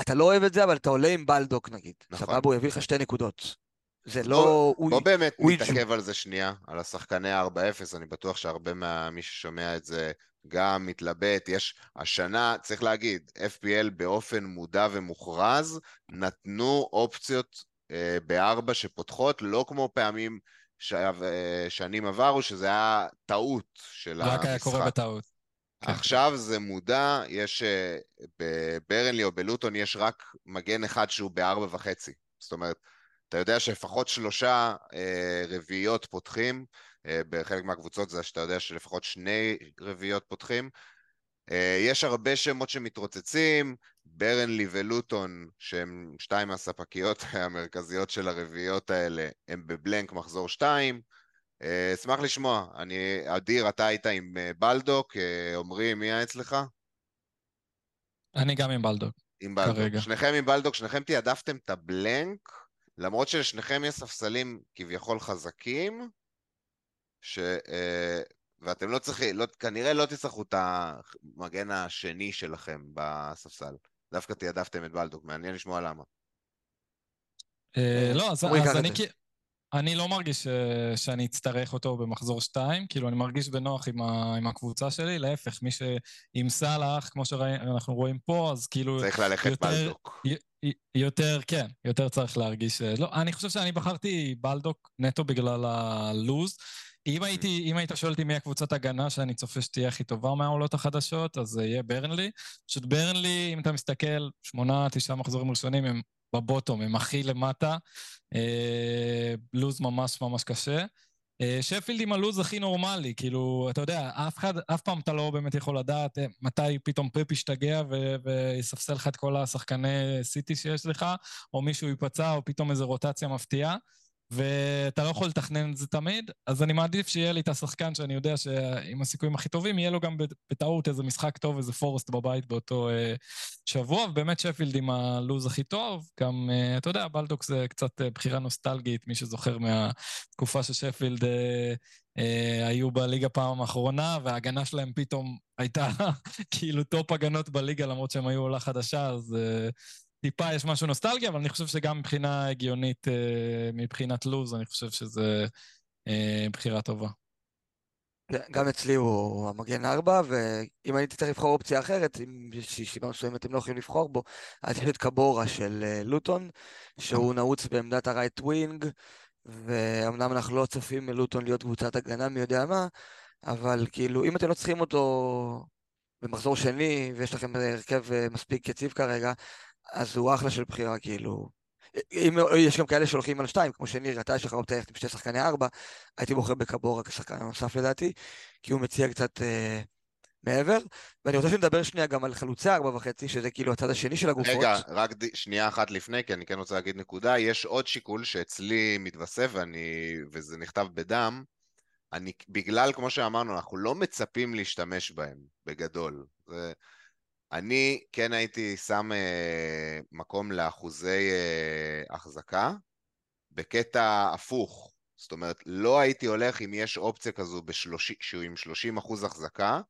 C: אתה לא אוהב את זה, אבל אתה עולה עם בלדוק נגיד.
A: נכון.
C: סבבה, הוא יביא לך שתי נקודות. זה
A: בוא-
C: לא... הוא-
A: בוא באמת
C: הוא
A: נתעכב על זה שנייה, על השחקני ה-4-0, אני בטוח שהרבה ממי ששומע את זה גם מתלבט. יש השנה, צריך להגיד, FPL באופן מודע ומוכרז, נתנו אופציות אה, בארבע שפותחות, לא כמו פעמים ש... אה, שנים עברו, שזה היה טעות של המשחק.
B: רק היה קורה בטעות. כן.
A: עכשיו זה מודע, יש אה, בברנלי או בלוטון יש רק מגן אחד שהוא בארבע וחצי. זאת אומרת, אתה יודע שלפחות שלושה אה, רביעיות פותחים, אה, בחלק מהקבוצות זה שאתה יודע שלפחות שני רביעיות פותחים. אה, יש הרבה שמות שמתרוצצים, ברנלי ולוטון, שהם שתיים מהספקיות המרכזיות של הרביעיות האלה, הם בבלנק מחזור שתיים. אשמח לשמוע. אני, אדיר, אתה היית עם בלדוק, עמרי, מי היה אצלך?
B: אני גם עם בלדוק.
A: עם בלדוק.
B: כרגע.
A: שניכם עם בלדוק, שניכם תעדפתם את הבלנק, למרות שלשניכם יש ספסלים כביכול חזקים, ש... אה, ואתם לא צריכים, לא, כנראה לא תצטרכו את המגן השני שלכם בספסל. דווקא תעדפתם את בלדוק, מעניין לשמוע למה.
B: אה, לא, אז אז אני אני לא מרגיש אה, שאני אצטרך אותו במחזור 2, כאילו אני מרגיש בנוח עם ה- עם הקבוצה שלי, להפך, מי שעם סאלח, כמו שאנחנו רואים פה, אז כאילו
A: צריך ללכת
B: יותר-
A: בלדוק.
B: י- יותר, כן, יותר צריך להרגיש... אה, לא, אני חושב שאני בחרתי בלדוק נטו בגלל הלוז. אם הייתי, אם היית שואל אותי מי הקבוצת הגנה שאני צופה שתהיה הכי טובה מהעולות החדשות, אז זה יהיה ברנלי. פשוט ברנלי, אם אתה מסתכל, שמונה, תשעה מחזורים ראשונים הם בבוטום, הם הכי למטה. אה, לוז ממש ממש קשה. אה, שפילד עם הלו"ז הכי נורמלי, כאילו, אתה יודע, אף אחד, אף פעם אתה לא באמת יכול לדעת אה, מתי פתאום פריפ ישתגע ויספסל לך את כל השחקני סיטי שיש לך, או מישהו ייפצע, או פתאום איזו רוטציה מפתיעה. ואתה לא יכול לתכנן את זה תמיד, אז אני מעדיף שיהיה לי את השחקן שאני יודע שעם הסיכויים הכי טובים, יהיה לו גם בטעות איזה משחק טוב, איזה פורסט בבית באותו אה, שבוע, ובאמת שפילד עם הלו"ז הכי טוב. גם, אה, אתה יודע, בלדוק זה קצת אה, בחירה נוסטלגית, מי שזוכר מהתקופה ששפילד אה, אה, היו בליגה פעם האחרונה, וההגנה שלהם פתאום הייתה כאילו טופ הגנות בליגה, למרות שהם היו עולה חדשה, אז... אה, טיפה יש משהו נוסטלגי, אבל אני חושב שגם מבחינה הגיונית, אה, מבחינת לוז, אני חושב שזה אה, בחירה טובה.
C: גם אצלי הוא המגן ארבע, ואם הייתי צריך לבחור אופציה אחרת, אם מסיבה מסוימת אתם לא יכולים לבחור בו, אז יש את קאבורה של אה, לוטון, שהוא נעוץ בעמדת ה right wing, ואומנם אנחנו לא צופים מלוטון להיות קבוצת הגנה מי יודע מה, אבל כאילו, אם אתם לא צריכים אותו במחזור שני, ויש לכם הרכב מספיק יציב כרגע, אז הוא אחלה של בחירה, כאילו. אם יש גם כאלה שהולכים על שתיים, כמו שניר, אתה יש לך אופציה ללכת עם שתי שחקני ארבע, הייתי בוחר בקבורה כשחקן הנוסף לדעתי, כי הוא מציע קצת אה, מעבר. ואני רוצה שנדבר שנייה גם על חלוצי ארבע וחצי, שזה כאילו הצד השני של הגופות.
A: רגע, רק ד... שנייה אחת לפני, כי אני כן רוצה להגיד נקודה, יש עוד שיקול שאצלי מתווסף, ואני... וזה נכתב בדם, אני, בגלל, כמו שאמרנו, אנחנו לא מצפים להשתמש בהם, בגדול. זה... אני כן הייתי שם אה, מקום לאחוזי אה, החזקה בקטע הפוך. זאת אומרת, לא הייתי הולך אם יש אופציה כזו בשלוש... שהוא עם 30 אחוז החזקה,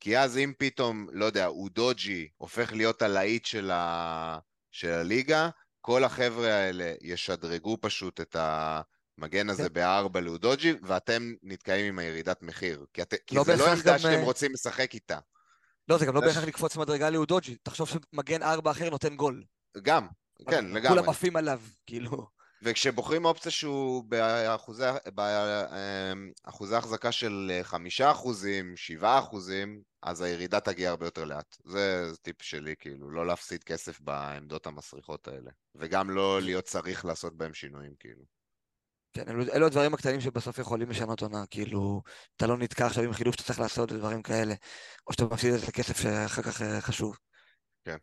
A: כי אז אם פתאום, לא יודע, אודוג'י הופך להיות הלהיט של, ה... של הליגה, כל החבר'ה האלה ישדרגו פשוט את המגן הזה כן. בארבע לאודוג'י, ואתם נתקעים עם הירידת מחיר. כי, את... כי לא זה לא עמדה. שאתם אה, רוצים לשחק איתה.
C: לא, זה גם לא בהכרח לקפוץ מדרגה לאודוג'י. תחשוב שמגן ארבע אחר נותן גול.
A: גם, כן, לגמרי.
C: כולם עפים עליו, כאילו.
A: וכשבוחרים אופציה שהוא באחוזי, באחוזי החזקה של חמישה אחוזים, שבעה אחוזים, אז הירידה תגיע הרבה יותר לאט. זה, זה טיפ שלי, כאילו, לא להפסיד כסף בעמדות המסריחות האלה. וגם לא להיות צריך לעשות בהם שינויים, כאילו.
C: כן, אלו, אלו הדברים הקטנים שבסוף יכולים לשנות עונה, כאילו, אתה לא נתקע עכשיו עם חילוף שאתה צריך לעשות ודברים כאלה, או שאתה מפסיד איזה כסף שאחר כך אה, חשוב.
A: כן.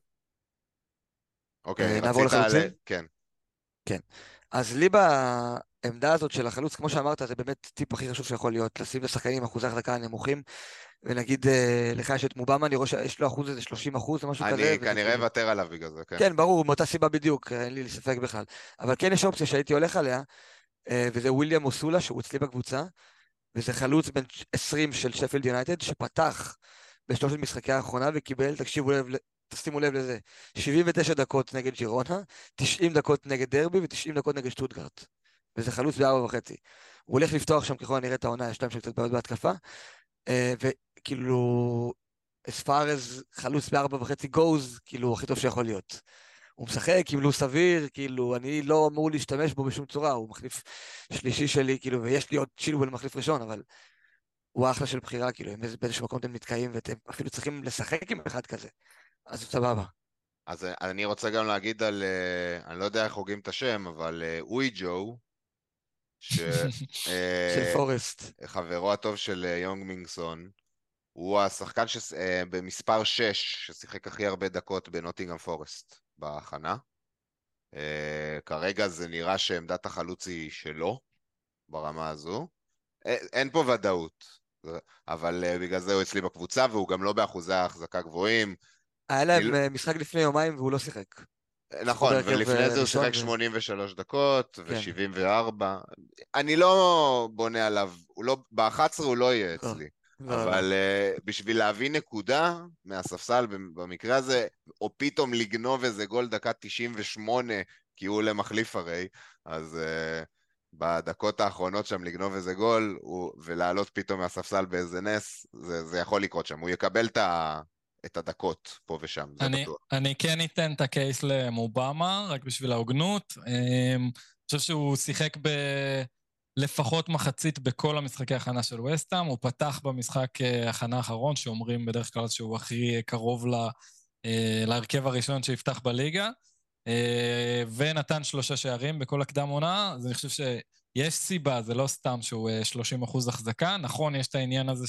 A: אוקיי, אה, נעבור לחלוצים? על... כן.
C: כן. אז לי בעמדה הזאת של החלוץ, כמו שאמרת, זה באמת טיפ הכי חשוב שיכול להיות, לשים לשחקנים אחוזי החזקה הנמוכים, ונגיד אה, לך יש את מובמה, אני רואה שיש לו אחוז איזה 30 אחוז או משהו
A: אני
C: כזה.
A: אני כנראה אוותר עליו בגלל זה, כן.
C: כן, ברור, מאותה סיבה בדיוק, אין לי ספק בכלל. אבל כן יש אופציה שהייתי הולך עליה, אה, וזה וויליאם אוסולה, שהוא אצלי בקבוצה, וזה חלוץ בן 20 של שפילד יונייטד, שפתח בשלושת משחקי האחרונה וקיבל, תקשיבו לב, תשימו לב לזה, 79 דקות נגד ג'ירונה, 90 דקות נגד דרבי ו-90 דקות נגד שטוטגרט. וזה חלוץ בארבע וחצי. הוא הולך לפתוח שם ככל הנראה את העונה, יש להם שם קצת בעיות בהתקפה. אה, וכאילו, as far as חלוץ בארבע וחצי goes, כאילו, הכי טוב שיכול להיות. הוא משחק עם לו"ז סביר, כאילו, אני לא אמור להשתמש בו בשום צורה, הוא מחליף שלישי שלי, כאילו, ויש לי עוד צ'ילואל מחליף ראשון, אבל הוא אחלה של בחירה, כאילו, אם באיזשהו מקום אתם נתקעים ואתם אפילו צריכים לשחק עם אחד כזה, אז הוא סבבה.
A: אז אני רוצה גם להגיד על, אה, אני לא יודע איך הוגים את השם, אבל אה, אוי ג'ו, ש...
C: של פורסט.
A: חברו הטוב של אה, יונג מינגסון, הוא השחקן במספר 6 ששיחק הכי הרבה דקות בנוטינגרם פורסט. בהכנה. Uh, כרגע זה נראה שעמדת החלוץ היא שלו, ברמה הזו. אין, אין פה ודאות, אבל uh, בגלל זה הוא אצלי בקבוצה, והוא גם לא באחוזי ההחזקה גבוהים.
C: היה להם כאילו... משחק לפני יומיים והוא לא שיחק.
A: נכון, ולפני זה הוא שיחק 83 דקות כן. ו-74. אני לא בונה עליו, לא, ב-11 הוא לא יהיה אצלי. לא, אבל לא. Uh, בשביל להביא נקודה מהספסל במקרה הזה, או פתאום לגנוב איזה גול דקה 98, כי הוא למחליף הרי, אז uh, בדקות האחרונות שם לגנוב איזה גול, הוא, ולעלות פתאום מהספסל באיזה נס, זה, זה יכול לקרות שם. הוא יקבל את, ה, את הדקות פה ושם, זה
B: אני,
A: בטוח.
B: אני כן אתן את הקייס למובמה, רק בשביל ההוגנות. אמ, אני חושב שהוא שיחק ב... לפחות מחצית בכל המשחקי הכנה של וסטאם. הוא פתח במשחק אה, הכנה האחרון, שאומרים בדרך כלל שהוא הכי קרוב לה, אה, להרכב הראשון שיפתח בליגה, אה, ונתן שלושה שערים בכל הקדם עונה, אז אני חושב יש סיבה, זה לא סתם שהוא 30 אחוז החזקה. נכון, יש את העניין הזה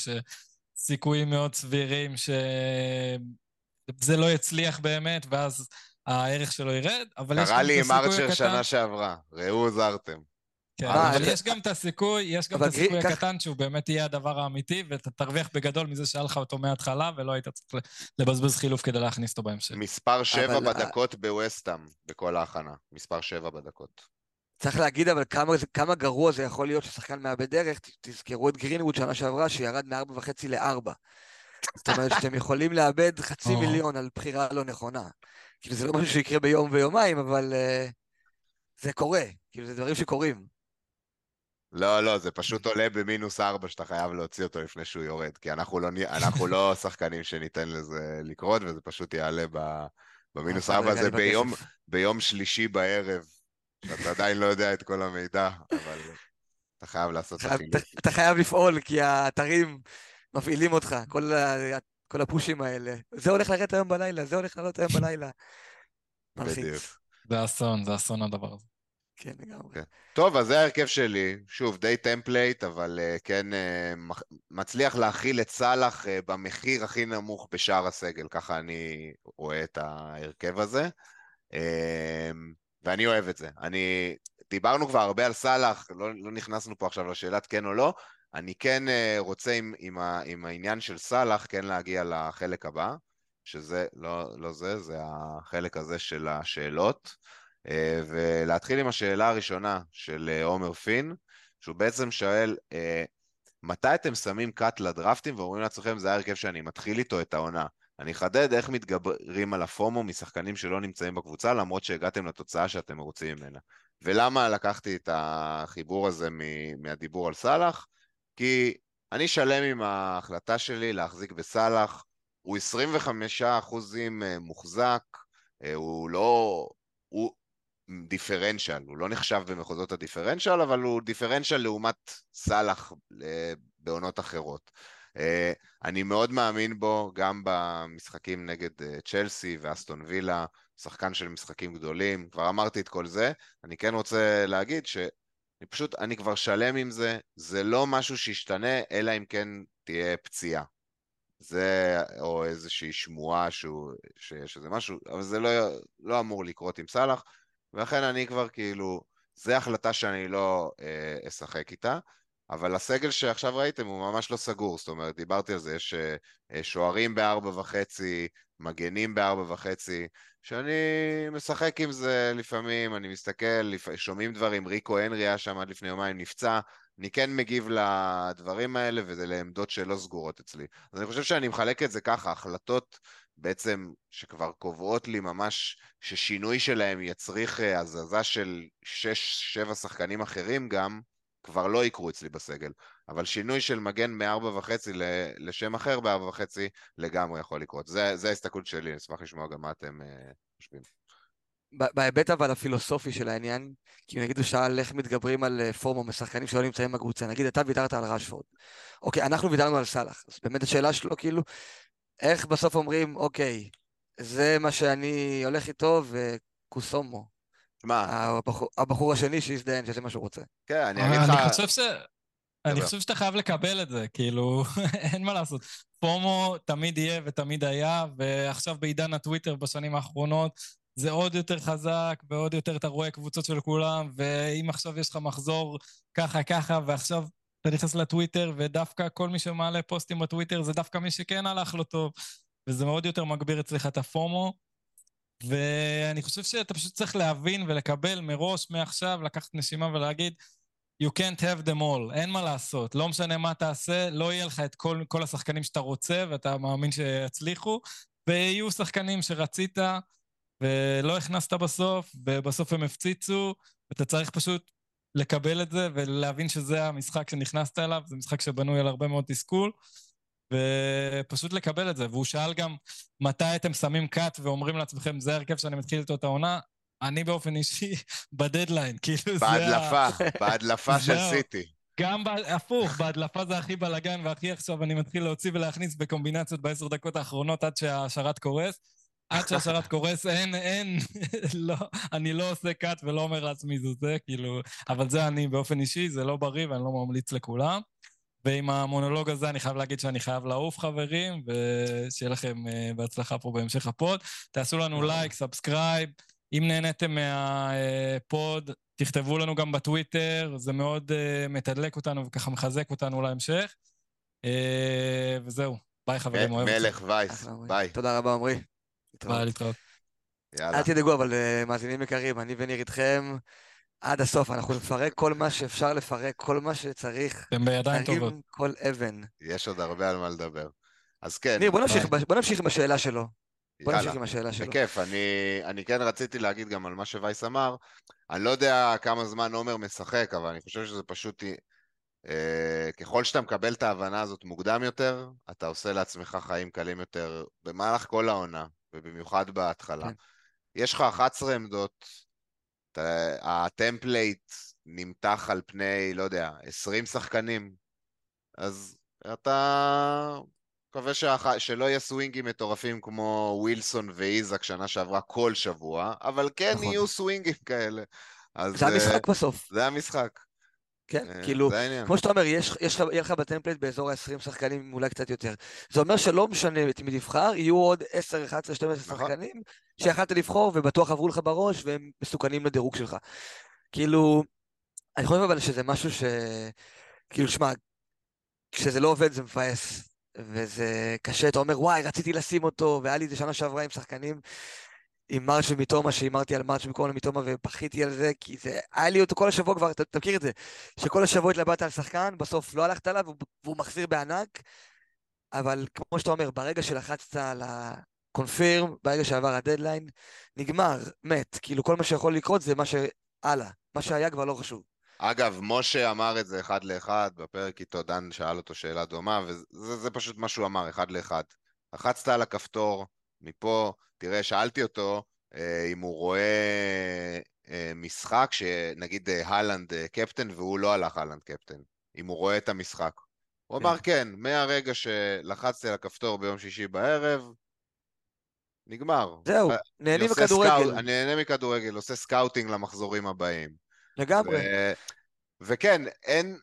B: שסיכויים מאוד סבירים שזה לא יצליח באמת, ואז הערך שלו ירד, אבל יש גם את הסיכוי הקטן...
A: קרה לי עם ארצ'ר שנה שעברה, ראו זרתם.
B: כן, אבל יש גם את הסיכוי, יש גם את הסיכוי הקטן שהוא באמת יהיה הדבר האמיתי, ואתה תרוויח בגדול מזה שהיה לך אותו מההתחלה, ולא היית צריך לבזבז חילוף כדי להכניס אותו בהמשך.
A: מספר שבע בדקות בווסטאם, בכל ההכנה. מספר שבע בדקות.
C: צריך להגיד אבל כמה, כמה גרוע זה יכול להיות ששחקן מאבד דרך, תזכרו את גרינווד שנה שעברה, שירד מ-4.5 ל-4. זאת אומרת שאתם יכולים לאבד חצי מיליון על בחירה לא נכונה. כאילו זה לא משהו שיקרה ביום ויומיים, אבל uh, זה קורה. כאילו זה דברים שקורים.
A: לא, לא, זה פשוט עולה במינוס ארבע שאתה חייב להוציא אותו לפני שהוא יורד, כי אנחנו לא, אנחנו לא שחקנים שניתן לזה לקרות, וזה פשוט יעלה ב, במינוס ארבע הזה ביום, ביום שלישי בערב, שאתה עדיין לא יודע את כל המידע, אבל אתה חייב לעשות את החילוף.
C: אתה חייב לפעול, כי האתרים מפעילים אותך, כל, ה, כל הפושים האלה. זה הולך לרדת היום בלילה, זה הולך לעלות היום בלילה.
A: בדיוק.
B: זה אסון, זה אסון הדבר הזה.
C: כן, לגמרי. כן.
A: טוב, אז זה ההרכב שלי. שוב, די template, אבל אה, כן אה, מצליח להכיל את סאלח uh, במחיר הכי נמוך בשאר הסגל, ככה אני רואה את ההרכב הזה. Uh, ואני אוהב את זה. אני... דיברנו כבר הרבה על סאלח, לא, לא נכנסנו פה עכשיו לשאלת כן או לא. אני כן רוצה עם, עם, ה, עם העניין של סאלח כן להגיע לחלק הבא, שזה, לא, לא זה, זה החלק הזה של השאלות. אה, ולהתחיל עם השאלה הראשונה של אה, עומר פין, שהוא בעצם שואל, אה, מתי אתם שמים קאט לדרפטים ואומרים לעצמכם, זה ההרכב שאני מתחיל איתו את העונה? אני אחדד איך מתגברים על הפומו משחקנים שלא נמצאים בקבוצה, למרות שהגעתם לתוצאה שאתם מרוצים ממנה. ולמה לקחתי את החיבור הזה מהדיבור על סאלח? כי אני שלם עם ההחלטה שלי להחזיק בסאלח, הוא 25% מוחזק, הוא לא... הוא, דיפרנציאל, הוא לא נחשב במחוזות הדיפרנציאל, אבל הוא דיפרנציאל לעומת סאלח אה, בעונות אחרות. אה, אני מאוד מאמין בו גם במשחקים נגד אה, צ'לסי ואסטון וילה, שחקן של משחקים גדולים, כבר אמרתי את כל זה, אני כן רוצה להגיד שאני פשוט, אני כבר שלם עם זה, זה לא משהו שישתנה, אלא אם כן תהיה פציעה. זה, או איזושהי שמועה שהוא, שיש איזה משהו, אבל זה לא, לא אמור לקרות עם סאלח. ולכן אני כבר כאילו, זו החלטה שאני לא אה, אשחק איתה, אבל הסגל שעכשיו ראיתם הוא ממש לא סגור, זאת אומרת, דיברתי על זה, יש אה, שוערים בארבע וחצי, מגנים בארבע וחצי, שאני משחק עם זה לפעמים, אני מסתכל, לפ... שומעים דברים, ריקו הנרי היה שם עד לפני יומיים, נפצע, אני כן מגיב לדברים האלה, וזה לעמדות שלא סגורות אצלי. אז אני חושב שאני מחלק את זה ככה, החלטות בעצם שכבר קובעות לי ממש ששינוי שלהם יצריך אה, הזזה של 6-7 שחקנים אחרים גם, כבר לא יקרו אצלי בסגל. אבל שינוי של מגן מ-4.5 לשם אחר ב-4.5 לגמרי יכול לקרות. זה ההסתכלות שלי, אני אשמח לשמוע גם מה אתם uh, חושבים.
C: בהיבט אבל הפילוסופי של העניין, כי נגיד הוא שאל איך מתגברים על אה, פורמו משחקנים שלא נמצאים בקבוצה, נגיד אתה ויתרת על רשפורד. אוקיי, אנחנו ויתרנו על סאלח, אז באמת השאלה שלו כאילו, איך בסוף אומרים, אוקיי, זה מה שאני הולך איתו וקוסומו.
A: מה?
C: הבחור, הבחור השני שיזדיין, שזה מה שהוא רוצה.
A: כן, אני אגיד לך...
B: אני חושב ש... אני חושב שאתה חייב לקבל את זה, כאילו, אין מה לעשות. פומו תמיד יהיה ותמיד היה, ועכשיו בעידן הטוויטר בשנים האחרונות, זה עוד יותר חזק, ועוד יותר אתה רואה קבוצות של כולם, ואם עכשיו יש לך מחזור ככה ככה, ועכשיו אתה נכנס לטוויטר, ודווקא כל מי שמעלה פוסטים בטוויטר זה דווקא מי שכן הלך לו טוב, וזה מאוד יותר מגביר אצלך את הפומו. ואני חושב שאתה פשוט צריך להבין ולקבל מראש, מעכשיו, לקחת נשימה ולהגיד, you can't have them all, אין מה לעשות. לא משנה מה תעשה, לא יהיה לך את כל, כל השחקנים שאתה רוצה ואתה מאמין שיצליחו, ויהיו שחקנים שרצית ולא הכנסת בסוף, ובסוף הם הפציצו, ואתה צריך פשוט לקבל את זה ולהבין שזה המשחק שנכנסת אליו, זה משחק שבנוי על הרבה מאוד תסכול, ופשוט לקבל את זה. והוא שאל גם מתי אתם שמים קאט ואומרים לעצמכם, זה ההרכב שאני מתחיל איתו את העונה. אני באופן אישי בדדליין, כאילו זה...
A: בהדלפה, בהדלפה של סיטי.
B: גם הפוך, בהדלפה זה הכי בלאגן והכי עכשיו אני מתחיל להוציא ולהכניס בקומבינציות בעשר דקות האחרונות עד שהשרת קורס. עד שהשרת קורס, אין, אין, לא, אני לא עושה קאט ולא אומר לעצמי זה זה, כאילו, אבל זה אני באופן אישי, זה לא בריא ואני לא ממליץ לכולם. ועם המונולוג הזה אני חייב להגיד שאני חייב לעוף, חברים, ושיהיה לכם אה, בהצלחה פה בהמשך הפוד. תעשו לנו לייק, subscribe. אם נהניתם מהפוד, תכתבו לנו גם בטוויטר, זה מאוד אה, מתדלק אותנו וככה מחזק אותנו להמשך. אה, וזהו, ביי חברים, אוהב אתכם.
A: מלך וייס, ביי.
C: תודה רבה, עמרי.
B: ביי, להתראות.
A: יאללה.
C: אל תדאגו, אבל אה, מאזינים יקרים, אני וניר איתכם עד הסוף. אנחנו נפרק כל מה שאפשר לפרק, כל מה שצריך.
B: אתם בידיים טובות.
C: נרים כל אבן.
A: יש עוד הרבה על מה לדבר. אז כן,
C: ניר, בוא נמשיך,
B: ביי.
C: בוא נמשיך עם השאלה שלו. בוא
A: יאללה.
C: נמשיך עם השאלה שלו.
A: בכיף, אני, אני כן רציתי להגיד גם על מה שווייס אמר. אני לא יודע כמה זמן עומר משחק, אבל אני חושב שזה פשוט... אה, ככל שאתה מקבל את ההבנה הזאת מוקדם יותר, אתה עושה לעצמך חיים קלים יותר במהלך כל העונה, ובמיוחד בהתחלה.
C: כן.
A: יש לך 11 עמדות, ה template נמתח על פני, לא יודע, 20 שחקנים, אז אתה מקווה שהח... שלא יהיה סווינגים מטורפים כמו ווילסון ואיזק שנה שעברה כל שבוע, אבל כן
C: נכון.
A: יהיו סווינגים כאלה. אז
C: זה
A: אה,
C: המשחק בסוף,
A: זה המשחק.
C: כן?
A: אה,
C: כאילו. כמו שאתה אומר, יש, יש יהיה לך ב template באזור ה-20 שחקנים, אולי קצת יותר. זה אומר שלא משנה את מי תבחר, יהיו עוד 10, 11, 12
A: נכון.
C: שחקנים שיכלת לבחור ובטוח עברו לך בראש והם מסוכנים לדירוג שלך. כאילו, אני חושב אבל שזה משהו ש... כאילו, שמע, כשזה לא עובד זה מבאס, וזה קשה, אתה אומר, וואי, רציתי לשים אותו, והיה לי את זה שנה שעברה עם שחקנים, עם מרץ' ומיטומה, שהימרתי על מרץ' במקום למיטומה, ובכיתי על זה, כי זה, היה לי אותו כל השבוע כבר, אתה, מכיר את זה, שכל השבוע התלבטת על שחקן, בסוף לא הלכת עליו, והוא- מחזיר בענק, אבל כמו שאתה אומר, ברגע שלחצת על הקונפירם, ברגע שעבר הדדליין, נגמר, מת, כאילו כל מה שיכול לקרות זה מה שהלאה, מה שהיה כבר לא חשוב.
A: אגב, משה אמר את זה אחד לאחד, בפרק איתו דן שאל אותו שאלה דומה, וזה זה פשוט מה שהוא אמר, אחד לאחד. לחצת על הכפתור, מפה, תראה, שאלתי אותו אה, אם הוא רואה אה, משחק, שנגיד אה, הלנד קפטן והוא לא הלך הלנד קפטן, אם הוא רואה את המשחק. הוא
C: כן.
A: אמר כן, מהרגע שלחצתי על הכפתור ביום שישי בערב, נגמר.
C: זהו, נהנים מכדורגל,
A: אני נהנה מכדורגל, עושה scouting למחזורים הבאים.
C: לגמרי.
A: וכן, אין,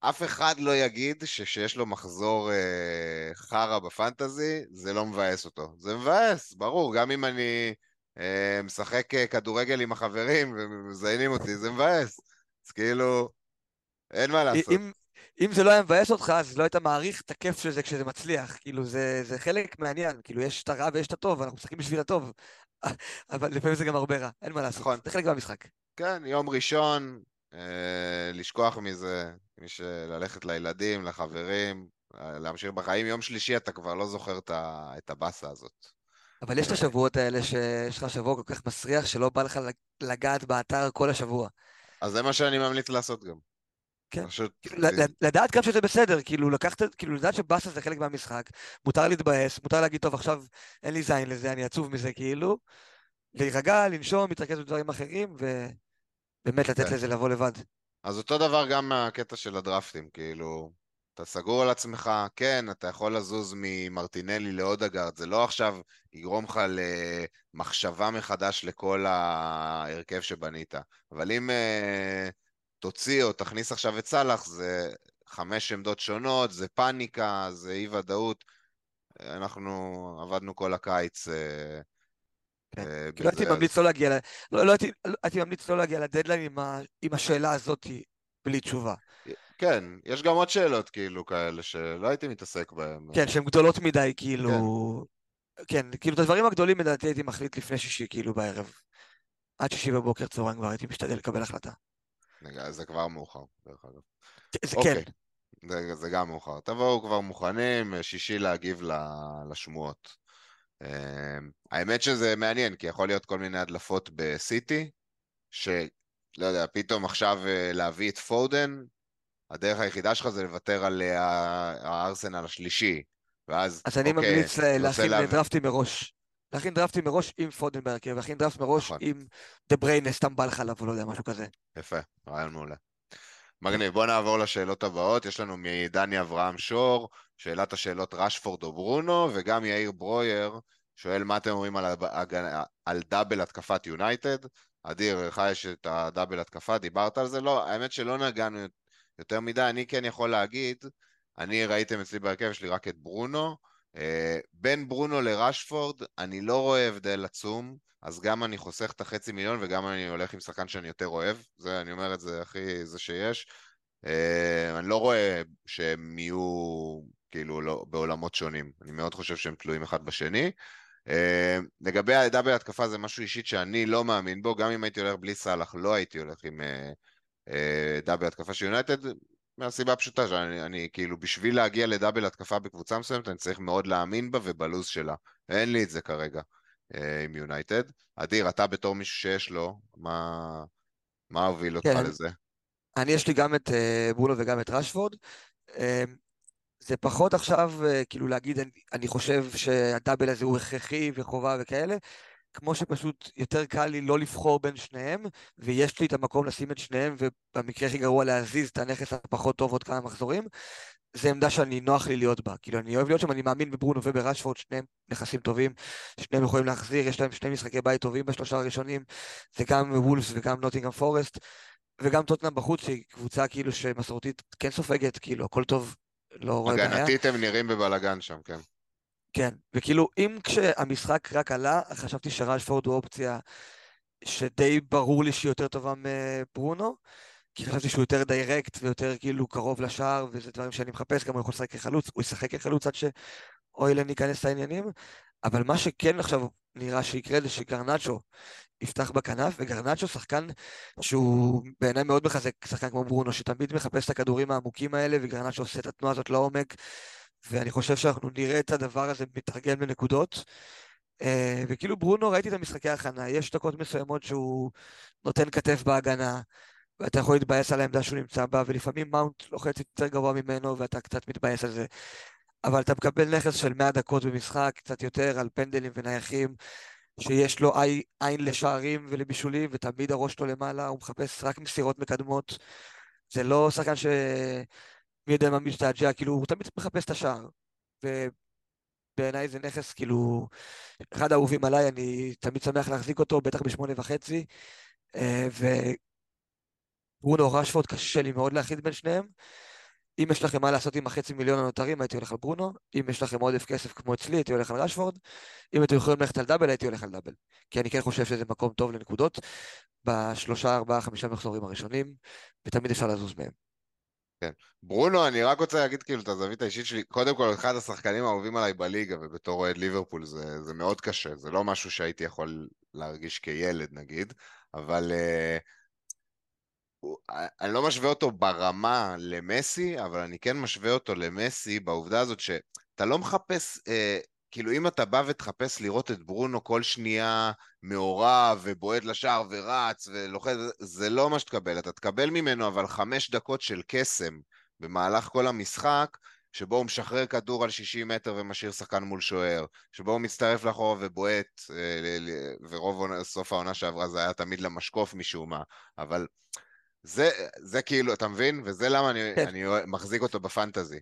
A: אף אחד לא יגיד שכשיש לו מחזור אה, חרא בפנטזי, זה לא מבאס אותו. זה מבאס, ברור, גם אם אני אה, משחק אה, כדורגל עם החברים ומזיינים אותי, זה מבאס. אז כאילו, אין מה לעשות.
C: אם, אם זה לא היה מבאס אותך, אז לא היית מעריך את הכיף של זה כשזה מצליח. כאילו, זה, זה חלק מהעניין. כאילו, יש את הרע ויש את הטוב, אנחנו משחקים בשביל הטוב. אבל לפעמים זה גם הרבה רע, אין מה לעשות.
A: נכון.
C: זה חלק מהמשחק.
A: כן, יום ראשון, לשכוח מזה, מי שללכת לילדים, לחברים, אה, להמשיך בחיים. יום שלישי אתה כבר לא זוכר את הבאסה הזאת.
C: אבל יש את השבועות האלה שיש לך שבוע כל כך מסריח, שלא בא לך לגעת באתר כל השבוע.
A: אז זה מה שאני ממליץ לעשות גם.
C: כן.
A: פשוט...
C: כאילו, ל- לדעת גם שזה בסדר, כאילו לקחת, כאילו לדעת שבאסה זה חלק מהמשחק, מותר להתבאס, מותר להגיד, טוב, עכשיו אין לי זין לזה, אני עצוב מזה, כאילו, להירגע, לנשום, להתרכז בדברים אחרים, ובאמת לתת
A: כן.
C: לזה לבוא לבד.
A: אז אותו דבר גם מהקטע של הדרפטים, כאילו, אתה סגור על עצמך, כן, אתה יכול לזוז ממרטינלי לאודגרד, זה לא עכשיו יגרום לך למחשבה מחדש לכל ההרכב שבנית, אבל אם uh, תוציא או תכניס עכשיו את סאלח, זה חמש עמדות שונות, זה פאניקה, זה אי ודאות. אנחנו עבדנו כל הקיץ uh,
C: כאילו הייתי ממליץ לא להגיע, לא, לא הייתי, לא- הייתי ממליץ לא להגיע לדדליין עם, השאלה הזאת בלי תשובה.
A: כן, יש גם עוד שאלות כאילו כאלה שלא הייתי מתעסק בהן.
C: כן, שהן גדולות מדי, כאילו... כן, כאילו את הדברים הגדולים לדעתי הייתי מחליט לפני שישי, כאילו בערב. עד שישי בבוקר צהריים כבר הייתי משתדל לקבל החלטה.
A: זה כבר מאוחר, דרך אגב.
C: זה
A: אוקיי.
C: כן,
A: זה, זה גם מאוחר. תבואו כבר מוכנים, שישי להגיב לשמועות. אמ, האמת שזה מעניין, כי יכול להיות כל מיני הדלפות בסיטי, שלא יודע, פתאום עכשיו אה, להביא את פודן, הדרך היחידה שלך זה לוותר על אה, הארסנל השלישי. ואז,
C: אז אני
A: אוקיי,
C: ממליץ לה-
A: רוצה
C: להכין
A: להביא-
C: דרפטים מראש. להכין דרפטים מראש עם פודן בהרכב, להכין דרפט מראש
A: נכון.
C: עם דה בריינה, סתם בא לך עליו, או לא יודע, משהו כזה.
A: יפה, רעיון מעולה. מגניב, בוא נעבור לשאלות הבאות. יש לנו מדני אברהם שור, שאלת השאלות רשפורד או ברונו, וגם יאיר ברויר שואל מה אתם אומרים על, הגנה, על דאבל התקפת יונייטד. אדיר, לך יש את הדאבל התקפה, דיברת על זה? לא, האמת שלא נגענו יותר מדי, אני כן יכול להגיד, אני ראיתם אצלי בהרכב, יש לי רק את ברונו. אה, בין ברונו לרשפורד, אני לא רואה הבדל עצום, אז גם אני חוסך את החצי מיליון וגם אני הולך עם שחקן שאני יותר אוהב, זה, אני אומר את זה הכי, זה שיש. אה, אני לא רואה שהם יהיו כאילו לא, בעולמות שונים, אני מאוד חושב שהם תלויים אחד בשני. אה, לגבי הדאבל התקפה זה משהו אישית שאני לא מאמין בו, גם אם הייתי הולך בלי סאלח לא הייתי הולך עם דאבל התקפה של יונייטד, מהסיבה הפשוטה שאני אני, כאילו בשביל להגיע לדאבל התקפה בקבוצה מסוימת אני צריך מאוד להאמין בה ובלוז שלה. אין לי את זה כרגע אה, עם יונייטד. אדיר, אתה בתור מישהו שיש לו, מה, מה הוביל אותך
C: כן,
A: לזה?
C: אני יש לי גם את אה, ברונו וגם את רשפורד. זה פחות עכשיו אה, כאילו להגיד אני, אני חושב שהדאבל הזה הוא הכרחי וחובה וכאלה, כמו שפשוט יותר קל לי לא לבחור בין שניהם, ויש לי את המקום לשים את שניהם, ובמקרה הכי גרוע להזיז את הנכס הפחות טוב עוד כמה מחזורים, זו עמדה שאני נוח לי להיות בה. כאילו, אני אוהב להיות שם, אני מאמין בברונו וברשפורד, שניהם נכסים טובים, שניהם יכולים להחזיר, יש להם שני משחקי בית טובים בשלושה הראשונים, זה גם וולבס וגם נוטינגאם פורסט, וגם טוטנאם בחוץ, שהיא קבוצה כאילו שמסורתית כן סופגת, כאילו, הכל טוב, לא רואה בעיה.
A: הגנתית הם נראים בבלאגן שם, כן.
C: כן, וכאילו, אם כשהמשחק רק עלה, חשבתי שרשפורד הוא אופציה שדי ברור לי שהיא יותר טובה מברונו, כי חשבתי שהוא יותר direct ויותר כאילו קרוב לשער, וזה דברים שאני מחפש, גם הוא יכול לשחק כחלוץ, הוא ישחק כחלוץ עד שהוילונד ייכנס לעניינים, אבל מה שכן עכשיו נראה שיקרה זה שגרנצ'ו יפתח בכנף, וגרנצ'ו שחקן שהוא בעיניי מאוד מחזק שחקן כמו ברונו, שתמיד מחפש את הכדורים העמוקים האלה, וגרנצ'ו עושה את התנועה הזאת לעומק. ואני חושב שאנחנו נראה את הדבר הזה מתרגם בנקודות. אה, וכאילו ברונו, ראיתי את המשחקי ההכנה, יש דקות מסוימות שהוא נותן כתף בהגנה, ואתה יכול להתבאס על העמדה שהוא נמצא בה, ולפעמים מאונט לוחץ יותר גבוה ממנו, ואתה קצת מתבאס על זה. אבל אתה מקבל נכס של 100 דקות במשחק, קצת יותר, על פנדלים ונייחים, שיש לו עין לשערים ולבישולים, ותמיד הראש שלו למעלה, הוא מחפש רק מסירות מקדמות. זה לא שחקן ש... מי יודע מה משתעג'ע, כאילו, הוא תמיד מחפש את השער. ובעיניי זה נכס, כאילו, אחד האהובים עליי, אני תמיד שמח להחזיק אותו, בטח בשמונה וחצי. אה, וברונו רשפורד, קשה לי מאוד להחיד בין שניהם. אם יש לכם מה לעשות עם החצי מיליון הנותרים, הייתי הולך על ברונו. אם יש לכם עודף כסף כמו אצלי, הייתי הולך על רשפורד. אם אתם יכולים ללכת על דאבל, הייתי הולך על דאבל. כי אני כן חושב שזה מקום טוב לנקודות בשלושה, ארבעה, חמישה מחזורים הראשונים, ותמיד אפשר לזוז מהם.
A: כן. ברונו, אני רק רוצה להגיד כאילו את הזווית האישית שלי, קודם כל אחד השחקנים האהובים עליי בליגה, ובתור אוהד ליברפול זה, זה מאוד קשה, זה לא משהו שהייתי יכול להרגיש כילד נגיד, אבל uh, אני לא משווה אותו ברמה למסי, אבל אני כן משווה אותו למסי בעובדה הזאת שאתה לא מחפש uh, כאילו אם אתה בא ותחפש לראות את ברונו כל שנייה מעורב ובועט לשער ורץ ולוחץ, זה לא מה שתקבל, אתה תקבל ממנו אבל חמש דקות של קסם במהלך כל המשחק, שבו הוא משחרר כדור על 60 מטר ומשאיר שחקן מול שוער, שבו הוא מצטרף לאחורה ובועט, אה, ורוב סוף העונה שעברה זה היה תמיד למשקוף משום מה, אבל זה, זה כאילו, אתה מבין? וזה למה אני, כן. אני מחזיק אותו בפנטזי.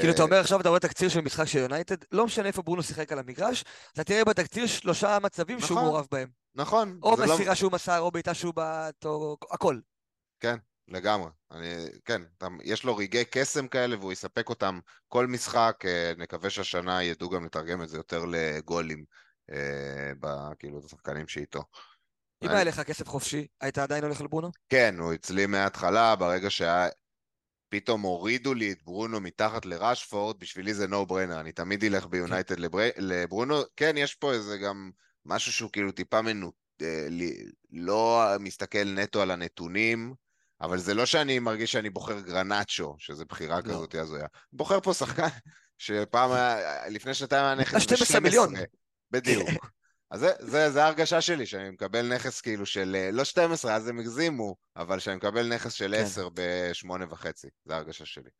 C: כאילו, אתה אומר עכשיו, אתה רואה תקציר של משחק של יונייטד, לא משנה איפה ברונו שיחק על המגרש, אתה תראה בתקציר שלושה מצבים נכון, שהוא מעורב בהם.
A: נכון.
C: או מסירה לא... שהוא מסר, או בעיטה שהוא בעט, או הכל.
A: כן, לגמרי. אני, כן, יש לו רגעי קסם כאלה והוא יספק אותם כל משחק, אה, נקווה שהשנה ידעו גם לתרגם את זה יותר לגולים, אה, כאילו, את השחקנים שאיתו.
C: אם היה לך כסף חופשי, היית עדיין הולך על ברונו?
A: כן, הוא אצלי מההתחלה, ברגע שהיה... פתאום הורידו לי את ברונו מתחת לראשפורד, בשבילי זה נו ברנר, אני תמיד אלך ביונייטד לבר... לברונו. כן, יש פה איזה גם משהו שהוא כאילו טיפה מנו... אה, לא מסתכל נטו על הנתונים, אבל זה לא שאני מרגיש שאני בוחר גרנצ'ו, שזה בחירה לא. כזאת הזויה. בוחר פה שחקן שפעם היה, לפני שנתיים היה נכס
C: ב-12 מיליון.
A: בדיוק. אז זה, זה, זה ההרגשה שלי, שאני מקבל נכס כאילו של, אה, לא 12, אז הם הגזימו, אבל שאני מקבל נכס של כן. 10 ב-8 וחצי, זה ההרגשה שלי.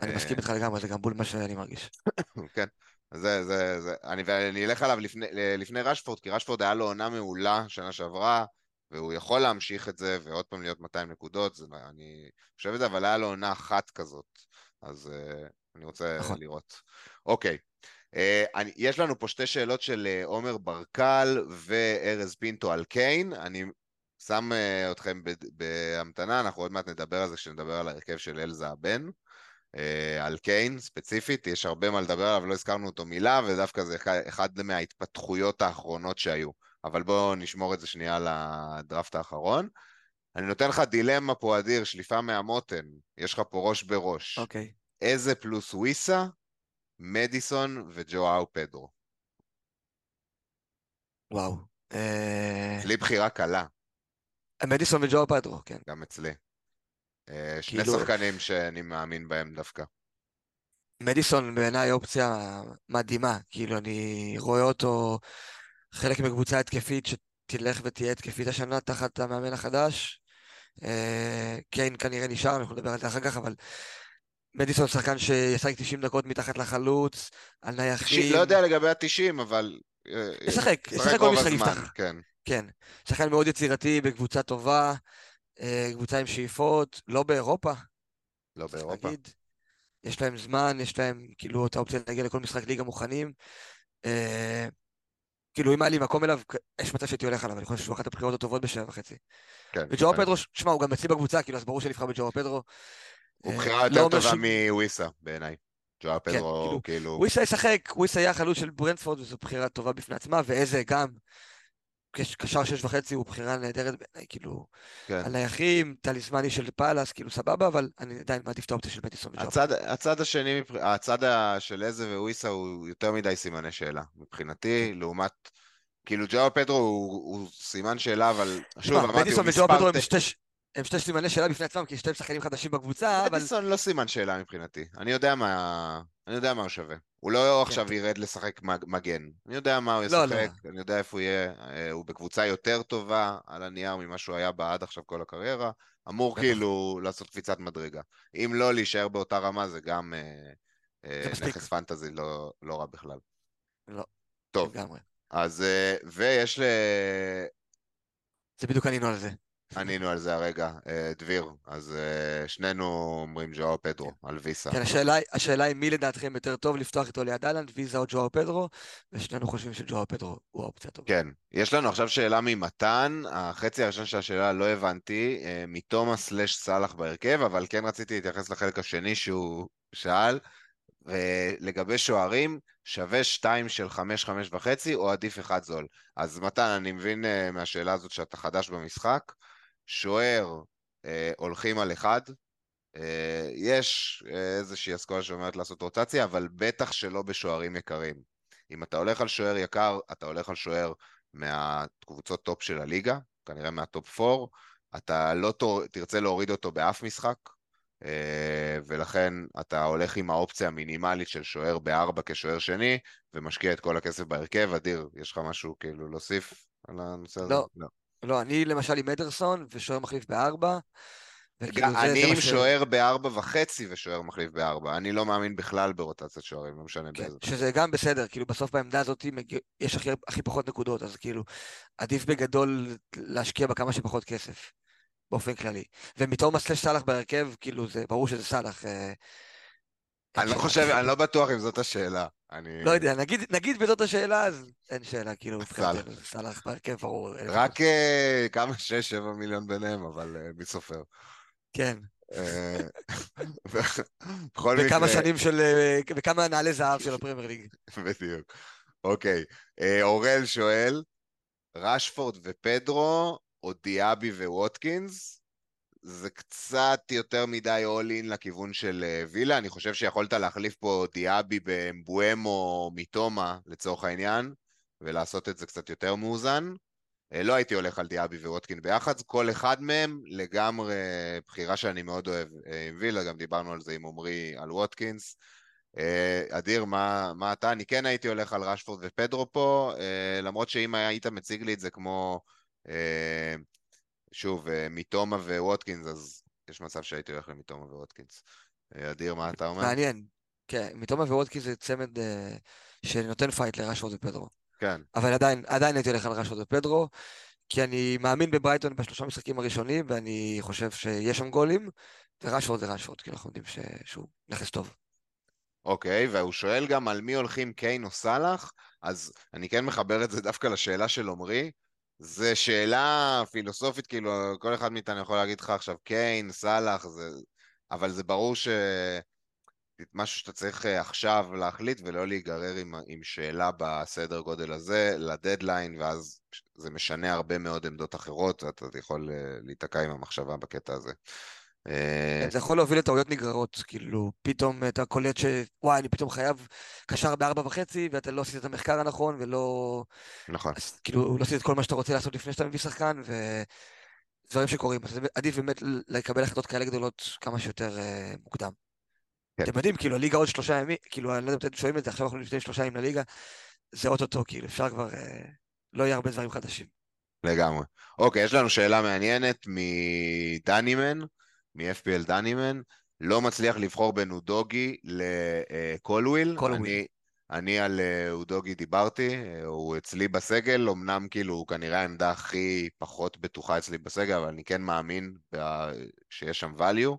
C: אני מסכים איתך לגמרי, זה גם בול מה שאני מרגיש.
A: כן, זה, זה, זה, אני, ואני אלך עליו לפני, לפני רשפורד, כי רשפורד היה לו עונה מעולה שנה שעברה, והוא יכול להמשיך את זה, ועוד פעם להיות 200 נקודות, זה, אני חושב את זה, אבל היה לו עונה אחת כזאת, אז uh, אני רוצה נכון. לראות. אוקיי, אה, אני, יש לנו פה שתי שאלות של אה, עומר ברקל וארז פינטו על קיין. אני שם אה, אתכם בהמתנה, אנחנו עוד מעט נדבר על זה כשנדבר על ההרכב של אלזה הבן. על קיין ספציפית, יש הרבה מה לדבר עליו, לא הזכרנו אותו מילה, ודווקא זה אחד מההתפתחויות האחרונות שהיו. אבל בואו נשמור את זה שנייה לדראפט האחרון. אני נותן לך דילמה פה, אדיר, שליפה מהמותן. יש לך פה ראש בראש.
C: אוקיי. Okay.
A: איזה פלוס וויסה, מדיסון וג'ואאו פדרו.
C: וואו.
A: אה, לי בחירה קלה.
C: מדיסון וג'ואאו פדרו, כן.
A: גם אצלי. אה, שני כאילו... שחקנים שאני מאמין בהם דווקא.
C: מדיסון בעיניי אופציה מדהימה, כאילו אני רואה אותו חלק מקבוצה התקפית שתלך ותהיה התקפית השנה תחת המאמן החדש. אה, קיין כנראה נשאר, אנחנו נדבר על זה אחר כך, אבל מדיסון שחקן שישחק 90 דקות מתחת לחלוץ, על נייחים.
A: לא יודע לגבי ה-90, אבל...
C: אה, ישחק, ישחק כל משחק יפתח.
A: כן.
C: כן. שחקן מאוד יצירתי, בקבוצה טובה, אה, קבוצה עם שאיפות, לא באירופה.
A: לא באירופה. להגיד.
C: יש להם זמן, יש להם כאילו את האופציה להגיע לכל משחק ליגה מוכנים. אה, כאילו אם היה לי מקום אליו, יש מצב שהייתי הולך עליו, אני חושב שהוא אחת הבחירות הטובות בשבע וחצי. כן. וג'ואר פדרו, שמע, הוא גם אצלי בקבוצה, כאילו, אז ברור שנבחר בג'ואר פדרו.
A: הוא בחירה יותר לא טובה מוויסה בעיניי. ג'ואר כן, פדרו, כאילו... כאילו...
C: וויסה ישחק, וויסה היה חלוץ של ברנדפורד, וזו בחירה טובה בפני עצמה, ואיזה גם. קשר שש וחצי הוא בחירה נהדרת בעיניי, כאילו, כן. הנייחים, טליסמני של פאלאס, כאילו סבבה, אבל אני עדיין מעדיף את האופציה של מטיסון וג'וב.
A: הצד, הצד השני, הצד של איזה וויסה הוא יותר מדי סימני שאלה, מבחינתי, לעומת, כאילו ג'ואר פדרו הוא, הוא סימן שאלה, אבל שוב, אמרתי, הוא מספר... מטיסון וג'ואר פדרו הם
C: שתי... הם שתי סימני שאלה בפני עצמם, כי שתי שחקנים חדשים בקבוצה,
A: אבל... מדיסון לא סימן שאלה מבחינתי. אני יודע מה, אני יודע מה הוא שווה. הוא לא כן. עכשיו ירד לשחק מגן. אני יודע מה הוא ישחק, לא, לא. אני יודע איפה הוא יהיה. אה, הוא בקבוצה יותר טובה על הנייר ממה שהוא היה בה עד עכשיו כל הקריירה. אמור כאילו לעשות קפיצת מדרגה. אם לא להישאר באותה רמה, זה גם אה, אה, נכס פנטזי לא, לא רע בכלל.
C: לא,
A: טוב. לגמרי. אז, אה, ויש ל...
C: זה בדיוק ענינו על זה.
A: ענינו על זה הרגע, אה, דביר, אז אה, שנינו אומרים ג'ואר פדרו, על ויסה.
C: כן, השאלה, השאלה היא מי לדעתכם יותר טוב לפתוח איתו ליד אהלנד, ויזה או ג'ואר פדרו, ושנינו חושבים שג'ואר פדרו הוא האופציה הטובה.
A: כן, יש לנו עכשיו שאלה ממתן, החצי הראשון של השאלה לא הבנתי, אה, מתומאס סלש סאלח בהרכב, אבל כן רציתי להתייחס לחלק השני שהוא שאל, ולגבי שוערים, שווה 2 של 5, 5 וחצי, או עדיף אחד זול. אז מתן, אני מבין מהשאלה הזאת שאתה חדש במשחק, שוער אה, הולכים על אחד, אה, יש אה, איזושהי אסכולה שאומרת לעשות רוטציה, אבל בטח שלא בשוערים יקרים. אם אתה הולך על שוער יקר, אתה הולך על שוער מהקבוצות טופ של הליגה, כנראה מהטופ 4, אתה לא תרצה להוריד אותו באף משחק, אה, ולכן אתה הולך עם האופציה המינימלית של שוער בארבע כשוער שני, ומשקיע את כל הכסף בהרכב. אדיר, יש לך משהו כאילו להוסיף על הנושא הזה?
C: לא. לא. לא, אני למשל עם אדרסון ושוער מחליף בארבע.
A: אני עם שוער בארבע וחצי ושוער מחליף בארבע. אני לא מאמין בכלל ברוטציית שוערים, לא משנה
C: כן, באיזה. שזה גם בסדר, כאילו בסוף בעמדה הזאת יש הכי, פחות נקודות, אז כאילו עדיף בגדול להשקיע בה כמה שפחות כסף, באופן כללי. ומתום הסלש סאלח בהרכב, כאילו זה ברור שזה סאלח.
A: אני לא חושב, אני לא בטוח אם זאת השאלה. אני...
C: לא יודע, נגיד, נגיד בזאת השאלה, אז אין שאלה, כאילו, סאלח בהרכב ברור.
A: רק אה, כמה, שש, שבע מיליון ביניהם, אבל אה, מי סופר?
C: כן.
A: אה,
C: בכל מקרה... וכמה שנים של... וכמה נעלי זהב של הפרמייר ליג.
A: בדיוק. אוקיי. אורל שואל, רשפורד ופדרו, או דיאבי וווטקינס? זה קצת יותר מדי all in לכיוון של אה, וילה, אני חושב שיכולת להחליף פה דיאבי באמבואמו או מיטומה לצורך העניין, ולעשות את זה קצת יותר מאוזן. אה, לא הייתי הולך על דיאבי וווטקין ביחד, כל אחד מהם לגמרי בחירה שאני מאוד אוהב אה, עם וילה, גם דיברנו על זה עם עמרי על ווטקינס. אדיר, מה, מה אתה? אני כן הייתי הולך על רשפורד ופדרו פה, למרות שאם היית מציג לי את זה כמו שוב, אה, מיטומה וווטקינס, אז יש מצב שהייתי הולך למיטומה וווטקינס. אה, אדיר, מה אתה אומר?
C: מעניין. כן, מיטומה וווטקינס זה צמד uh, שנותן פייט לרשפורד ופדרו.
A: כן.
C: אבל עדיין, עדיין הייתי הולך על רשפורד ופדרו, כי אני מאמין בברייטון בשלושה משחקים הראשונים, ואני חושב שיש שם גולים, ורשפורד זה רשפורד, כי אנחנו יודעים שהוא נכס טוב.
A: אוקיי, והוא שואל גם על מי הולכים קיין או סאלח, אז אני כן מחבר את זה דווקא לשאלה של עמרי. זו שאלה פילוסופית, כאילו, כל אחד מאיתנו יכול להגיד לך עכשיו קיין, סאלח, זה... אבל זה ברור ש... משהו שאתה צריך אה, עכשיו להחליט ולא להיגרר עם, עם שאלה בסדר גודל הזה לדדליין, ואז זה משנה הרבה מאוד עמדות אחרות, אתה יכול אה, להיתקע עם המחשבה בקטע הזה.
C: אה, זה יכול להוביל לטעויות נגררות, כאילו, פתאום אתה קולט ש... וואי, אני פתאום חייב קשר בארבע וחצי, ואתה לא עשית את המחקר הנכון, ולא...
A: נכון.
C: אז, כאילו, לא עשית את כל מה שאתה רוצה לעשות לפני שאתה מביא שחקן, ודברים שקורים. אז עדיף באמת לקבל החלטות כאלה גדולות כמה שיותר uh, מוקדם. כן. אתם יודעים, כאילו, הליגה עוד שלושה ימים, כאילו, אני לא יודע אם אתם שומעים את זה, עכשיו אנחנו לפני שלושה ימים לליגה, זה אוטוטו, כאילו, אפשר כבר... Uh, לא יהיה הרבה דברים חדשים.
A: לגמרי. אוקיי, יש לנו שאלה מעניינת מדנימן. מ-FPL דנימן, לא מצליח לבחור בין אודוגי לקולוויל. אני, אני על אה, אודוגי דיברתי, אה, הוא אצלי בסגל, אמנם כאילו הוא כנראה העמדה הכי פחות בטוחה אצלי בסגל, אבל אני כן מאמין שיש שם value.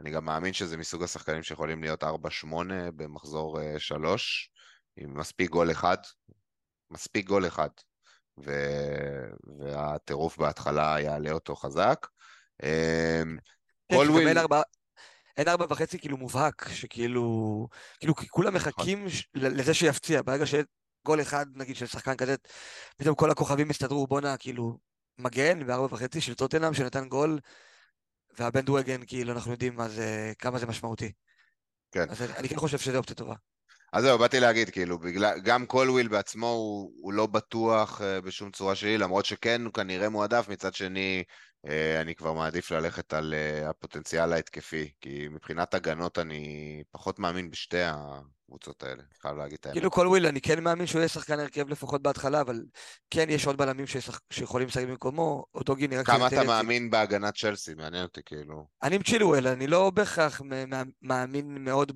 A: אני גם מאמין שזה מסוג השחקנים שיכולים להיות 4-8 במחזור 3, אה, עם מספיק גול אחד. מספיק גול אחד. ו... והטירוף בהתחלה יעלה אותו חזק.
C: כן, כל וויל... אין ארבע וחצי כאילו מובהק, שכאילו, כאילו כולם נכון. מחכים לזה שיפציע, ברגע שיש גול אחד נגיד של שחקן כזה, פתאום כל הכוכבים הסתדרו, בואנה כאילו מגן בארבע וחצי של טוטנאם שנתן גול, והבן דווגן כאילו אנחנו יודעים מה זה, כמה זה משמעותי. כן. אז אני כן חושב שזו אופציה טובה.
A: אז זהו, באתי להגיד, כאילו, בגלל, גם קולוויל בעצמו הוא, הוא לא בטוח uh, בשום צורה שלי, למרות שכן הוא כנראה מועדף, מצד שני אה, אני כבר מעדיף ללכת על אה, הפוטנציאל ההתקפי, כי מבחינת הגנות אני פחות מאמין בשתי הקבוצות האלה, חייב להגיד את האמת.
C: כאילו כל וויל, אני כן מאמין שהוא יהיה שחקן הרכב לפחות בהתחלה, אבל כן יש עוד בלמים שיכולים לשחק במקומו, אותו גיני רק...
A: כמה אתה מאמין בהגנת צ'לסי? מעניין אותי, כאילו.
C: אני עם צ'ילואל, אני לא בהכרח מאמין מאוד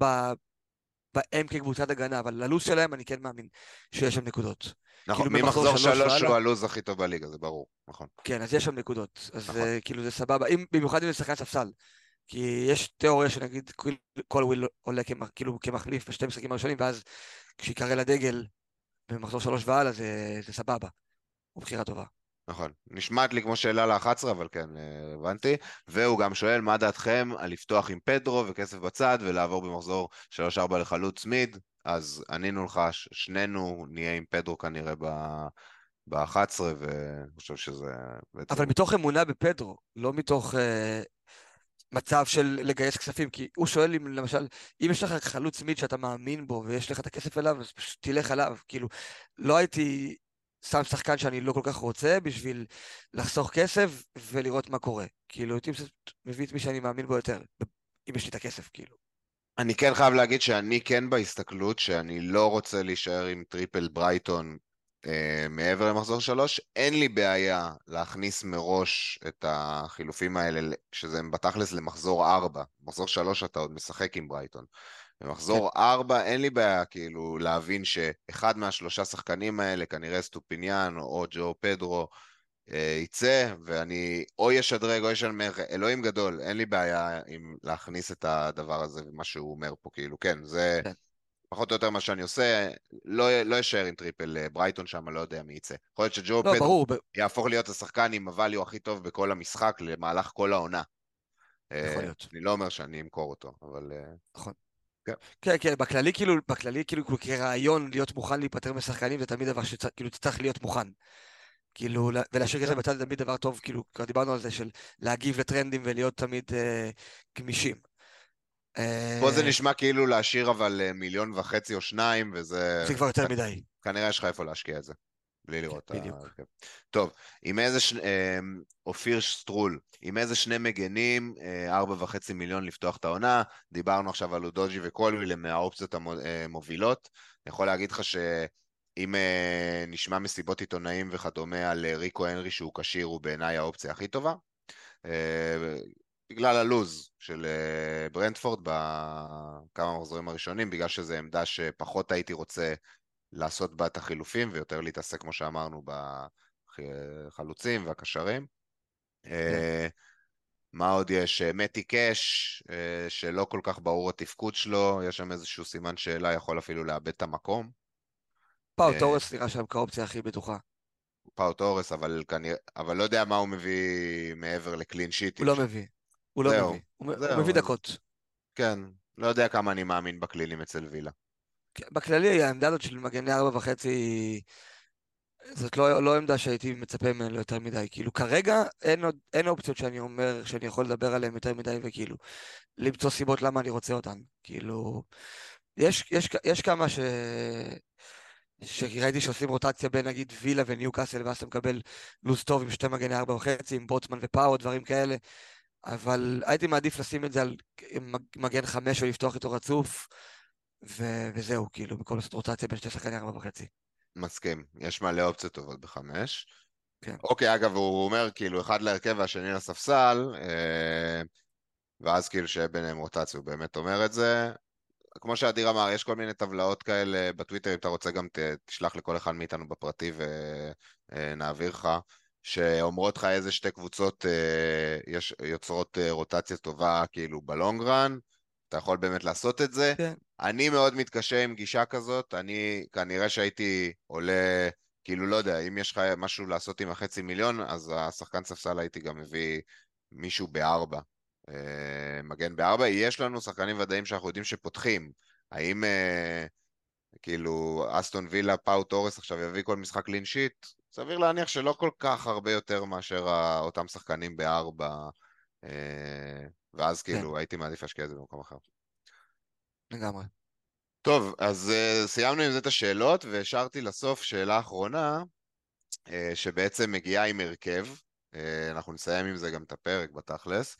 C: בהם כקבוצת הגנה, אבל ללו"ז שלהם אני כן מאמין שיש שם נקודות.
A: נכון, כאילו ממחזור שלוש הוא הלו"ז הכי טוב בליגה, זה ברור, נכון.
C: כן, אז יש שם נקודות, אז נכון. זה, כאילו זה סבבה, אם, במיוחד אם זה שחקן ספסל. כי יש תיאוריה שנגיד כל וויל עולה כמח, כאילו כמחליף בשתי משחקים הראשונים, ואז כשיקרא לדגל במחזור שלוש והלאה זה, זה סבבה. הוא בחירה טובה.
A: נכון. נשמעת לי כמו שאלה ל-11, אבל כן, אה, הבנתי. והוא גם שואל, מה דעתכם על לפתוח עם פדרו וכסף בצד ולעבור במחזור 3-4 לחלוץ מיד? אז ענינו לך, שנינו נהיה עם פדרו כנראה ב-11, ואני חושב שזה...
C: בעצם... אבל מתוך אמונה בפדרו, לא מתוך uh, מצב של לגייס כספים, כי הוא שואל אם למשל, אם יש לך חלוץ מיד שאתה מאמין בו ויש לך את הכסף אליו, אז פשוט תלך עליו. כאילו, לא הייתי שם שחקן שאני לא כל כך רוצה בשביל לחסוך כסף ולראות מה קורה. כאילו, הייתי מביא את מי שאני מאמין בו יותר, אם יש לי את הכסף, כאילו.
A: אני כן חייב להגיד שאני כן בהסתכלות שאני לא רוצה להישאר עם triple ברייטון אה, מעבר למחזור שלוש. אין לי בעיה להכניס מראש את החילופים האלה, שזה בתכלס למחזור ארבע. מחזור שלוש אתה עוד משחק עם ברייטון. במחזור כן. ארבע אין לי בעיה כאילו להבין שאחד מהשלושה שחקנים האלה, כנראה אסטופיניאן או ג'ו פדרו, אה, יצא, ואני או ישדרג או ישונמך, אלוהים גדול, אין לי בעיה עם להכניס את הדבר הזה ומה שהוא אומר פה, כאילו, כן, זה כן. פחות או יותר מה שאני עושה, לא, לא אשאר עם triple אה, ברייטון שם, לא יודע מי יצא. יכול להיות שג'ו לא, פדרו יהפוך להיות השחקן עם הvalue הכי טוב בכל המשחק למהלך כל העונה.
C: יכול אה, להיות.
A: אני לא אומר שאני אמכור אותו, אבל...
C: נכון. כן, כן, כן, בכללי כאילו, בכללי כאילו כרעיון להיות מוכן להיפטר משחקנים זה תמיד דבר שכאילו צריך להיות מוכן. כאילו, ולהשאיר כסף בצד זה תמיד דבר טוב, כאילו, כבר דיברנו על זה של להגיב לטרנדים ולהיות תמיד אה, גמישים.
A: פה זה אה, נשמע כאילו להשאיר אבל אה, מיליון וחצי או שניים, וזה...
C: זה כבר יותר מדי.
A: כנראה יש לך איפה להשקיע את זה, בלי לראות.
C: בדיוק.
A: ה... טוב, עם איזה... ש... אה, אופיר שטרול, עם איזה שני מגנים, ארבע וחצי מיליון לפתוח את העונה, דיברנו עכשיו על אודוג'י וקולוויל, הם מהאופציות המובילות. אני יכול להגיד לך ש... אם uh, נשמע מסיבות עיתונאים וכדומה על ריקו הנרי שהוא כשיר, הוא בעיניי האופציה הכי טובה. בגלל הלוז של ברנדפורד בכמה מחזורים הראשונים, בגלל שזו עמדה שפחות הייתי רוצה לעשות בה את החילופים ויותר להתעסק, כמו שאמרנו, בחלוצים והקשרים. כן. מה עוד יש? אה, מתי קאש, אה, שלא כל כך ברור התפקוד שלו, יש שם איזשהו סימן שאלה, יכול אפילו לאבד את המקום.
C: פאו
A: אה,
C: תורס נראה שם כאופציה הכי בטוחה.
A: פאו תורס, אבל כנראה, אבל לא יודע מה הוא מביא מעבר לקלין שיטים.
C: הוא לא מביא. הוא לא מביא. הוא מביא דקות.
A: כן, לא יודע כמה אני מאמין בקלינים אצל וילה.
C: בכללי העמדה הזאת של מגני ארבע וחצי זאת לא, לא עמדה שהייתי מצפה ממנו יותר מדי. כאילו כרגע אין, עוד, אין אופציות שאני אומר שאני יכול לדבר עליהן יותר מדי וכאילו למצוא סיבות למה אני רוצה אותן. כאילו יש, יש, יש כמה ש... שראיתי שעושים רוטציה בין נגיד וילה וניו קאסל ואז אתה מקבל לו"ז טוב עם שתי מגני ארבע וחצי עם בוטמן ופאו דברים כאלה אבל הייתי מעדיף לשים את זה על מגן חמש ולפתוח איתו רצוף ו- וזהו, כאילו, במקום לעשות רוטציה בין שתי שחקני ארבע וחצי.
A: מסכים, יש מלא אופציות טובות בחמש.
C: כן.
A: אוקיי, אגב, הוא אומר כאילו אחד להרכב והשני לספסל, אה, ואז כאילו שיהיה ביניהם רוטציה, הוא באמת אומר את זה. כמו שאדיר אמר, יש כל מיני טבלאות כאלה בטוויטר, אם אתה רוצה גם ת, תשלח לכל אחד מאיתנו בפרטי ונעביר לך, שאומרות לך איזה שתי קבוצות אה, יש, יוצרות אה, רוטציה טובה כאילו בלונגרן, אתה יכול באמת לעשות את זה.
C: כן.
A: אני מאוד מתקשה עם גישה כזאת, אני כנראה שהייתי עולה, כאילו לא יודע, אם יש לך משהו לעשות עם החצי מיליון, אז השחקן ספסל הייתי גם מביא מישהו בארבע. אה, מגן בארבע, יש לנו שחקנים ודאיים שאנחנו יודעים שפותחים. האם אה, כאילו אסטון וילה, פאו תורס עכשיו יביא כל משחק קלין שיט? סביר להניח שלא כל כך הרבה יותר מאשר אותם שחקנים בארבע, ואז כאילו הייתי מעדיף להשקיע את זה במקום אחר.
C: לגמרי.
A: טוב, אז uh, סיימנו עם זה את השאלות, והשארתי לסוף שאלה אחרונה, uh, שבעצם מגיעה עם הרכב. אנחנו נסיים עם זה גם את הפרק בתכלס.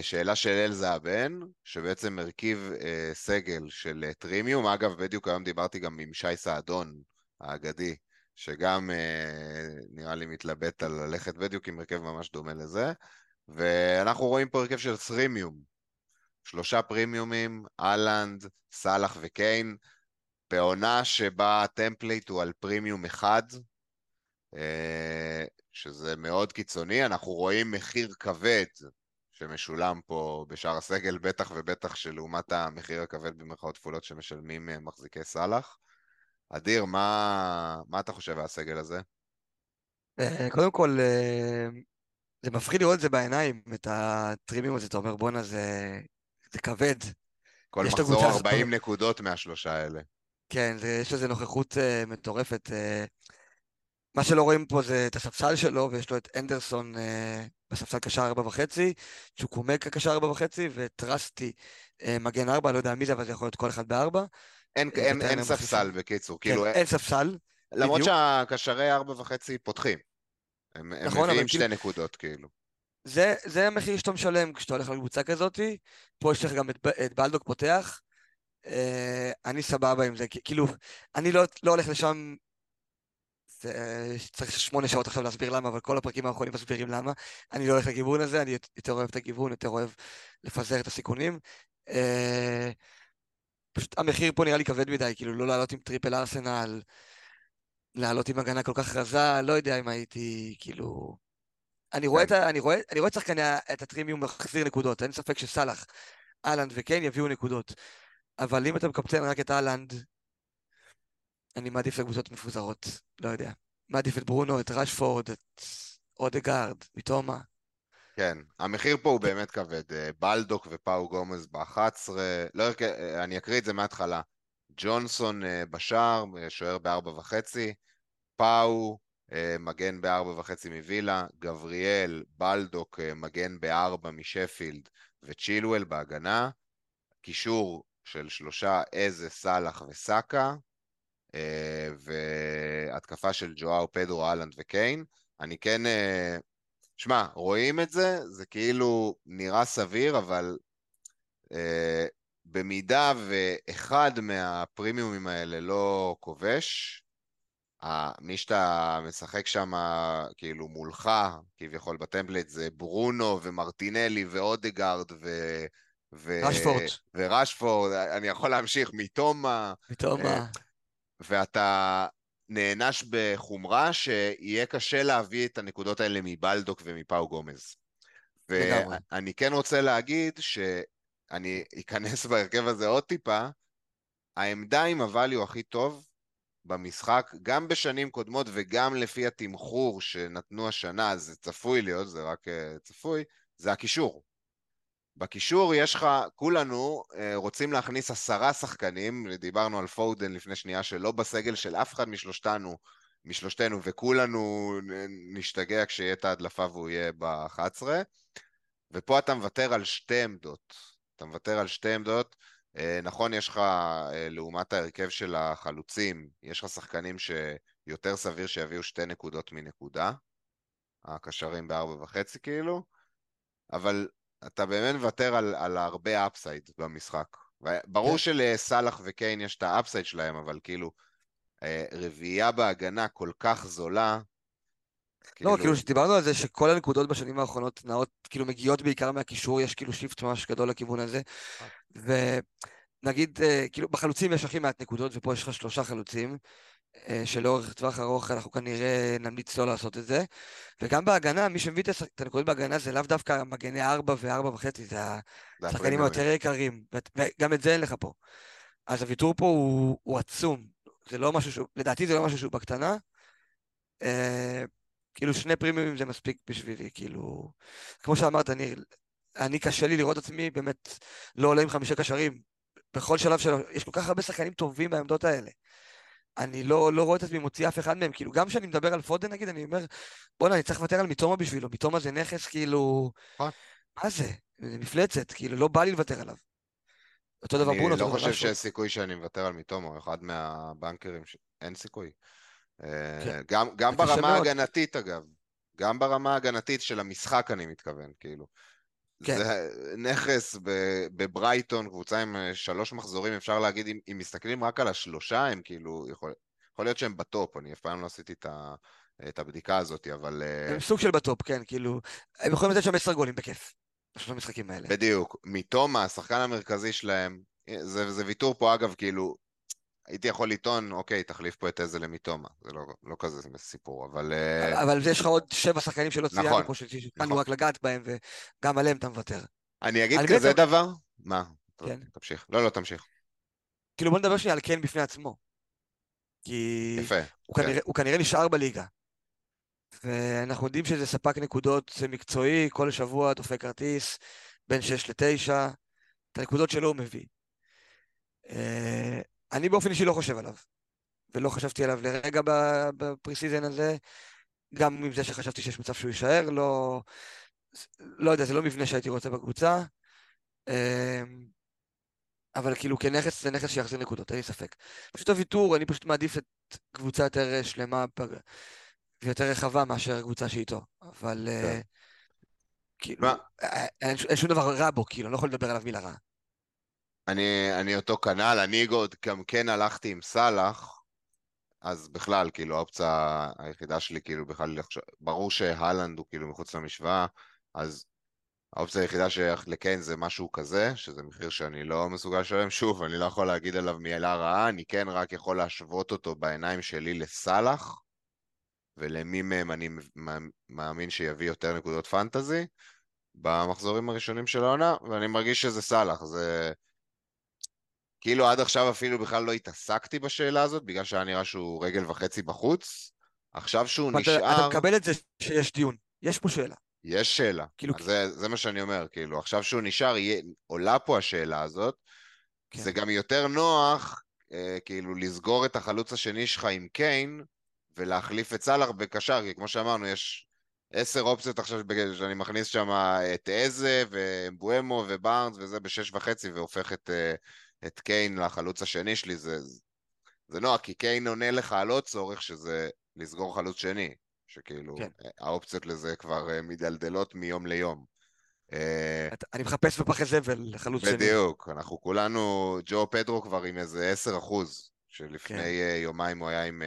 A: שאלה של אלזה הבן, שבעצם הרכיב uh, סגל של trimium. אגב, בדיוק היום דיברתי גם עם שי סעדון האגדי, שגם נראה לי מתלבט על ללכת בדיוק עם הרכב ממש דומה לזה. ואנחנו רואים פה הרכב של trimium. שלושה פרימיומים, אהלנד, סאלח וקיין, בעונה שבה הטמפלייט הוא על פרימיום אחד, אה, שזה מאוד קיצוני. אנחנו רואים מחיר כבד שמשולם פה בשאר הסגל, בטח ובטח שלעומת המחיר הכבד במרכאות כפולות שמשלמים אה, מחזיקי סאלח. אדיר, מה, מה אתה חושב על הסגל הזה?
C: אה, קודם כל, זה מפחיד לראות את זה בעיניים, את הטרימים הזה, אתה אומר, בואנה, זה זה כבד.
A: כל מחזור
C: הקבוצה הזאת
A: 40
C: פה.
A: נקודות מהשלושה האלה.
C: כן, זה, יש לזה נוכחות uh, מטורפת. Uh, מה שלא רואים פה זה את הספסל שלו, ויש לו את אנדרסון uh, בספסל קשר ארבע וחצי, צ'וקומקה קשר ארבע וחצי, וטרסטי uh, מגן ארבע, לא יודע מי זה, אבל זה יכול להיות כל אחד בארבע.
A: אין, אין, אין. ספסל בקיצור,
C: כן,
A: כאילו,
C: אין ספסל.
A: למרות. שהקשרי ארבע וחצי פותחים. הם, הם
C: נכון,
A: מביאים
C: כאילו-
A: שתי נקודות, כאילו.
C: זה, זה המחיר שאתה משלם כשאתה הולך לקבוצה כזאת. פה יש לך גם את, את בלדוק פותח. אה, אני סבבה עם זה, כאילו, אני לא, לא הולך לשם, זה, אה, צריך שמונה שעות עכשיו להסביר למה, אבל כל הפרקים האחרונים מסבירים למה. אני לא הולך לכיוון הזה, אני יותר אוהב את הגיוון, יותר אוהב לפזר את הסיכונים. אה, פשוט המחיר פה נראה לי כבד מדי, כאילו לא לעלות עם triple ארסנל, לעלות עם הגנה כל כך רזה, לא יודע אם הייתי, כאילו... אני רואה,
A: כן.
C: את, ה- אני רואה, אני רואה את שחקני את ה trimium מחזיר נקודות, אין ספק שסאלח, אהלנד וקיין יביאו נקודות. אבל אם אתה מקפטן רק את אהלנד, אני מעדיף לקבוצות מפוזרות, לא יודע. מעדיף את ברונו, את רשפורד, את אודגרד, מתומה.
A: כן, המחיר פה הוא באמת כבד. אה, בלדוק ופאו גומז ב-11, לא, אה, אני אקריא את זה מההתחלה. ג'ונסון אה, בשער, אה, שוער בארבע וחצי, פאו אה, מגן בארבע וחצי מווילה, גבריאל, בלדוק מגן בארבע משפילד וצ'ילואל בהגנה, קישור של שלושה איזה, סאלח וסאקה, והתקפה של ג'ואאו, פדרו, אהלנד וקיין. אני כן... שמע, רואים את זה, זה כאילו נראה סביר, אבל במידה ואחד מהפרימיומים האלה לא כובש, מי שאתה משחק שם כאילו מולך, כביכול בטמפלט, זה ברונו ומרטינלי ואודגרד ו... ו...
C: רשפורד.
A: ורשפורד, אני יכול להמשיך, מתומה,
C: מתומה.
A: אה, ואתה נענש בחומרה שיהיה קשה להביא את הנקודות האלה מבלדוק ומפאו גומז. ואני כן רוצה להגיד שאני אכנס בהרכב הזה עוד טיפה, העמדה עם הvalue הכי טוב במשחק, גם בשנים קודמות וגם לפי התמחור שנתנו השנה, זה צפוי להיות, זה רק אה, צפוי, זה הקישור. בקישור יש לך, כולנו אה, רוצים להכניס עשרה שחקנים, דיברנו על פודן לפני שנייה, שלא בסגל של אף אחד משלושתנו, משלושתנו, וכולנו נשתגע כשיהיה את ההדלפה והוא יהיה ב-11, ופה אתה מוותר על שתי עמדות. אתה מוותר על שתי עמדות. אה, נכון, יש לך, אה, לעומת ההרכב של החלוצים, יש לך שחקנים שיותר סביר שיביאו שתי נקודות מנקודה, הקשרים בארבע וחצי כאילו, אבל אתה באמת מוותר על, על הרבה upside במשחק. ברור
C: כן.
A: שלסאלח וקיין יש את ה upside שלהם, אבל כאילו, אה, רביעייה בהגנה כל כך זולה,
C: לא, כאילו שדיברנו על זה שכל הנקודות בשנים האחרונות נעות, כאילו מגיעות בעיקר מהקישור, יש כאילו shift ממש גדול לכיוון הזה. ונגיד, אה, כאילו בחלוצים יש הכי מעט נקודות, ופה יש לך שלושה חלוצים, אה, שלאורך טווח ארוך אנחנו כנראה נמליץ לא לעשות את זה. וגם בהגנה, מי שמביא את הנקודות בהגנה זה לאו דווקא מגני ארבע וארבע וחצי, זה השחקנים היותר יקרים, וגם את זה אין לך פה. אז הוויתור פה הוא, הוא עצום. זה לא משהו שהוא, לדעתי זה לא משהו שהוא בקטנה. כאילו שני פרימיומים זה מספיק בשבילי, כאילו... כמו שאמרת, אני, אני קשה לי לראות עצמי באמת לא עולה עם חמישה קשרים. בכל שלב שלו, יש כל כך הרבה שחקנים טובים בעמדות האלה. אני לא, לא רואה את עצמי מוציא אף אחד מהם, כאילו גם כשאני מדבר על פודן נגיד, אני אומר, בואנה, אני צריך לוותר על מיטומה בשבילו, מיטומה זה נכס כאילו...
A: נכון.
C: מה זה? זה מפלצת, כאילו לא בא לי לוותר עליו. אותו דבר ברונו,
A: אני לא חושב. שיש סיכוי שאני מוותר על מיטומו, אחד מהבנקרים, ש... אין סיכוי. אה,
C: כן.
A: גם, גם
C: קשה
A: ברמה. ההגנתית אגב, גם ברמה ההגנתית של המשחק אני מתכוון, כאילו.
C: כן.
A: זה נכס בברייטון, קבוצה עם אה, שלוש מחזורים, אפשר להגיד, אם, אם מסתכלים רק על השלושה, הם כאילו, יכול, יכול להיות שהם בטופ, אני אף פעם לא עשיתי את, ה, את הבדיקה הזאת, אבל אה,
C: הם סוג של בטופ, כן, כאילו, הם יכולים לתת שם עשר גולים בכיף. בשלושת המשחקים האלה.
A: בדיוק. מיטומה, השחקן המרכזי שלהם, אה, זה, זה ויתור פה אגב, כאילו, הייתי יכול לטעון, אוקיי, תחליף פה את איזה למיטומה, זה לא, לא כזה סיפור, אבל... אה,
C: אבל יש לך עוד שבע שחקנים שלא ציינו
A: נכון,
C: פה, שהתחלנו
A: נכון.
C: רק לגעת בהם, וגם עליהם אתה מוותר.
A: אני אגיד כזה
C: בעצם-
A: דבר? מה?
C: כן.
A: תמשיך. לא, לא, תמשיך.
C: כאילו בוא נדבר שנייה על קיין בפני עצמו. כי
A: יפה.
C: הוא
A: כן.
C: כנראה, הוא כנראה נשאר בליגה. ואנחנו יודעים שזה ספק נקודות זה מקצועי, כל שבוע דופק כרטיס, בין 6 ל-9, את הנקודות שלו הוא מביא. אני באופן אישי לא חושב עליו, ולא חשבתי עליו לרגע ב pre-season הזה, גם עם זה שחשבתי שיש מצב שהוא יישאר, לא, לא יודע, זה לא מבנה שהייתי רוצה בקבוצה, אה, אבל כאילו כנכס זה נכס שיחזיר נקודות, אין לי ספק. פשוט הוויתור, אני פשוט מעדיף את קבוצה יותר אה, שלמה ויותר רחבה מאשר קבוצה שאיתו, אבל אה,
A: כן.
C: כאילו,
A: מה?
C: אה, אין אין שום דבר רע בו, כאילו, אני לא יכול לדבר עליו מילה רעה.
A: אני, אני אותו כנ"ל, אני עוד גם כן הלכתי עם סאלח, אז בכלל, כאילו, האופציה היחידה שלי, כאילו, בכלל ברור שהלנד הוא כאילו מחוץ למשוואה, אז האופציה היחידה שייך לקיין זה משהו כזה, שזה מחיר שאני לא מסוגל לשלם. שוב, אני לא יכול להגיד עליו מילה רעה, אני כן רק יכול להשוות אותו בעיניים שלי לסאלח, ולמי מהם אני מאמין שיביא יותר נקודות פנטזי במחזורים הראשונים של העונה, ואני מרגיש שזה סאלח, זה... כאילו עד עכשיו אפילו בכלל לא התעסקתי בשאלה הזאת, בגלל שהיה נראה שהוא רגל וחצי בחוץ. עכשיו שהוא
C: אתה-
A: נשאר...
C: אתה מקבל את זה שיש דיון, יש פה שאלה.
A: יש שאלה.
C: כאילו-.
A: זה, זה מה שאני אומר, כאילו, עכשיו שהוא נשאר, יהיה, עולה פה השאלה הזאת.
C: כן.
A: זה גם יותר נוח, אה, כאילו, לסגור את החלוץ השני שלך עם קיין, ולהחליף את סאלח בקשר, כי כמו שאמרנו, יש עשר אופציות עכשיו שאני מכניס שם את איזה, ובואמו, ובארנס, וזה בשש וחצי, והופך את, אה, את קיין לחלוץ השני שלי, זה, זה נוח, כי קיין עונה לך על עוד צורך, שזה לסגור חלוץ שני. שכאילו,
C: כן.
A: האופציות לזה כבר אה, מדלדלות מיום ליום. אה,
C: אני מחפש בפחי זבל לחלוץ שני.
A: בדיוק, אנחנו כולנו, ג'ו פדרו כבר עם איזה 10 אחוז, שלפני
C: כן.
A: אה, יומיים הוא היה עם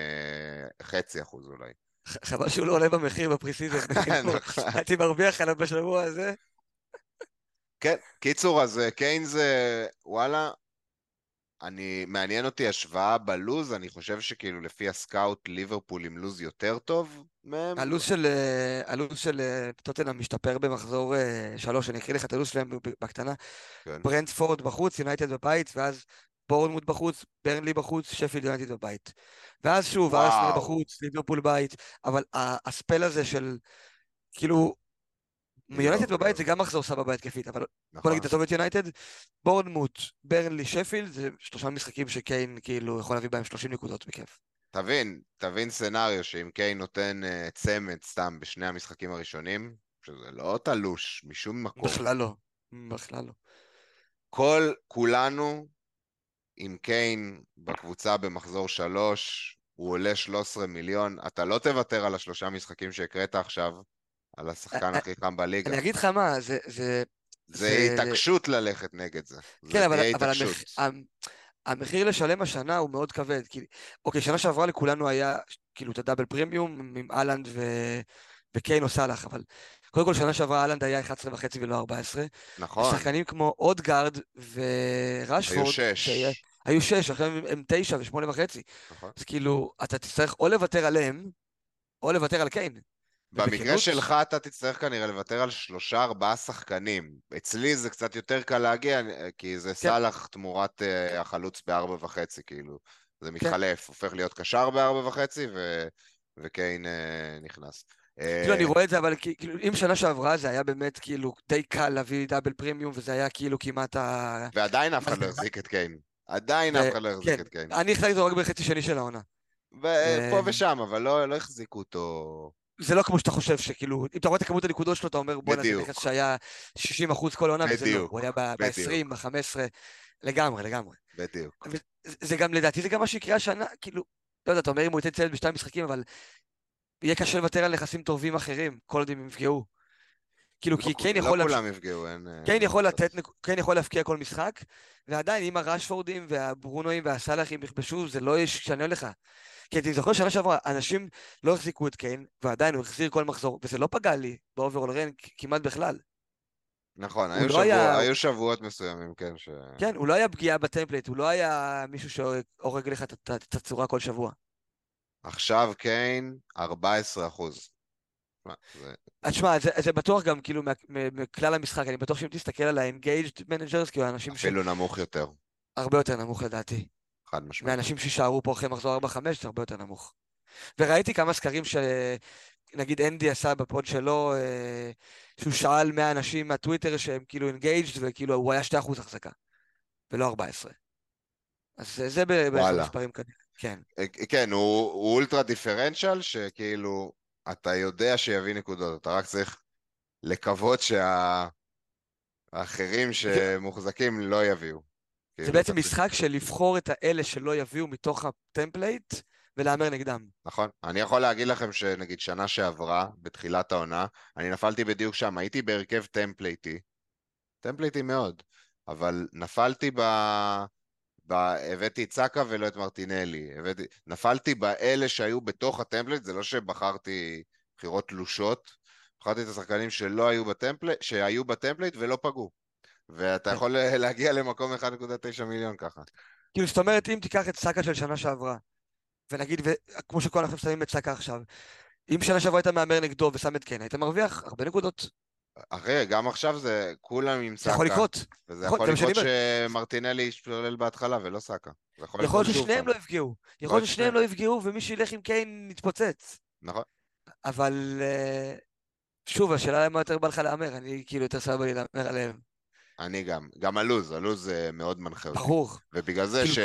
A: חצי אחוז אולי.
C: חבל שהוא לא עולה במחיר ב pre-season.
A: נכון.
C: הייתי מרוויח עליו בשבוע הזה.
A: כן, קיצור, אז קיין זה, וואלה, אני, מעניין אותי השוואה בלו"ז, אני חושב שכאילו לפי הסקאוט ליברפול עם לו"ז יותר טוב מהם.
C: הלו"ז של, אה, הלו"ז של אה, טוטנהאם משתפר במחזור אה, שלוש, אני אקריא לך את הלו"ז שלהם בקטנה.
A: כן.
C: ברנטפורד בחוץ, יונייטד בבית, ואז בורנמות' בחוץ, ברנלי בחוץ, שפילד יונייטד בבית. ואז שוב. ארסנל בחוץ, ליברפול בית, אבל הספל הזה של, כאילו, יונייטד
A: לא,
C: בבית. זה גם מחזור סבבה התקפית, אבל בוא
A: נכון.
C: נגיד, תעזוב את יונייטד, בורנמוט, ברנלי, שפילד, זה שלושה משחקים שקיין כאילו יכול להביא בהם 30 נקודות בכיף.
A: תבין, תבין סצנריו שאם קיין נותן אה, צמד סתם בשני המשחקים הראשונים, שזה לא תלוש משום מקום.
C: בכלל לא, בכלל לא.
A: כל, כולנו עם קיין בקבוצה במחזור שלוש, הוא עולה 13 מיליון, אתה לא תוותר על השלושה משחקים שהקראת עכשיו, על השחקן
C: אה,
A: הכי חם בליגה.
C: אני אגיד לך מה, זה... זה...
A: זה
C: זה-
A: התעקשות ללכת נגד זה. זה
C: כן, אבל,
A: תהיה
C: אבל המח... המחיר לשלם השנה הוא מאוד כבד. כי, אוקיי, שנה שעברה לכולנו היה כאילו את הדאבל פרימיום עם אהלנד ו... וקיין או סאלח, אבל קודם כל שנה שעברה אהלנד היה 11 וחצי ולא 14.
A: נכון,
C: שחקנים כמו אודגרד וראשפורד,
A: היו שש.
C: שהיה- היו שש, עכשיו הם, הם תשע ושמונה וחצי.
A: נכון.
C: אז כאילו, אתה תצטרך או לוותר עליהם, או לוותר על קיין.
A: במקרה שלך אתה תצטרך כנראה לוותר על שלושה ארבעה שחקנים. אצלי זה קצת יותר קל להגיע, כי זה סאלח תמורת אה, החלוץ בארבע וחצי, כאילו. זה
C: כן.
A: מתחלף, הופך להיות קשר בארבע וחצי, ו... וקיין אה, נכנס.
C: כאילו,
A: אה,
C: אני רואה את זה, אבל כאילו, אם שנה שעברה זה היה באמת כאילו די קל להביא דאבל פרימיום, וזה היה כאילו כמעט ה...
A: ועדיין אף אחד לא? החזיק את קיין. עדיין אף אחד לא החזיק
C: כן.
A: את קיין.
C: אני החלטתי אותו רק בחצי שני של העונה.
A: ופה
C: אה,
A: ושם, אבל לא לא החזיקו אותו...
C: זה לא כמו שאתה חושב שכאילו, אם אתה רואה את הכמות הנקודות שלו, אתה אומר, בואנה, זה. נכס שהיה 60 אחוז כל עונה, וזה לא, הוא היה ב-20, ב-15, לגמרי, לגמרי.
A: בדיוק.
C: זה- זה גם, לדעתי, זה גם מה שיקרה השנה, כאילו, לא יודע, אתה אומר אם הוא ייתן צלע בשתיים משחקים, אבל יהיה קשה לוותר על נכסים טובים אחרים, כל עוד הם יפגעו. כאילו, כי
A: לא-
C: קיין
A: לא
C: יכול... להמשיך-
A: כולם יפגעו, אין... אה,
C: קיין יכול לתת, קיין יכול להבקיע כל משחק, ועדיין אם הרשפורדים והברונואים והסאלחים יכבשו, זה לא ישנה לך. כי אני זוכר שנה שעברה, אנשים לא החזיקו את קיין, ועדיין הוא החזיר כל מחזור, וזה לא פגע לי ב overall rank כמעט בכלל.
A: נכון, היו
C: לא
A: שבוע-
C: היה-
A: היו שבועות מסוימים, כן, ש...
C: כן, הוא לא היה פגיעה ב template, הוא לא היה מישהו שהורג לך את הצורה כל שבוע.
A: עכשיו קיין, 14 אחוז.
C: אז שמע, זה, זה בטוח גם כאילו מכלל המשחק, אני בטוח שאם תסתכל על ה-engaged managers, כאילו האנשים
A: אפילו נמוך יותר,
C: שהרבה יותר נמוך לדעתי.
A: חד משמעית.
C: מהאנשים שיישארו פה אחרי מחזור 4-5 זה הרבה יותר נמוך. וראיתי כמה סקרים שנגיד אנדי עשה ב pod שלו, אה, שהוא שאל 100 אנשים מהטוויטר שהם כאילו engaged וכאילו הוא היה 2% החזקה, ולא 14. אז זה- זה ב- בערך
A: וואלה.
C: המספרים כנראה, כן.
A: אה, כן, הוא, הוא אולטרה דיפרנציאל, שכאילו, אתה יודע שיביא נקודות, אתה רק צריך לקוות שהאחרים שמוחזקים לא יביאו.
C: זה
A: כאילו,
C: בעצם משחק של לבחור את האלה שלא יביאו מתוך ה template ולהמר נגדם.
A: נכון. אני יכול להגיד לכם שנגיד שנה שעברה, בתחילת העונה, אני נפלתי בדיוק שם, הייתי בהרכב טמפלייטי, טמפלייטי מאוד, אבל נפלתי ב... ב... הבאתי את סאקה ולא את מרטינלי, הבאתי... נפלתי באלה שהיו בתוך ה template, זה לא שבחרתי בחירות תלושות, בחרתי את השחקנים שלא היו ב template, שהיו ב template ולא פגעו. ואתה
C: כן.
A: יכול להגיע למקום 1.9 מיליון ככה.
C: כאילו, זאת אומרת, אם תיקח את סאקה של שנה שעברה, ונגיד, כמו שכל אנחנו שמים את סאקה עכשיו, אם שנה שעברה היית מהמר נגדו ושם את קן, היית מרוויח הרבה נקודות.
A: אחי, גם עכשיו זה כולם עם
C: זה
A: סאקה.
C: יכול לקרות.
A: וזה
C: נכון,
A: יכול
C: זה מה
A: לקרות שמרטינלי ישתולל בהתחלה ולא סאקה. זה יכול
C: להיות ששניהם. לא יפגעו. יכול
A: יכול
C: להיות ששניהם לא יפגעו, ומי שילך עם קיין יתפוצץ.
A: נכון.
C: אבל אה, שוב, השאלה למה יותר בא לך להמר, אני כאילו יותר סבבה לי להמר עליהם.
A: אני גם. גם הלוז, הלוז אה, מאוד מנחה אותי.
C: ברור.
A: ובגלל זה
C: כאילו,
A: ש...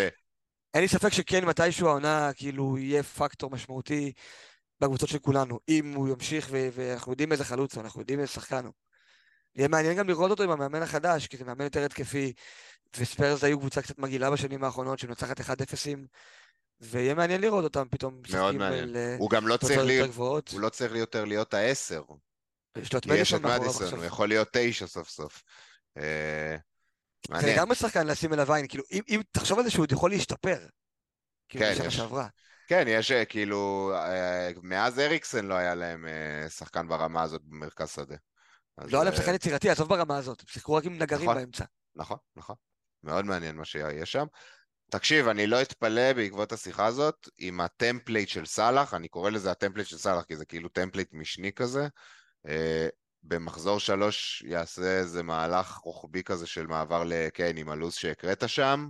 C: אין לי ספק שקיין מתישהו העונה, כאילו, יהיה פקטור משמעותי בקבוצות של כולנו. אם הוא ימשיך, ו- ואנחנו יודעים איזה חלוץ הוא, אנחנו יודעים איזה שחקן הוא. יהיה מעניין גם לראות אותו עם המאמן החדש, כי זה מאמן יותר התקפי, וספיירס היו קבוצה קצת מגעילה בשנים האחרונות, שמנצחת 1-0, ויהיה מעניין לראות אותם פתאום משחקים
A: מעניין.
C: ל-
A: הוא גם לא צריך.
C: גבוהות.
A: הוא לא צריך יותר להיות העשר.
C: יש לו את מדיסון מאחוריו.
A: הוא יכול להיות תשע סוף סוף. אה,
C: זה. לגמרי שחקן לשים אליו עין, כאילו, אם, אם תחשוב על זה שהוא עוד יכול להשתפר. כאילו,
A: כן,
C: בשנה
A: יש.
C: שעברה.
A: כן, יש אה, כאילו... אה, מאז אריקסן לא היה להם אה, שחקן ברמה הזאת במרכז שדה.
C: לא היה להם שחקן יצירתי, עזוב ברמה הזאת, הם שיחקו רק עם נגרים
A: נכון.
C: באמצע.
A: נכון, נכון. מאוד מעניין מה שיהיה שם. תקשיב, אני לא אתפלא בעקבות השיחה הזאת עם ה template של סאלח, אני קורא לזה ה template של סאלח כי זה כאילו template משני כזה. במחזור שלוש יעשה איזה מהלך רוחבי כזה של מעבר לקיין עם הלו"ז שהקראת שם.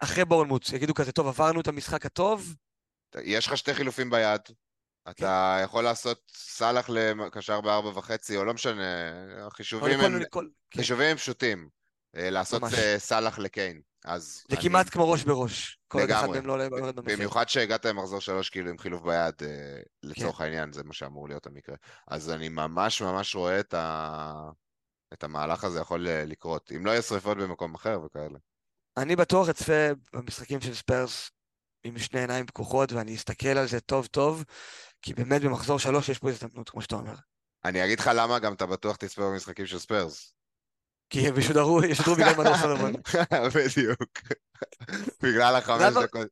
C: אחרי בורנמוט, יגידו כזה, טוב, עברנו את המשחק הטוב,
A: יש לך שתי חילופים ביד. אתה יכול לעשות סאלח לקשר בארבע וחצי, או לא משנה, החישובים הם,
C: לכל- כן.
A: חישובים הם פשוטים. אה, לעשות. אה, סאלח לקיין. אז
C: זה
A: אני-
C: כמעט כמו ראש בראש. כל עוד אחד
A: לגמרי.
C: לא במחיר.
A: במיוחד שהגעת למחזור שלוש כאילו עם חילוף ביד, אה,
C: כן.
A: לצורך העניין, זה מה שאמור להיות המקרה. אז אני ממש ממש רואה את, ה... את המהלך הזה יכול לקרות. אם לא יהיה שריפות במקום אחר וכאלה.
C: אני בטוח אצפה במשחקים של ספיירס עם שני עיניים פקוחות, ואני אסתכל על זה טוב טוב, כי באמת במחזור שלוש יש פה הזדמנות, כמו שאתה אומר.
A: אני אגיד לך למה גם אתה בטוח תצפה במשחקים של ספיירס.
C: כי הם ישודרו, ישודרו בגלל מנור סולומון.
A: בדיוק. בגלל החמש דקות.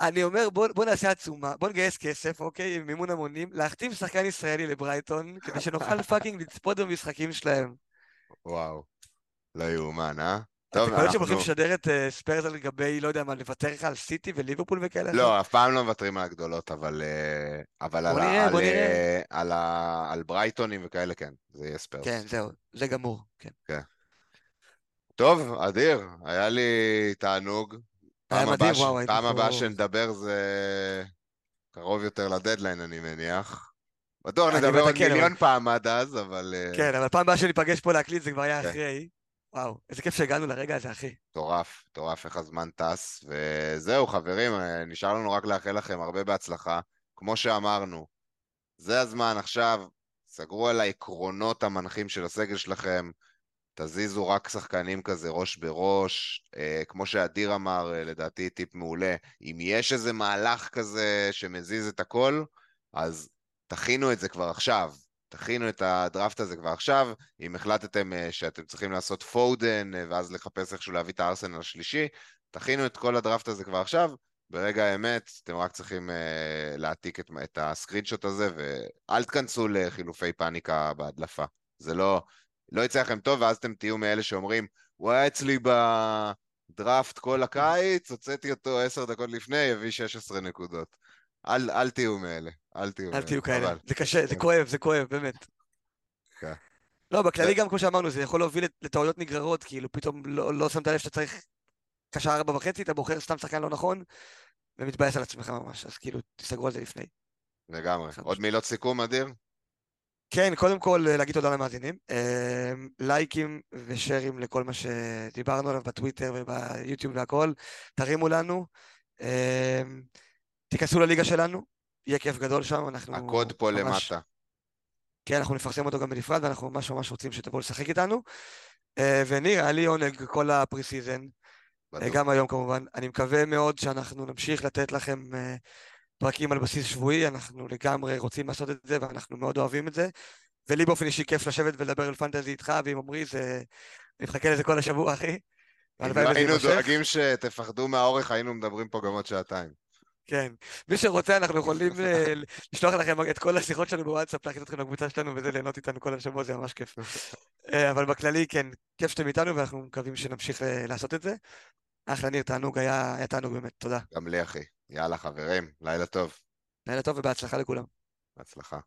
C: אני אומר, בוא, בוא נעשה עצומה, בוא נגייס כסף, אוקיי, עם מימון המונים, להחתים שחקן ישראלי לברייטון, כדי שנוכל fucking לצפות במשחקים שלהם.
A: וואו. לא יאומן, אה? טוב,
C: קולט שהם
A: אנחנו...
C: הולכים לשדר את אה, ספיירס על גבי, לא יודע מה, לוותר לך על סיטי וליברפול וכאלה?
A: לא, אף פעם לא מוותרים על הגדולות, אבל, על, ברייטונים וכאלה, כן, זה יהיה ספיירס.
C: כן, זהו, זה גמור, כן.
A: טוב, אדיר, היה לי תענוג. פעם הבאה ש- הבאה שנדבר זה קרוב יותר לדדליין, אני מניח. בטוח נדבר עוד
C: אבל-
A: מיליון פעם עד אז, אבל אה,
C: כן, אבל פעם הבאה שניפגש פה להקליט זה כבר היה
A: כן.
C: אחרי. וואו, איזה כיף שהגענו לרגע הזה, אחי.
A: מטורף, מטורף איך הזמן טס. וזהו, חברים, אה, נשאר לנו רק לאחל לכם הרבה בהצלחה. כמו שאמרנו, זה הזמן עכשיו, סגרו על העקרונות המנחים של הסגל שלכם, תזיזו רק שחקנים כזה ראש בראש, אה, כמו שאדיר אמר, אה, לדעתי טיפ מעולה, אם יש איזה מהלך כזה שמזיז את הכל, אז תכינו את זה כבר עכשיו, תכינו את הדראפט הזה כבר עכשיו, אם החלטתם אה, שאתם צריכים לעשות פודן אה, ואז לחפש איכשהו להביא את הארסנל השלישי, תכינו את כל הדראפט הזה כבר עכשיו, ברגע האמת אתם רק צריכים אה, להעתיק את, את הסקרינשוט הזה ואל תכנסו לחילופי פאניקה בהדלפה, זה לא, לא יצא לכם טוב ואז אתם תהיו מאלה שאומרים הוא היה אצלי בדראפט כל הקיץ, הוצאתי אותו עשר דקות לפני, הביא 16 נקודות. אל, אל תהיו מאלה, אל תהיו.
C: אל תהיו כאלה.
A: חבל.
C: זה קשה, זה
A: כן.
C: כואב, זה כואב, באמת.
A: כן.
C: לא, בכללי גם, כמו שאמרנו, זה יכול להוביל לטעויות נגררות, כאילו פתאום לא לא שמת לב שאתה צריך קשר ארבע וחצי, אתה בוחר סתם שחקן לא נכון, ומתבאס על עצמך ממש, אז כאילו, תסתגרו על זה לפני.
A: לגמרי. עוד. מילות סיכום, אדיר?
C: כן, קודם כל אה, להגיד תודה למאזינים. אה, לייקים ושרים לכל מה שדיברנו עליו בטוויטר וביוטיוב והכל. תרימו לנו. תיכנסו לליגה שלנו, יהיה כיף גדול שם, אנחנו...
A: הקוד פה
C: ממש-
A: למטה.
C: כן, אנחנו נפרסם אותו גם בנפרד, ואנחנו ממש ממש רוצים שתבואו לשחק איתנו. אה, וניר, היה לי עונג כל ה pre season,
A: אה.
C: גם היום כמובן. אני מקווה מאוד שאנחנו נמשיך לתת לכם אה, פרקים על בסיס שבועי, אנחנו לגמרי רוצים לעשות את זה, ואנחנו מאוד אוהבים את זה. ולי באופן אישי כיף לשבת ולדבר על פנטזי איתך ועם עמרי, זה... אני מחכה לזה כל השבוע, אחי.
A: אם לא היינו. דואגים שתפחדו מהאורך, היינו מדברים פה גם עוד שעתיים.
C: כן. מי שרוצה, אנחנו יכולים אה, לשלוח לכם את כל השיחות שלנו בוואטסאפ, להכניס אתכם לקבוצה שלנו וזה, ליהנות איתנו כל השבוע, זה ממש כיף. אה, אבל בכללי, כן, כיף שאתם איתנו, ואנחנו מקווים שנמשיך אה, לעשות את זה. אחלה ניר, תענוג, היה היה תענוג באמת, תודה.
A: גם לי, אחי. יאללה, חברים, לילה טוב.
C: לילה טוב ובהצלחה לכולם.
A: בהצלחה.